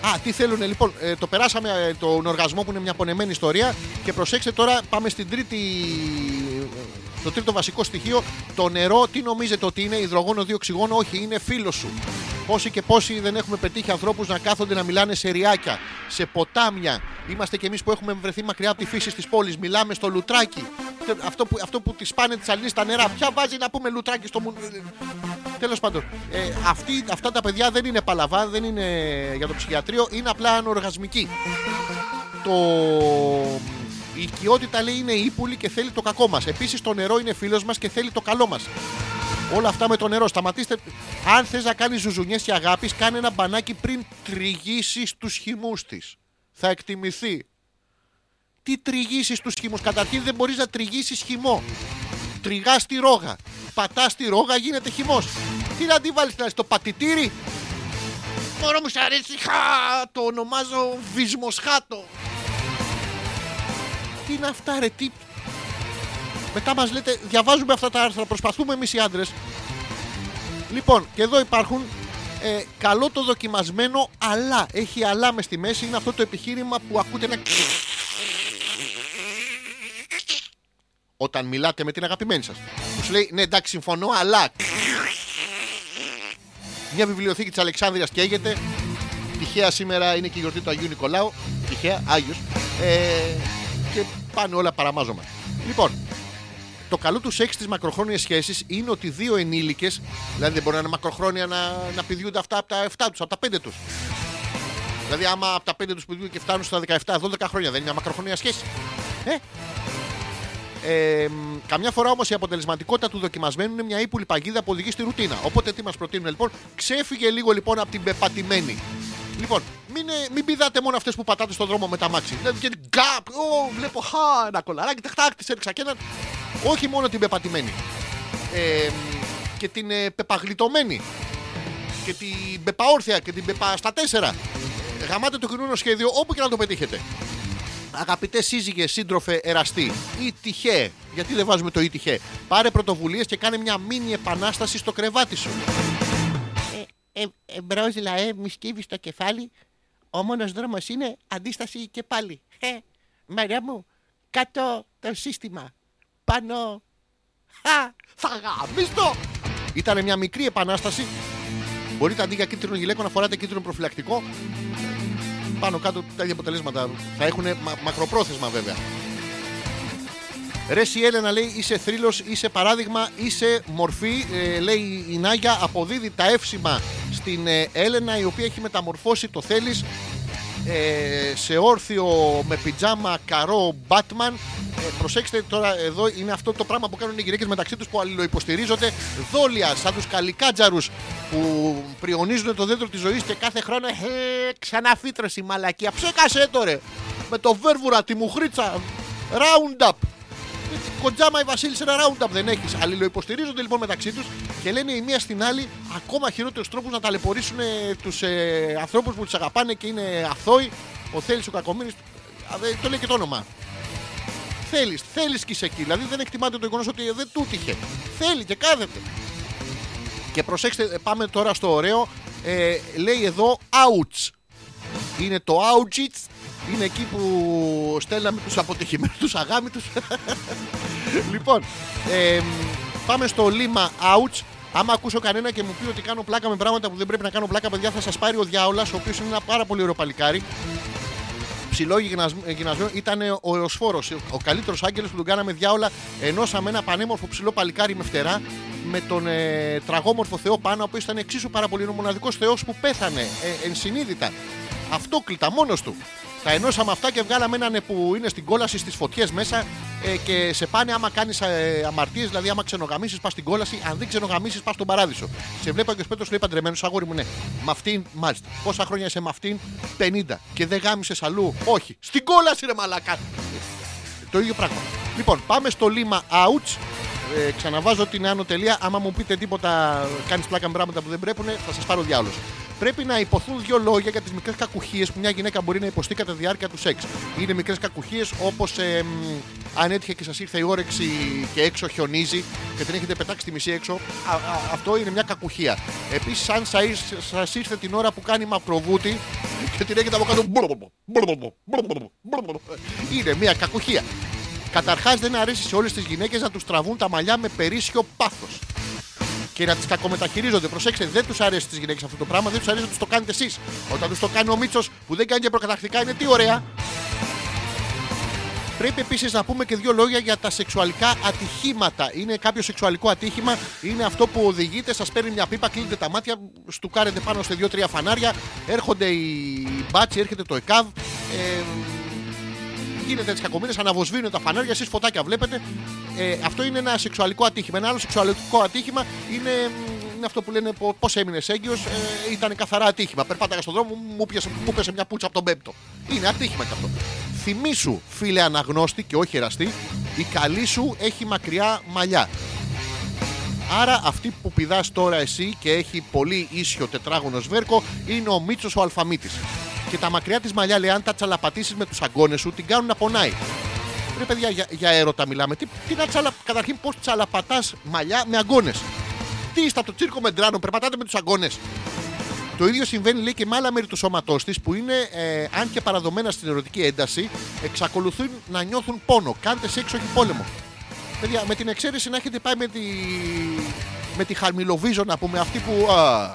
Α, τι θέλουν λοιπόν. Ε, το περάσαμε ε, τον οργασμό που είναι μια πονεμένη ιστορία. Και προσέξτε τώρα, πάμε στην τρίτη. Το τρίτο βασικό στοιχείο, το νερό, τι νομίζετε ότι είναι, υδρογόνο, δύο οξυγόνο, όχι, είναι φίλος σου. Πόσοι και πόσοι δεν έχουμε πετύχει ανθρώπους να κάθονται να μιλάνε σε ριάκια, σε ποτάμια. Είμαστε κι εμείς που έχουμε βρεθεί μακριά από τη φύση της πόλης. Μιλάμε στο λουτράκι. Τε- Αυτό που, αυτό που τη σπάνε τις αλληλεί στα νερά. Ποια βάζει να πούμε λουτράκι στο μου. Τέλος πάντων, ε, αυτοί, αυτά τα παιδιά δεν είναι παλαβά, δεν είναι για το ψυχιατρίο, είναι απλά ανοργασμικοί. Το... Η οικειότητα λέει είναι ύπουλη και θέλει το κακό μας. Επίσης το νερό είναι φίλος μας και θέλει το καλό μας. Όλα αυτά με το νερό. Σταματήστε. Αν θες να κάνεις ζουζουνιές και αγάπης, κάνε ένα μπανάκι πριν τριγύσεις τους χυμούς της. Θα εκτιμηθεί. Τι τριγύσεις τους χυμούς; Καταρχήν δεν μπορείς να τριγύσεις χυμό. Τριγάς τη ρόγα. Πατάς τη ρόγα, γίνεται χυμός. Τι να τη βάλεις στο πατητήρι; Μωρό μου σ' αρέσει. Χα, το ονομάζω βυσμοσχάτο. Τι είναι αυτά, ρε, τι. Μετά μας λέτε, διαβάζουμε αυτά τα άρθρα, προσπαθούμε εμείς οι άντρες. Λοιπόν, και εδώ υπάρχουν ε, καλό το δοκιμασμένο αλλά. Έχει αλλά μες στη μέση. Είναι αυτό το επιχείρημα που ακούτε ένα. Όταν μιλάτε με την αγαπημένη σας. Που σου λέει, ναι, εντάξει, συμφωνώ, αλλά. Μια βιβλιοθήκη της Αλεξάνδρειας καίγεται. Τυχαία σήμερα είναι και η γιορτή του Αγίου Νικολάου. Τυχαία, Άγιος. Ε, και πάνε όλα παραμάζωμα. Λοιπόν, το καλό τους σεξ στις μακροχρόνιες σχέσεις είναι ότι δύο ενήλικες, δηλαδή δεν μπορεί να είναι μακροχρόνια να, να πηδιούνται αυτά από τα 7 τους, από τα 5 τους. Δηλαδή, άμα από τα 5 τους πηδιούνται και φτάνουν στα 17-12 χρόνια, δεν είναι μια μακροχρόνια σχέση. Ε, ε, μ, καμιά φορά όμως η αποτελεσματικότητα του δοκιμασμένου είναι μια ύπουλη παγίδα που οδηγεί στη ρουτίνα. Οπότε τι μας προτείνουν λοιπόν, ξέφυγε λίγο λοιπόν από την πεπατημένη. Λοιπόν, μην, ε, μην πηδάτε μόνο αυτές που πατάτε στον δρόμο με τα μάξι. Δηλαδή και γκάπ, ω, βλέπω χα, ένα κολαράκι, ταχτάκ, τη έριξα και έναν. Όχι μόνο την πεπατημένη. Ε, μ, και την ε, πεπαγλιτωμένη. Και την πεπαόρθια και την πεπα στα τέσσερα. Ε, Γαμάτε το κοινωνικό σχέδιο όπου και να το πετύχετε. Αγαπητέ σύζυγε, σύντροφε, εραστή ή τυχέ, γιατί δεν βάζουμε το ή τυχέ, πάρε πρωτοβουλίες και κάνε μια μίνι επανάσταση στο κρεβάτι σου. Ε, Εμπρός λαέ, μη σκύβεις το κεφάλι. Ο μόνος δρόμος είναι αντίσταση και πάλι. Ε, Μαριά μου, κάτω το σύστημα. Πάνω. Χα, Θα γαμίστο! Ήταν μια μικρή επανάσταση. Μπορείτε αντί για κίτρινο γυλαίκο να φοράτε κίτρινο προφυλακτικό. Πάνω κάτω τα ίδια αποτελέσματα. Θα έχουν μα- μακροπρόθεσμα βέβαια. Ρε η Έλενα λέει είσαι θρύλος, είσαι παράδειγμα, είσαι μορφή ε, λέει η Νάγια αποδίδει τα εύσημα στην ε, Έλενα η οποία έχει μεταμορφώσει το θέλεις ε, σε όρθιο με πιτζάμα καρό Batman. Ε, προσέξτε τώρα, εδώ είναι αυτό το πράγμα που κάνουν οι γυναίκες μεταξύ τους που αλληλοϊποστηρίζονται. Δόλια, σαν τους καλικάτζαρους που πριονίζουν το δέντρο της ζωής και κάθε χρόνο ε, ξαναφύτρωση μαλακία. Ψέκασε τώρα με το βέρβουρα, τη μουχρίτσα. Roundup. Κοντζάμα η Βασίλισσα ένα roundup δεν έχεις. Αλληλοϊποστηρίζονται λοιπόν μεταξύ τους και λένε η μία στην άλλη ακόμα χειρότερους τρόπους να ταλαιπωρήσουν τους ε, ανθρώπους που τους αγαπάνε και είναι αθώοι. Ο Θέλει ο Κακομοίρης. Το λέει και το όνομα. Θέλεις, θέλεις και είσαι εκεί. Δηλαδή δεν εκτιμάται το γεγονός ότι δεν του τύχε. Θέλει και κάθεται. Και προσέξτε, ε, πάμε τώρα στο ωραίο. Ε, λέει εδώ ouch. Είναι το Auschwitz. Είναι εκεί που στέλναμε τους αποτυχημένους, τους αγάμητους. λοιπόν, ε, πάμε στο Λίμα Ouch. Άμα ακούσω κανένα και μου πει ότι κάνω πλάκα με πράγματα που δεν πρέπει να κάνω πλάκα, παιδιά, θα σας πάρει ο Διάολας, ο οποίος είναι ένα πάρα πολύ ωραίο παλικάρι. Ψηλό γυμνασμ- ε, γυμνασμένο ήταν ο Εωσφόρο, ο καλύτερος άγγελος που τον κάναμε διάολα. Ενώσαμε ένα πανέμορφο ψηλό παλικάρι με φτερά με τον ε, τραγόμορφο Θεό πάνω, ο οποίος ήταν εξίσου πάρα πολύ. Είναι ο μοναδικός Θεός που πέθανε ε, ενσυνείδητα. Αυτόκλητα μόνος του. Τα ενώσαμε αυτά και βγάλαμε έναν ε, που είναι στην κόλαση στις φωτιές μέσα ε, και σε πάνε άμα κάνεις ε, αμαρτίες, δηλαδή άμα ξενογαμίσεις, πας στην κόλαση. Αν δεν ξενογαμίσεις, πας στον παράδεισο. Σε βλέπω και ο Πέτρο λέει παντρεμένος, αγόρι μου, ναι. Με αυτήν, μάλιστα. Πόσα χρόνια είσαι με αυτήν, 50. Και δεν γάμισες αλλού; Όχι. Στην κόλαση, ρε μαλακά. Το ίδιο πράγμα. Λοιπόν, πάμε στο λίμα ouch. Ε, ξαναβάζω την άνω τελεία. Άμα μου πείτε τίποτα, κάνεις πλάκα με πράγματα που δεν πρέπει, θα σας πάρω διάολος. Πρέπει να υποθούν δύο λόγια για τις μικρές κακουχίες που μια γυναίκα μπορεί να υποστεί κατά τη διάρκεια του σεξ. Είναι μικρές κακουχίες όπως ε, μ, αν έτυχε και σας ήρθε η όρεξη και έξω χιονίζει και την έχετε πετάξει τη μισή έξω. Α, α, αυτό είναι μια κακουχία. Επίσης, αν σας ήρθε την ώρα που κάνει μακροβούτι και την έχετε από κάτω. Είναι μια κακουχία. Καταρχάς, δεν αρέσει σε όλες τις γυναίκες να τους τραβούν τα μαλλιά με περίσσιο πάθος. Και να τι κακομεταχειρίζονται. Προσέξτε, δεν τους αρέσει στις γυναίκες αυτό το πράγμα, δεν τους αρέσει να τους το κάνετε εσείς. Όταν τους το κάνει ο Μίτσος που δεν κάνει και προκαταρκτικά είναι τι ωραία. Πρέπει επίσης να πούμε και δύο λόγια για τα σεξουαλικά ατυχήματα. Είναι κάποιο σεξουαλικό ατύχημα, είναι αυτό που οδηγείτε, σας παίρνει μια πίπα, κλείνετε τα μάτια, στουκάρετε πάνω σε δύο-τρία φανάρια, έρχονται οι μπάτσι, έρχεται το ΕΚΑΒ, ε, γίνεται τι κακομοίρες, αναβοσβήνουν τα φανάρια, εσείς φωτάκια βλέπετε. Ε, αυτό είναι ένα σεξουαλικό ατύχημα. Ένα άλλο σεξουαλικό ατύχημα είναι, είναι αυτό που λένε πώς έμεινες έγκυος. Ε, ήταν καθαρά ατύχημα. Περπάταγα στον δρόμο, μου πιάσε, μου πέσε μια πούτσα από τον πέμπτο. Είναι ατύχημα κι αυτό. Θυμήσου, φίλε αναγνώστη και όχι εραστή, η καλή σου έχει μακριά μαλλιά. Άρα αυτή που πηδάς τώρα εσύ και έχει πολύ ίσιο τετράγωνο σβέρκο είναι ο Μίτσος ο Αλφαμίτης. Και τα μακριά της μαλλιά λέει αν τα τσαλαπατήσεις με τους αγκώνες σου την κάνουν να πονάει. Ρε παιδιά για, για έρωτα μιλάμε. Τι, τι να τσαλα... Καταρχήν πώς τσαλαπατάς μαλλιά με αγκώνες; Τι είστε από το τσίρκο με ντράνο, περπατάτε με τους αγκώνες. Το ίδιο συμβαίνει λέει και με άλλα μέρη του σώματός της που είναι, ε, αν και παραδομένα στην ερωτική ένταση, εξακολουθούν να νιώθουν πόνο. Κάντε σεξ, όχι πόλεμο. Παιδιά, με την εξαίρεση να έχετε πάει με τη, με τη χαρμιλοβίζο να πούμε αυτή που. Α,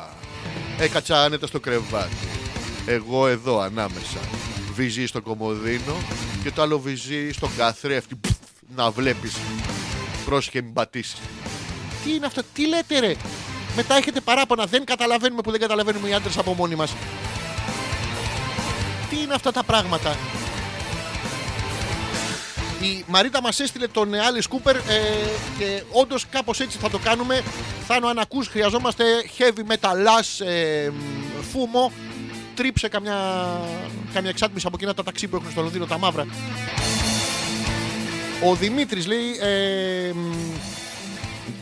έκατσα άνετα στο κρεβάτι. Εγώ εδώ ανάμεσα. Βυζί στο κομμωδίνο και το άλλο βυζί στον καθρέφτη. Πφ, να βλέπεις. Πρόσχε μην πατήσεις. Τι είναι αυτό, τι λέτε ρε; Μετά έχετε παράπονα. Δεν καταλαβαίνουμε που δεν καταλαβαίνουμε οι άντρες από μόνοι μας. Τι είναι αυτά τα πράγματα; Η Μαρίτα μας έστειλε τον Άλλη Κούπερ ε, και όντως κάπως έτσι θα το κάνουμε. Θάνο, αν ακούς, χρειαζόμαστε heavy metal ε, φούμο. Τρίψε καμιά, καμιά εξάτμιση από εκείνα τα ταξί που έχουν στο Λονδίνο τα μαύρα. Ο Δημήτρη λέει. Ε,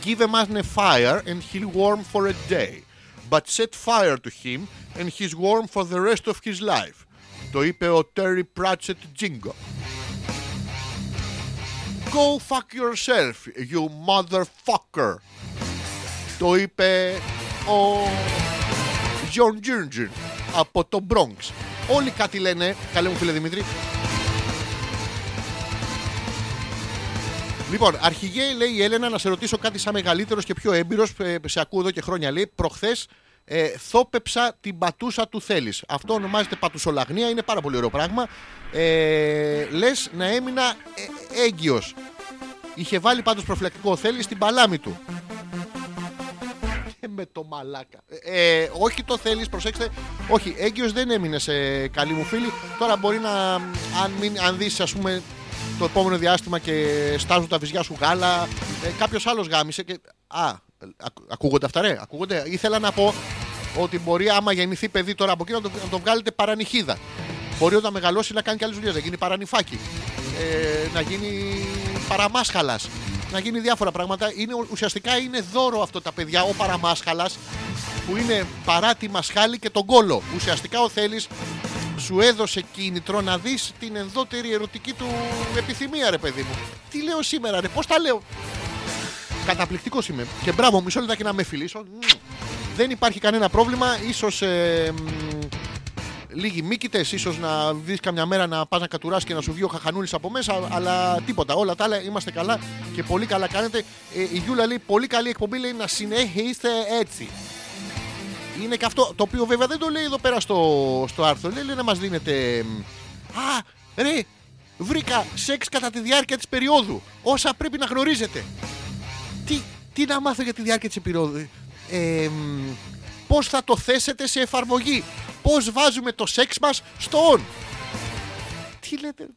Give a man a fire and he'll warm for a day. But set fire to him and he's warm for the rest of his life. Το είπε ο Terry Pratchett Jingo. Go fuck yourself, you motherfucker. Το είπε ο John Ginger από το Bronx. Όλοι κάτι λένε, καλέ μου φίλε Δημήτρη. Λοιπόν, αρχηγέ λέει η Έλενα να σε ρωτήσω κάτι σαν μεγαλύτερος και πιο έμπειρος. Σε ακούω εδώ και χρόνια. Λέει προχθές ε, θόπεψα την πατούσα του θέλει. Αυτό ονομάζεται πατουσολαγνία, είναι πάρα πολύ ωραίο πράγμα. Ε, Λες να έμεινα ε, έγκυος. Είχε βάλει πάντως προφυλακτικό ο θέλει στην παλάμη του. Και με το μαλάκα. Ε, ε, όχι το θέλεις, προσέξτε. Όχι, έγκυος δεν έμεινε σε καλή μου φίλη. Τώρα μπορεί να. Αν, μην, αν δεις ας πούμε το επόμενο διάστημα και στάζουν τα βυζιά σου γάλα. Ε, Κάποιος άλλος γάμισε και. Α, ακου- ακούγονται αυτά, ρε; Ακούγονται; Ήθελα να πω ότι μπορεί άμα γεννηθεί παιδί τώρα από εκεί να το, να το βγάλετε παρανυχίδα. Μπορεί όταν μεγαλώσει να κάνει και άλλες δουλειές, να γίνει παρανυφάκι. Ε, να γίνει παραμάσχαλας. Να γίνει διάφορα πράγματα. Είναι, ουσιαστικά είναι δώρο αυτό τα παιδιά, ο παραμάσχαλας που είναι παρά τη μασχάλη και τον κόλο. Ουσιαστικά ο θέλεις σου έδωσε κίνητρο να δεις την ενδότερη ερωτική του επιθυμία, ρε παιδί μου. Τι λέω σήμερα, ρε, πώς τα λέω; Καταπληκτικός είμαι. Και μπράβο, μισό λεπτάκι να με φιλήσω. Μμμ. Δεν υπάρχει κανένα πρόβλημα. Ίσως ε, μ, λίγοι μήκητε, ίσως να δεις καμιά μέρα να πας να κατουράσει και να σου βγει ο χαχανούλης από μέσα. Αλλά τίποτα. Όλα τα άλλα είμαστε καλά και πολύ καλά κάνετε. Ε, η Γιούλα λέει: Πολύ καλή εκπομπή λέει να συνεχίσετε έτσι. Είναι και αυτό το οποίο βέβαια δεν το λέει εδώ πέρα στο, στο άρθρο. Λέει, λέει να μας δίνετε. μ, Α, ρε, βρήκα σεξ κατά τη διάρκεια της περίοδου. Όσα πρέπει να γνωρίζετε. Τι, τι να μάθω για τη διάρκεια της περίοδου. Ε, μ, πώς θα το θέσετε σε εφαρμογή. Πώς βάζουμε το σεξ μας στο on. Τι λέτε.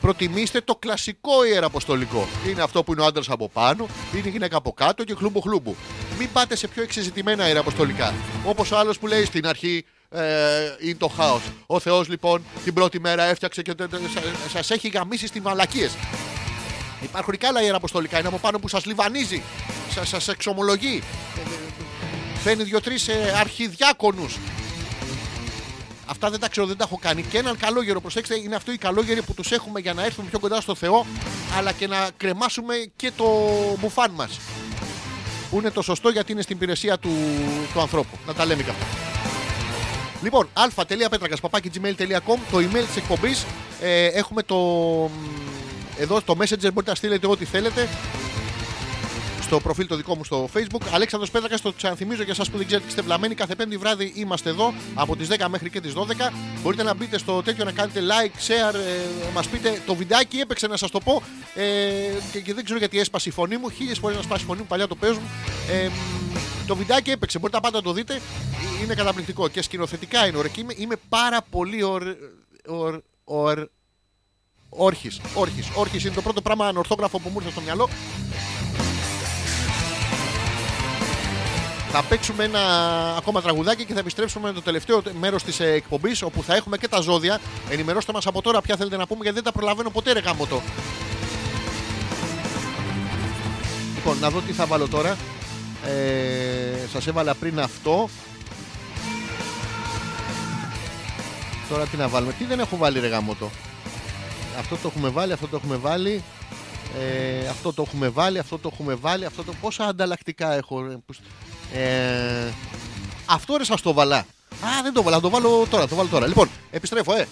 Προτιμήστε το κλασικό ιεραποστολικό. Είναι αυτό που είναι ο άντρας από πάνω, είναι η γυναίκα από κάτω και χλούμπου χλούμπου. Μην πάτε σε πιο εξεζητημένα ιεραποστολικά. Όπως ο άλλος που λέει στην αρχή ε, είναι το χάο. Ο Θεός λοιπόν την πρώτη μέρα έφτιαξε και σα έχει γαμίσει στις μαλακίες. Υπάρχουν και άλλα ιεραποστολικά. Είναι από πάνω που σας λιβανίζει, σα σας εξομολογεί. Ε, ε, Φαίνει δύο-τρει αρχιδιάκονους. Αυτά δεν τα ξέρω, δεν τα έχω κάνει. Και έναν καλόγερο, προσέξτε, είναι αυτό οι καλόγεροι που τους έχουμε για να έρθουμε πιο κοντά στο Θεό, αλλά και να κρεμάσουμε και το μπουφάν μας. Που είναι το σωστό γιατί είναι στην υπηρεσία του, του ανθρώπου. Να τα λέμε και αυτά. Λοιπόν, α.πέτρακα.gmail.com το email της εκπομπής. Ε, έχουμε το εδώ στο Messenger μπορείτε να στείλετε ό,τι θέλετε στο προφίλ το δικό μου στο facebook. Αλέξανδρος Πέτρακας, το ξαναθυμίζω για εσάς που δεν ξέρετε και είστε βλαμμένοι. Κάθε πέμπτη βράδυ είμαστε εδώ από τις 10 μέχρι και τις 12. Μπορείτε να μπείτε στο τέτοιο να κάνετε like, share, ε, μας πείτε. Το βιντεάκι έπαιξε να σας το πω ε, και, και δεν ξέρω γιατί έσπασε η φωνή μου. Χίλιες φορές να σπάσει η φωνή μου, παλιά το παίζουν. Ε, μ, το βιντεάκι έπαιξε, μπορείτε να πάτε να το δείτε. Είναι καταπληκτικό και σκηνοθετικά είναι ωραίο. Και είμαι, είμαι πάρα πολύ ορ, ορ, ορ, Όρχης, όρχης, όρχης είναι το πρώτο πράγμα ανορθόγραφο που μου ήρθε στο μυαλό. Θα παίξουμε ένα ακόμα τραγουδάκι και θα επιστρέψουμε με το τελευταίο μέρος της εκπομπής όπου θα έχουμε και τα ζώδια. Ενημερώστε μας από τώρα ποια θέλετε να πούμε γιατί δεν τα προλαβαίνω ποτέ, ρε γάμο το. Λοιπόν, να δω τι θα βάλω τώρα. Ε, σας έβαλα πριν αυτό. Τώρα τι να βάλουμε. Τι δεν έχω βάλει ρε γάμο το. Αυτό το έχουμε βάλει, αυτό το έχουμε βάλει. Ε, αυτό το έχουμε βάλει, αυτό το έχουμε βάλει, αυτό το... Πόσα ανταλλακτικά έχω. Ρε, που- Ε, αυτό ρε σας το βάλα. Α, δεν το βάλα, το βάλω τώρα, το βάλω τώρα. Λοιπόν, επιστρέφω, ε.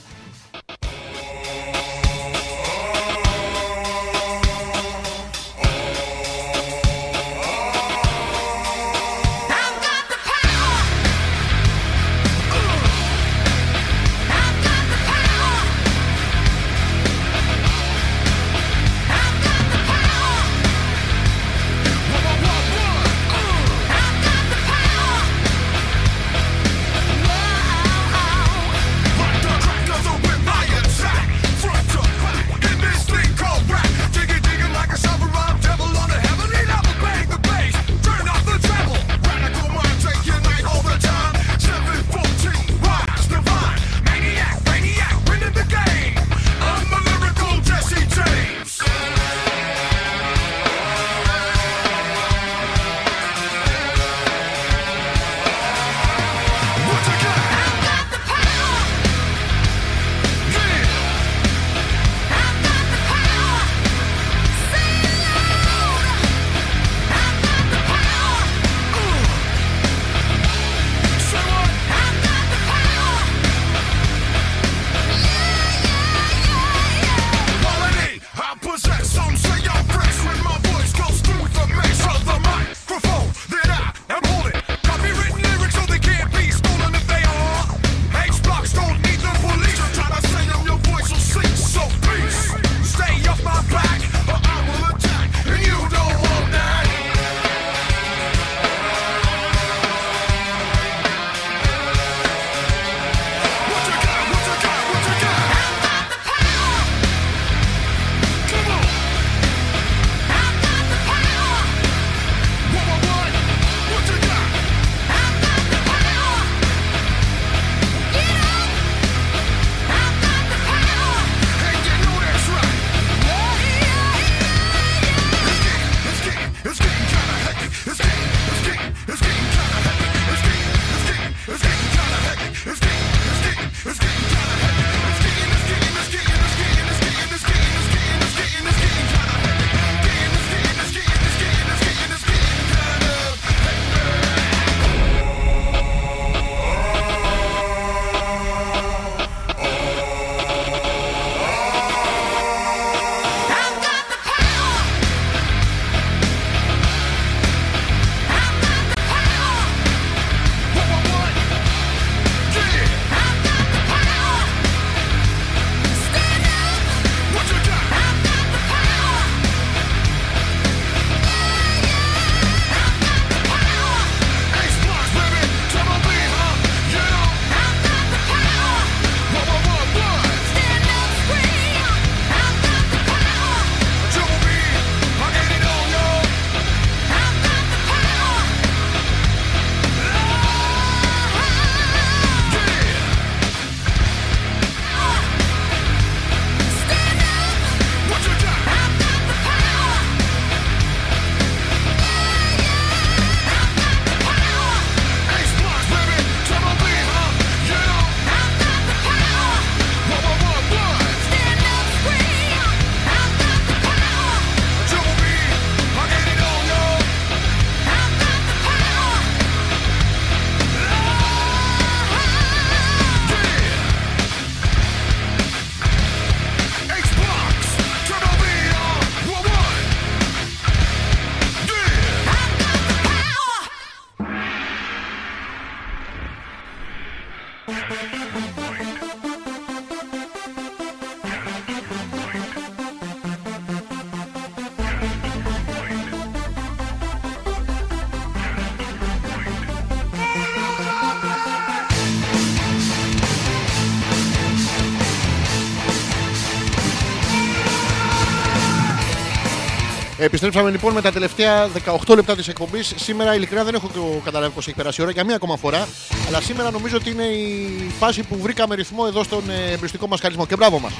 Επιστρέψαμε λοιπόν με τα τελευταία 18 λεπτά της εκπομπής. Σήμερα ειλικρινά δεν έχω καταλάβει πώ έχει περάσει η ώρα για μία ακόμα φορά. Αλλά σήμερα νομίζω ότι είναι η φάση που βρήκαμε ρυθμό εδώ στον ε, εμπριστικό μας χαρισμό. Και μπράβο μας.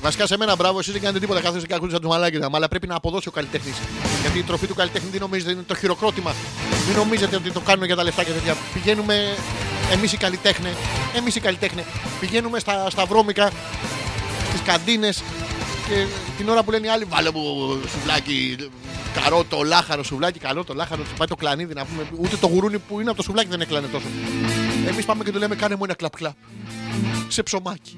Βασικά σε μένα μπράβο, εσείς δεν κάνετε τίποτα. Κάθεστε και ακούτε σαν τους μαλάκια. Αλλά πρέπει να αποδώσει ο καλλιτέχνης. Γιατί η τροφή του καλλιτέχνη τι νομίζετε, είναι το χειροκρότημα. Μην νομίζετε ότι το κάνουν για τα λεφτά και τέτοια. Πηγαίνουμε εμείς οι καλλιτέχνες, εμείς οι καλλιτέχνες, πηγαίνουμε στα, στα βρώμικα, στις καντίνες και την ώρα που λένε οι άλλοι, βάλε μου σουβλάκι, καρότο, λάχαρο, σουβλάκι, καλό το λάχαρο, του πάει το κλανίδι να πούμε. Ούτε το γουρούνι που είναι από το σουβλάκι δεν έκλανε τόσο. Εμείς πάμε και του λέμε, κάνε μου ένα κλαπ κλαπ. Σε ψωμάκι.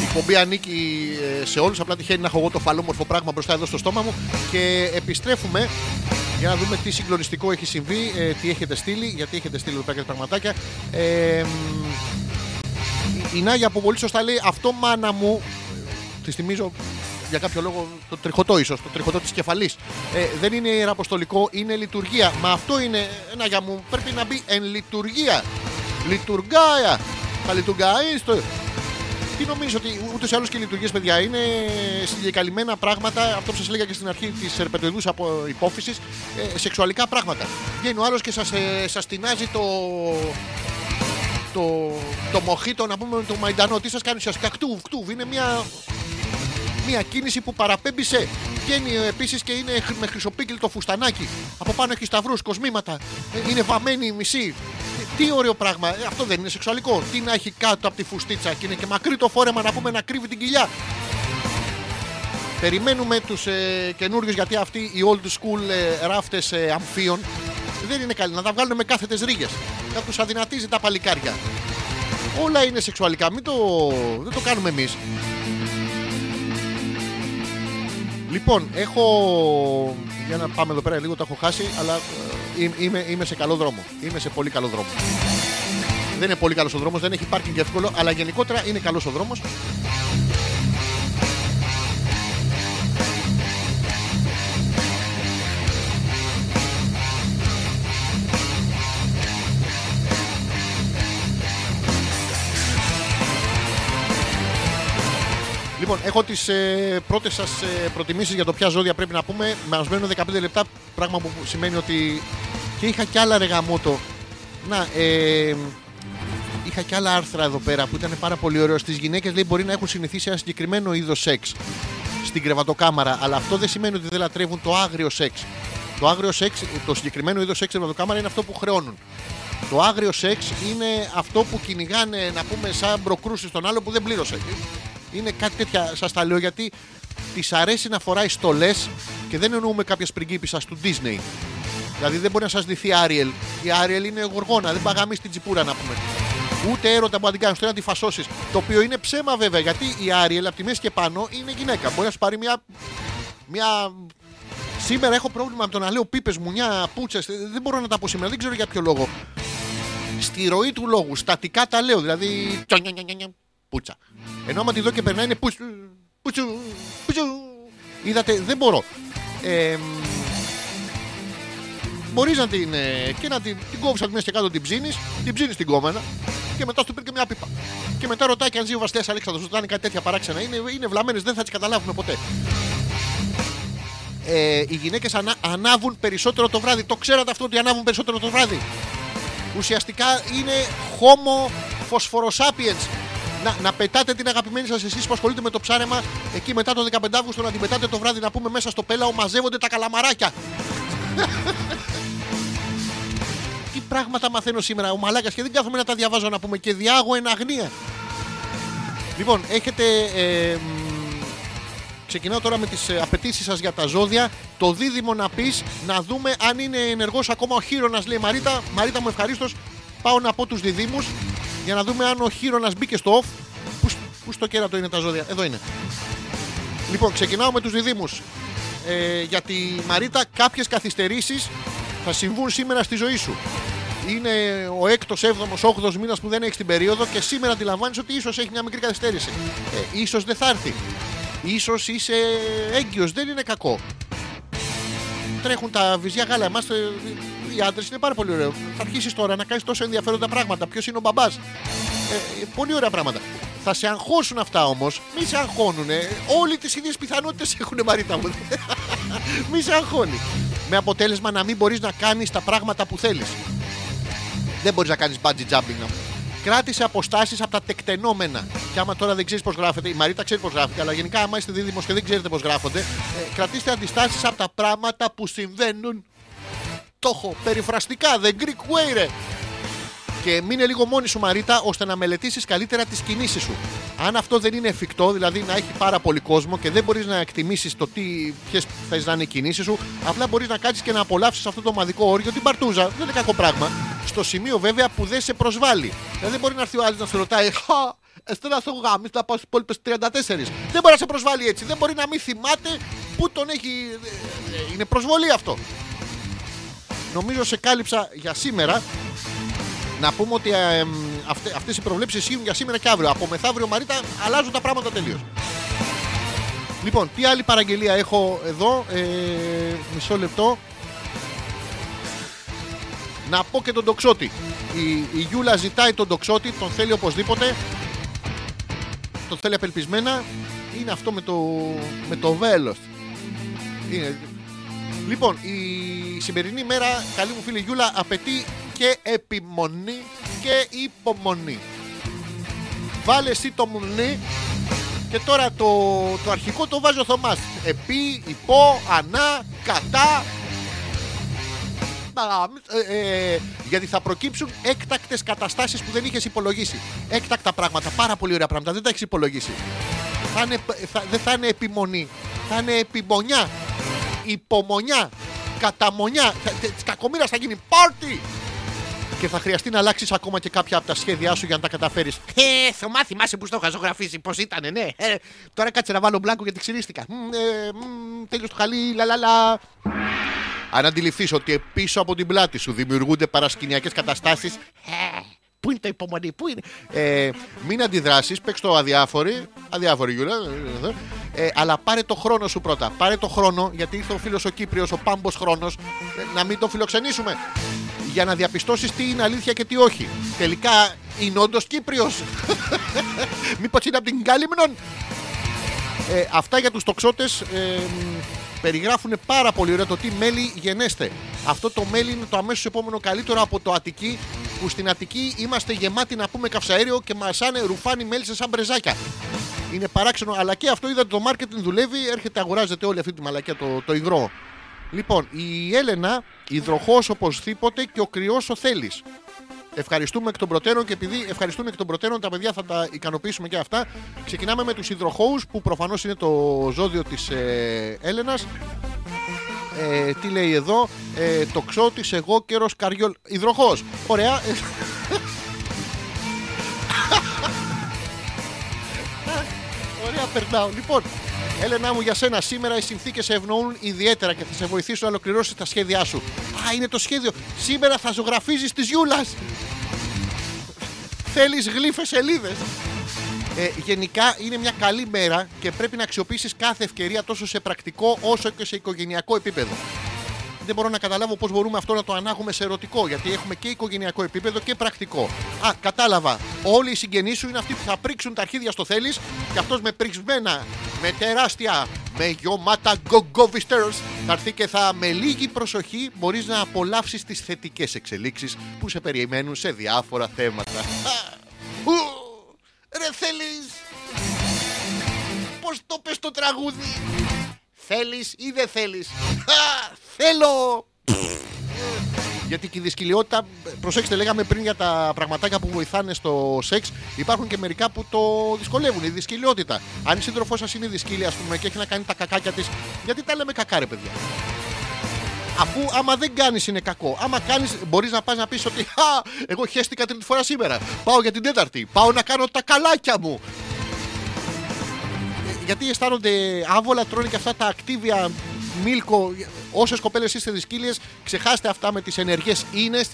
Η εκπομπή ανήκει ε, σε όλους. Απλά τυχαίνει να έχω εγώ το φαλόμορφο πράγμα μπροστά εδώ στο στόμα μου. Και επιστρέφουμε για να δούμε τι συγκλονιστικό έχει συμβεί, ε, τι έχετε στείλει, γιατί έχετε στείλει εδώ πέρα και πραγματάκια. Ε, μ, η- η Νάγια που πολύ σωστά λέει αυτό μάνα μου. Τη θυμίζω για κάποιο λόγο το τριχωτό ίσως, το τριχωτό της κεφαλής. Ε, δεν είναι ιεραποστολικό, είναι λειτουργία. Μα αυτό είναι, ε, Νάγια μου, πρέπει να μπει εν λειτουργία. Λειτουργάια. Θα λειτουργάει στο. Τι νομίζω ότι ούτως ή άλλως και οι λειτουργίες, παιδιά, είναι συγκεκαλυμμένα πράγματα. Αυτό που σας έλεγα και στην αρχή της ερπετοειδούς από υπόφυσης. Ε, σεξουαλικά πράγματα. Βγαίνει ο άλλος και σας ε, σας τεινάζει το. Το, το μοχίτο, να πούμε το μαϊντανό, τι σας κάνει ουσιαστικά κτούβ, κτούβ. Είναι μια, μια κίνηση που παραπέμπει σε. Βγαίνει επίσης και είναι χρ- με χρυσοπίκυλτο φουστανάκι. Από πάνω έχει σταυρούς, κοσμήματα. Ε, Είναι βαμμένη η μισή. Ε, Τι ωραίο πράγμα. Ε, Αυτό δεν είναι σεξουαλικό. Τι να έχει κάτω από τη φουστίτσα και είναι και μακρύ το φόρεμα να πούμε να κρύβει την κοιλιά. Περιμένουμε τους ε, καινούριους γιατί αυτοί οι old school ε, ράφτες ε, αμφίων δεν είναι καλοί. Να τα βγάλουν με κάθετες ρίγες. Να τους αδυνατίζει τα παλικάρια. Όλα είναι σεξουαλικά. Μην το, δεν το κάνουμε εμείς. Λοιπόν, έχω. Για να πάμε εδώ πέρα λίγο, το έχω χάσει, αλλά ε, είμαι- είμαι, είμαι σε καλό δρόμο. Είμαι σε πολύ καλό δρόμο. Δεν είναι πολύ καλός ο δρόμος, δεν έχει πάρκινγκ εύκολο, αλλά γενικότερα είναι καλός ο δρόμος. Λοιπόν, έχω τις ε, πρώτες σας ε, προτιμήσεις για το ποια ζώδια πρέπει να πούμε. Μα μένουν 15 λεπτά, πράγμα που σημαίνει ότι. Και είχα κι άλλα ρεγαμότο. Να, ε, είχα κι άλλα άρθρα εδώ πέρα που ήταν πάρα πολύ ωραίο. Στις γυναίκες λέει μπορεί να έχουν συνηθίσει ένα συγκεκριμένο είδος σεξ στην κρεβατοκάμαρα, αλλά αυτό δεν σημαίνει ότι δεν λατρεύουν το άγριο σεξ. Το άγριο σεξ, το συγκεκριμένο είδος σεξ στην κρεβατοκάμαρα είναι αυτό που χρεώνουν. Το άγριο σεξ είναι αυτό που κυνηγάνε, να πούμε, σαν μπροκρούσεις στον άλλο που δεν πλήρωσε. Είναι κάτι τέτοια, σας τα λέω γιατί της αρέσει να φοράει στολές και δεν εννοούμε κάποιε πριγκίπισσα του Disney. Δηλαδή δεν μπορεί να σας δυθεί Άριελ. Η Άριελ είναι γοργόνα, δεν παγαμεί στην τσιπούρα να πούμε. Ούτε έρωτα που να την κάνεις, ούτε να τη φασώσεις. Το οποίο είναι ψέμα βέβαια γιατί η Άριελ από τη μέση και πάνω είναι γυναίκα. Μπορεί να σου πάρει μια. μια... Σήμερα έχω πρόβλημα με το να λέω πίπες, μουνιά, πούτσες. Δεν μπορώ να τα πω σήμερα, δεν ξέρω για ποιο λόγο. Στη ροή του λόγου, στατικά τα λέω. Δηλαδή. Τσο, νια, νια, νια, νια, Πούτσα. Ενώ άμα τη δω και περνάει είναι πούτσου, πούτσου, πούτσου. Είδατε, δεν μπορώ. Ε, Μπορείς να την. ε, και να την, την κόβεις από τη μέση και κάτω την ψήνεις, την ψήνεις την κόμενα και μετά σου πήρε και μια πίπα. Και μετά ρωτάει και αν ζει ο Βαστέα Αλέξανδρος, όταν είναι κάτι τέτοια παράξενα. Είναι, είναι βλαμμένες, δεν θα τις καταλάβουμε ποτέ. Ε, οι γυναίκες ανα, ανάβουν περισσότερο το βράδυ. Το ξέρατε αυτό ότι ανάβουν περισσότερο το βράδυ. Ουσιαστικά είναι homo phosphorosapiens. Να, να πετάτε την αγαπημένη σας εσείς που ασχολείτε με το ψάρεμα εκεί μετά το 15 Αύγουστο να την πετάτε το βράδυ να πούμε μέσα στο πέλαο μαζεύονται τα καλαμαράκια. Τι πράγματα μαθαίνω σήμερα ο Μαλάκας και δεν κάθομαι να τα διαβάζω να πούμε και διάγω εν αγνία. Λοιπόν, έχετε. Ε, μ, ξεκινάω τώρα με τις απαιτήσεις σας για τα ζώδια. Το δίδυμο να πεις να δούμε αν είναι ενεργός ακόμα ο χείρονας, λέει η Μαρίτα. Μαρίτα μου, ευχαρίστως. Πάω να πω τους διδήμου για να δούμε αν ο χείρονα μπήκε στο off. Πού, σ- πού στο κέρατο είναι τα ζώδια, εδώ είναι. Λοιπόν, ξεκινάω με τους διδήμου. Ε, για τη Μαρίτα, κάποιες καθυστερήσεις θα συμβούν σήμερα στη ζωή σου. Είναι ο 6ο, 7ο, 8ο μήνας που δεν έχεις την περίοδο και σήμερα αντιλαμβάνεις ότι ίσως έχει μια μικρή καθυστέρηση. Ε, ίσως δεν θα έρθει. Ίσως είσαι έγκυος, δεν είναι κακό. Τρέχουν τα βυζιά γάλα. Εμάς ε, οι άντρες είναι πάρα πολύ ωραίο. Θα αρχίσεις τώρα να κάνεις τόσο ενδιαφέροντα πράγματα. Ποιος είναι ο μπαμπάς; Ε, ε, πολύ ωραία πράγματα. Θα σε αγχώσουν αυτά όμως. Μη σε αγχώνουν. Όλοι τις ίδιες πιθανότητες έχουν Μαρίτα μου. Μη σε αγχώνει. Με αποτέλεσμα να μην μπορείς να κάνεις τα πράγματα που θέλεις. Δεν μπορείς να κάνεις bungee jumping. να- Κράτησε αποστάσεις από τα τεκτενόμενα. Και άμα τώρα δεν ξέρεις πώς γράφεται, η Μαρίτα ξέρει πώς γράφεται, αλλά γενικά άμα είστε δίδυμος και δεν ξέρετε πώς γράφονται, ε, κρατήστε αντιστάσεις από τα πράγματα που συμβαίνουν. Το έχω περιφραστικά, the Greek way, ρε. Και μείνε λίγο μόνη σου, Μαρίτα, ώστε να μελετήσεις καλύτερα τις κινήσεις σου. Αν αυτό δεν είναι εφικτό, δηλαδή να έχει πάρα πολύ κόσμο και δεν μπορείς να εκτιμήσεις το τι, ποιες θες να είναι οι κινήσεις σου, απλά μπορείς να κάτσεις και να απολαύσεις αυτό το ομαδικό όριο, την παρτούζα. Δεν είναι κακό πράγμα. Στο σημείο βέβαια που δεν σε προσβάλλει. Δηλαδή δεν μπορεί να έρθει ο άλλος να σε ρωτάει, Χα, Εστέλα στο γάμι, θα πάω στις υπόλοιπες 34. Δεν μπορεί να σε προσβάλλει έτσι. Δεν μπορεί να μην θυμάται πού τον έχει. ε, ε, Είναι προσβολή αυτό. Νομίζω σε κάλυψα για σήμερα. Να πούμε ότι ε, αυτε, αυτές οι προβλέψεις ισχύουν για σήμερα και αύριο. Από μεθαύριο Μαρίτα αλλάζουν τα πράγματα τελείως. Λοιπόν, τι άλλη παραγγελία έχω εδώ. Ε, μισό λεπτό. Να πω και τον τοξότη. Η, η Γιούλα ζητάει τον τοξότη, τον θέλει οπωσδήποτε. Τον θέλει απελπισμένα. Είναι αυτό με το, με το βέλος. Είναι, Λοιπόν, η σημερινή μέρα, καλή μου φίλη Γιούλα, απαιτεί και επιμονή και υπομονή. Βάλε εσύ το μουνί και τώρα το, το αρχικό το βάζει ο Θωμάς. Επί, υπό, ανά, κατά. Να, ε, ε, γιατί θα προκύψουν έκτακτες καταστάσεις που δεν είχες υπολογίσει. Έκτακτα πράγματα, πάρα πολύ ωραία πράγματα, δεν τα έχεις υπολογίσει. Θα είναι, θα, δεν θα είναι επιμονή, θα είναι επιμονιά υπομονιά, καταμονιά. Της κακομοίρας θα γίνει πάρτι. Και θα χρειαστεί να αλλάξεις ακόμα και κάποια από τα σχέδιά σου για να τα καταφέρεις. Ε, Θωμά, θυμάσαι που στο είχα ζωγραφίσει, πώς ήταν, ναι. Ε, τώρα κάτσε να βάλω μπλάνκο γιατί ξυρίστηκα. Μ, ε, μ, τέλειος το χαλί, λαλαλα. Αν αντιληφθείς ότι πίσω από την πλάτη σου δημιουργούνται παρασκηνιακές καταστάσεις. Ε, πού είναι το υπομονή, πού είναι; Ε, μην αντιδράσεις, παίξ το αδιάφορη. Αδιάφορη, Γιούλα. Ε, αλλά πάρε το χρόνο σου πρώτα. Πάρε το χρόνο, γιατί ήρθε ο φίλος ο Κύπριος, ο πάμπος χρόνος, να μην τον φιλοξενήσουμε. Για να διαπιστώσεις τι είναι αλήθεια και τι όχι. Τελικά είναι όντως Κύπριος. Μήπως είναι από την Κάλυμνον. Ε, αυτά για τους τοξότες ε, μ, περιγράφουν πάρα πολύ ωραία το τι μέλι γενέστε. Αυτό το μέλι είναι το αμέσως επόμενο καλύτερο από το Αττική που στην Αττική είμαστε γεμάτοι να πούμε καυσαέριο και μασάνε ρουφάνι μέλισσε σαν μπρεζάκια. Είναι παράξενο, αλλά και αυτό είδατε το marketing δουλεύει, έρχεται αγοράζετε όλη αυτή τη μαλακία το, το υγρό. Λοιπόν, η Έλενα, υδροχός οπωσδήποτε και ο κρυός ο θέλεις. Ευχαριστούμε εκ των προτέρων και επειδή ευχαριστούμε εκ των προτέρων, τα παιδιά θα τα ικανοποιήσουμε και αυτά. Ξεκινάμε με τους υδροχώους που προφανώς είναι το ζώδιο της ε, Έλενας. Ε, τι λέει εδώ, ε, το ξώτης, εγώ καιρο καριόλ. Υδροχός. Ωραία. Ωραία, περνάω. Λοιπόν, Έλενα μου, για σένα σήμερα οι συνθήκες σε ευνοούν ιδιαίτερα και θα σε βοηθήσουν να ολοκληρώσεις τα σχέδιά σου. Α, είναι το σχέδιο. Σήμερα θα ζωγραφίζεις τη Γιούλας. Θέλεις γλύφες σελίδες. Ε, γενικά είναι μια καλή μέρα και πρέπει να αξιοποιήσεις κάθε ευκαιρία τόσο σε πρακτικό όσο και σε οικογενειακό επίπεδο. Δεν μπορώ να καταλάβω πώς μπορούμε αυτό να το ανάγουμε σε ερωτικό, γιατί έχουμε και οικογενειακό επίπεδο και πρακτικό. Α, κατάλαβα. Όλοι οι συγγενείς σου είναι αυτοί που θα πρίξουν τα αρχίδια στο θέλεις και αυτός με πριξμένα, με τεράστια, με γιωμάτα γκογκόβιστερς θα έρθει και θα με λίγη προσοχή μπορείς να απολαύσεις τις θετικές εξελίξεις που σε περιμένουν σε διάφορα θέματα. Α, ου, Ρε θέλεις Πώς το πες το τραγούδι Θέλεις ή δεν θέλεις Α, Θέλω γιατί και η δυσκολιότητα, προσέξτε, λέγαμε πριν για τα πραγματάκια που βοηθάνε στο σεξ, υπάρχουν και μερικά που το δυσκολεύουν. Η δυσκολιότητα. Αν η σύντροφός σας είναι δυσκύλια, ας πούμε, και έχει να κάνει τα κακάκια της, γιατί τα λέμε κακά, ρε παιδιά; Αφού άμα δεν κάνεις είναι κακό. Άμα κάνεις, μπορείς να πας να πεις ότι Α, εγώ χέστηκα τρίτη φορά σήμερα. Πάω για την τέταρτη. Πάω να κάνω τα καλάκια μου. Ε, Γιατί αισθάνονται άβολα, τρώνε και αυτά τα ακτίβια μίλκο. Όσες κοπέλες είστε δυσκύλιες, ξεχάστε αυτά με τις ενεργές ίνες.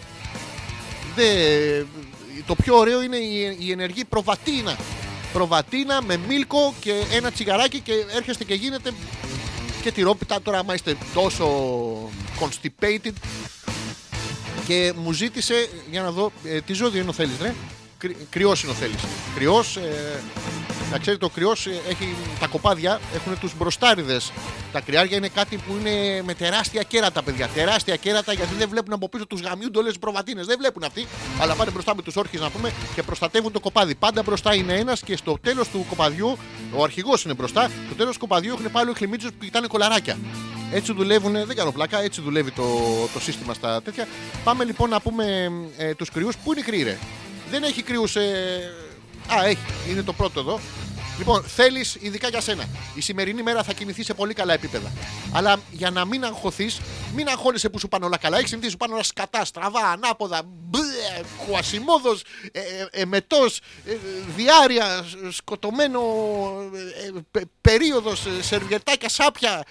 Το πιο ωραίο είναι η, η ενεργή προβατίνα. Προβατίνα με μίλκο και ένα τσιγαράκι και έρχεστε και γίνετε και τυρόπιτα τώρα άμα είστε τόσο constipated και μου ζήτησε για να δω ε, τι ζώδιο είναι ο θέλεις ρε; Κρυός είναι ο Θέλει. Κρυός. Ε, να ξέρετε, ο κρυός έχει τα κοπάδια, έχουν τους μπροστάριδες. Τα κρυάρια είναι κάτι που είναι με τεράστια κέρατα, παιδιά. Τεράστια κέρατα γιατί δεν βλέπουν από πίσω τους γαμιούνται όλε τι προβατίνες. Δεν βλέπουν αυτοί, αλλά πάνε μπροστά με τους όρχες να πούμε και προστατεύουν το κοπάδι. Πάντα μπροστά είναι ένας και στο τέλος του κοπαδιού, ο αρχηγός είναι μπροστά, στο τέλος του κοπαδιού έχουν πάλι χλιμίτσου που κοιτάνε κολαράκια. Έτσι δουλεύουν, δεν κάνω πλάκα, έτσι δουλεύει το, το σύστημα στα τέτοια. Πάμε λοιπόν να πούμε ε, τους κρυούς. Πού είναι οι κρύοι, ρε; Δεν έχει κρύου. Ε... Α, έχει. Είναι το πρώτο εδώ. Λοιπόν, θέλεις ειδικά για σένα. Η σημερινή μέρα θα κινηθεί σε πολύ καλά επίπεδα. Αλλά για να μην αγχωθείς, μην αγχώνεσαι που σου πάνε όλα καλά. Έχεις συνηθίσει σου πάνε όλα σκατά, στραβά, ανάποδα, κουασιμόδος, ε, ε, εμετός, ε, διάρεια, σκοτωμένο, ε, περίοδος, σερβιετάκια, σάπια.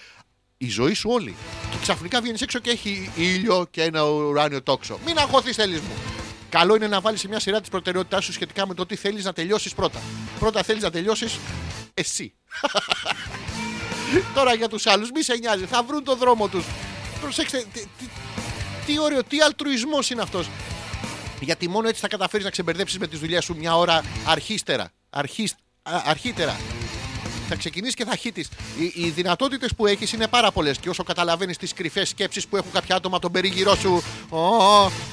Η ζωή σου όλη. Και ξαφνικά βγαίνεις έξω και έχει ήλιο και ένα ουράνιο τόξο. Μην αγχωθείς, θέλεις μου. Καλό είναι να βάλεις σε μια σειρά τι προτεραιότητάς σου σχετικά με το τι θέλεις να τελειώσεις πρώτα. Πρώτα θέλεις να τελειώσεις εσύ. Τώρα για τους άλλους, μη σε νοιάζει, θα βρουν το δρόμο τους. Προσέξτε, τι, τι, τι ωραίο, τι αλτρουισμός είναι αυτός. Γιατί μόνο έτσι θα καταφέρεις να ξεμπερδέψεις με τις δουλειές σου μια ώρα αρχίστερα. Αρχίσ, α, αρχίτερα. Θα ξεκινήσει και θα χύτεις. Οι, οι δυνατότητες που έχεις είναι πάρα πολλές. Και όσο καταλαβαίνεις τις κρυφές σκέψεις που έχουν κάποια άτομα από τον περίγυρό σου, Ω,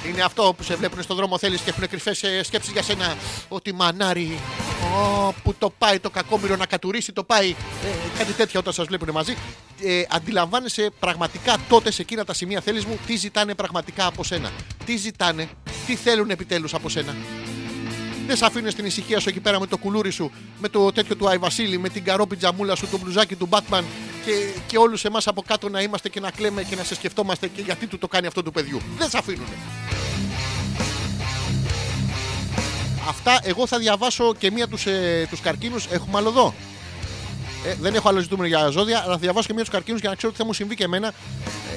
είναι αυτό που σε βλέπουν στον δρόμο θέλεις και έχουν κρυφές σκέψεις για σένα. Ότι μανάρι, Ω, που το πάει το κακόμοιρο να κατουρίσει, το πάει. Ε, κάτι τέτοια όταν σας βλέπουν μαζί. Ε, αντιλαμβάνεσαι πραγματικά τότε σε εκείνα τα σημεία θέλεις μου τι ζητάνε πραγματικά από σένα. Τι ζητάνε, τι θέλουν επιτέλους από σένα. Δεν σε αφήνουν στην ησυχία σου εκεί πέρα με το κουλούρι σου, με το τέτοιο του Άι Βασίλη, με την καρόπι τζαμούλα σου, το μπλουζάκι του Batman και, και όλους εμάς από κάτω να είμαστε και να κλαίμε και να σε σκεφτόμαστε και γιατί του το κάνει αυτό του παιδιού. Δεν σε αφήνουν. Αυτά εγώ θα διαβάσω και μία τους, ε, τους καρκίνους. Έχουμε άλλο εδώ; Ε, δεν έχω άλλο ζητούμενο για ζώδια, αλλά θα διαβάσω και μία τους καρκίνους για να ξέρω τι θα μου συμβεί και εμένα.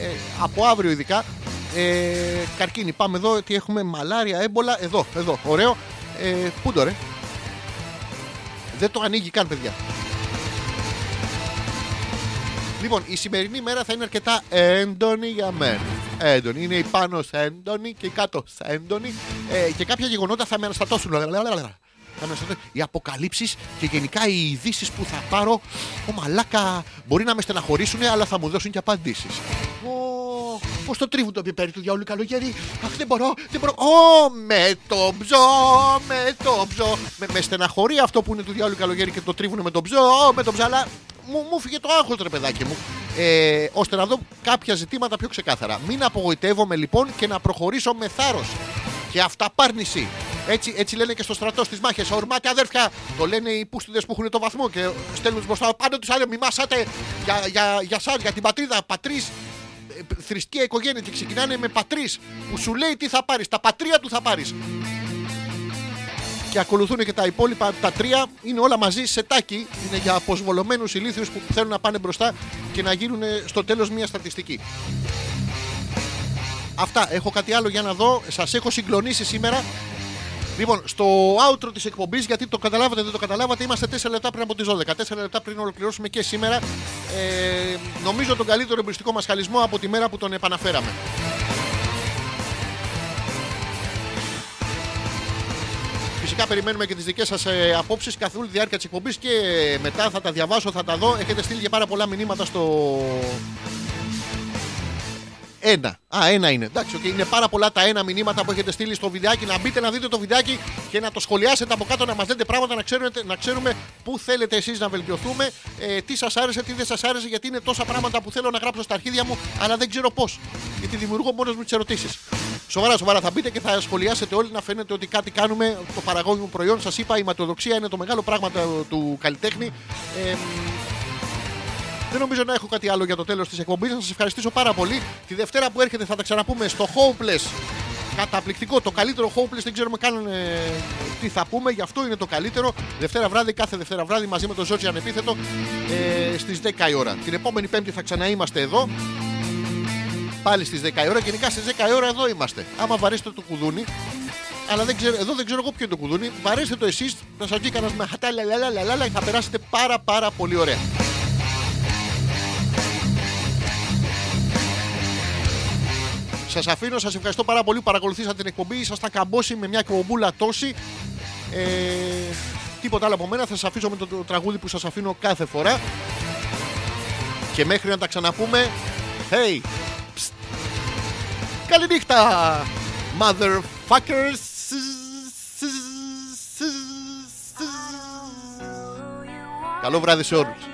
Ε, από αύριο ειδικά. Ε, καρκίνη. Πάμε εδώ. Τι έχουμε, μαλάρια, έμπολα. Εδώ, εδώ. Ωραίο. Ε, πού το ρε; Δεν το ανοίγει καν, παιδιά. Λοιπόν, η σημερινή μέρα θα είναι αρκετά έντονη για μένα. Έντονη. Είναι η πάνω έντονη και η κάτω έντονη. Ε, και κάποια γεγονότα θα με αναστατώσουν. Θα με αναστατώσουν. Οι αποκαλύψεις και γενικά οι ειδήσεις που θα πάρω. Ο μαλάκα μπορεί να με στεναχωρήσουν, αλλά θα μου δώσουν και απαντήσεις. Πώ το τρίβουν το πιπέρι του διαόλου καλοκαίρι. Αχ, δεν μπορώ, δεν μπορώ. Ω, με το ψω, με το ψω. Με, με στεναχωρεί αυτό που είναι του διαόλου καλοκαίρι και το τρίβουν με το ψω, με το ψαλά. Μου, μου φύγε το άγχος ρε παιδάκι μου. Ε, ώστε να δω κάποια ζητήματα πιο ξεκάθαρα. Μην απογοητεύομαι λοιπόν και να προχωρήσω με θάρρος. Και αυταπάρνηση. Έτσι, έτσι λένε και στο στρατό στις μάχες. Ορμάτε αδέρφια. Το λένε οι πούστιδες που έχουν το βαθμό και στέλνουν τους μπροστά. Πάντω του άλλου, μη μασάτε για, για, για σας, για την πατρίδα. Πατρίς, θρησκεία, οικογένεια. Και ξεκινάνε με πατρίς που σου λέει τι θα πάρεις. Τα πατρία του θα πάρεις. Και ακολουθούν και τα υπόλοιπα. Τα τρία είναι όλα μαζί σε τάκι. Είναι για αποσβολωμένους ηλίθιους που θέλουν να πάνε μπροστά και να γίνουν στο τέλος μια στατιστική. Αυτά. Έχω κάτι άλλο για να δω. Σας έχω συγκλονίσει σήμερα. Λοιπόν, στο outro της εκπομπής, γιατί το καταλάβατε, δεν το καταλάβατε, είμαστε 4 λεπτά πριν από τις 12. 4 λεπτά πριν ολοκληρώσουμε και σήμερα. Ε, νομίζω τον καλύτερο εμπριστικό μας χαλισμό από τη μέρα που τον επαναφέραμε. Φυσικά περιμένουμε και τις δικές σας ε, απόψεις καθ' όλη τη διάρκεια της εκπομπής και μετά θα τα διαβάσω, θα τα δω. Έχετε στείλει και πάρα πολλά μηνύματα στο. Ένα. Α, ένα είναι. Εντάξει, okay. είναι πάρα πολλά τα ένα μηνύματα που έχετε στείλει στο βιντεάκι. Να μπείτε να δείτε το βιντεάκι και να το σχολιάσετε από κάτω, να μας λέτε πράγματα, να ξέρουμε, να ξέρουμε πού θέλετε εσείς να βελτιωθούμε, ε, τι σας άρεσε, τι δεν σας άρεσε, γιατί είναι τόσα πράγματα που θέλω να γράψω στα αρχίδια μου, αλλά δεν ξέρω πώς. Γιατί δημιουργώ μόνος μου τις ερωτήσεις. Σοβαρά, σοβαρά θα μπείτε και θα σχολιάσετε όλοι να φαίνεται ότι κάτι κάνουμε. Το παραγωγικό προϊόν, σας είπα, η ματοδοξία είναι το μεγάλο πράγμα του- του καλλιτέχνη. Ε, δεν νομίζω να έχω κάτι άλλο για το τέλος της εκπομπής. Να σας ευχαριστήσω πάρα πολύ. Τη Δευτέρα που έρχεται θα τα ξαναπούμε στο Hopeless. Καταπληκτικό, το καλύτερο Hopeless. Δεν ξέρουμε καν ε, τι θα πούμε, γι' αυτό είναι το καλύτερο. Δευτέρα βράδυ, κάθε Δευτέρα βράδυ μαζί με τον Ζόρτζι Ανεπίθετο ε, στις 10 η ώρα. Την επόμενη Πέμπτη θα ξαναείμαστε εδώ. Πάλι στις 10 η ώρα. Γενικά στις 10 η ώρα εδώ είμαστε. Άμα βαρέσετε το κουδούνι, αλλά δεν ξέρω, εδώ δεν ξέρω εγώ ποιο είναι το κουδούνι. Βαρέστε το εσείς, θα σας βγει κανένας με χατά λαλαλαλαλαλα και θα περάσετε πάρα πάρα πολύ ωραία. Σας αφήνω, σας ευχαριστώ πάρα πολύ που παρακολουθήσατε την εκπομπή. Ήσασταν καμπόσοι με μια εκπομπούλα τόση. Ε, τίποτα άλλο από μένα. Θα σας αφήσω με το, το τραγούδι που σας αφήνω κάθε φορά. Και μέχρι να τα ξαναπούμε. Hey! Psst. Καληνύχτα! Motherfuckers! Καλό βράδυ σε όλους.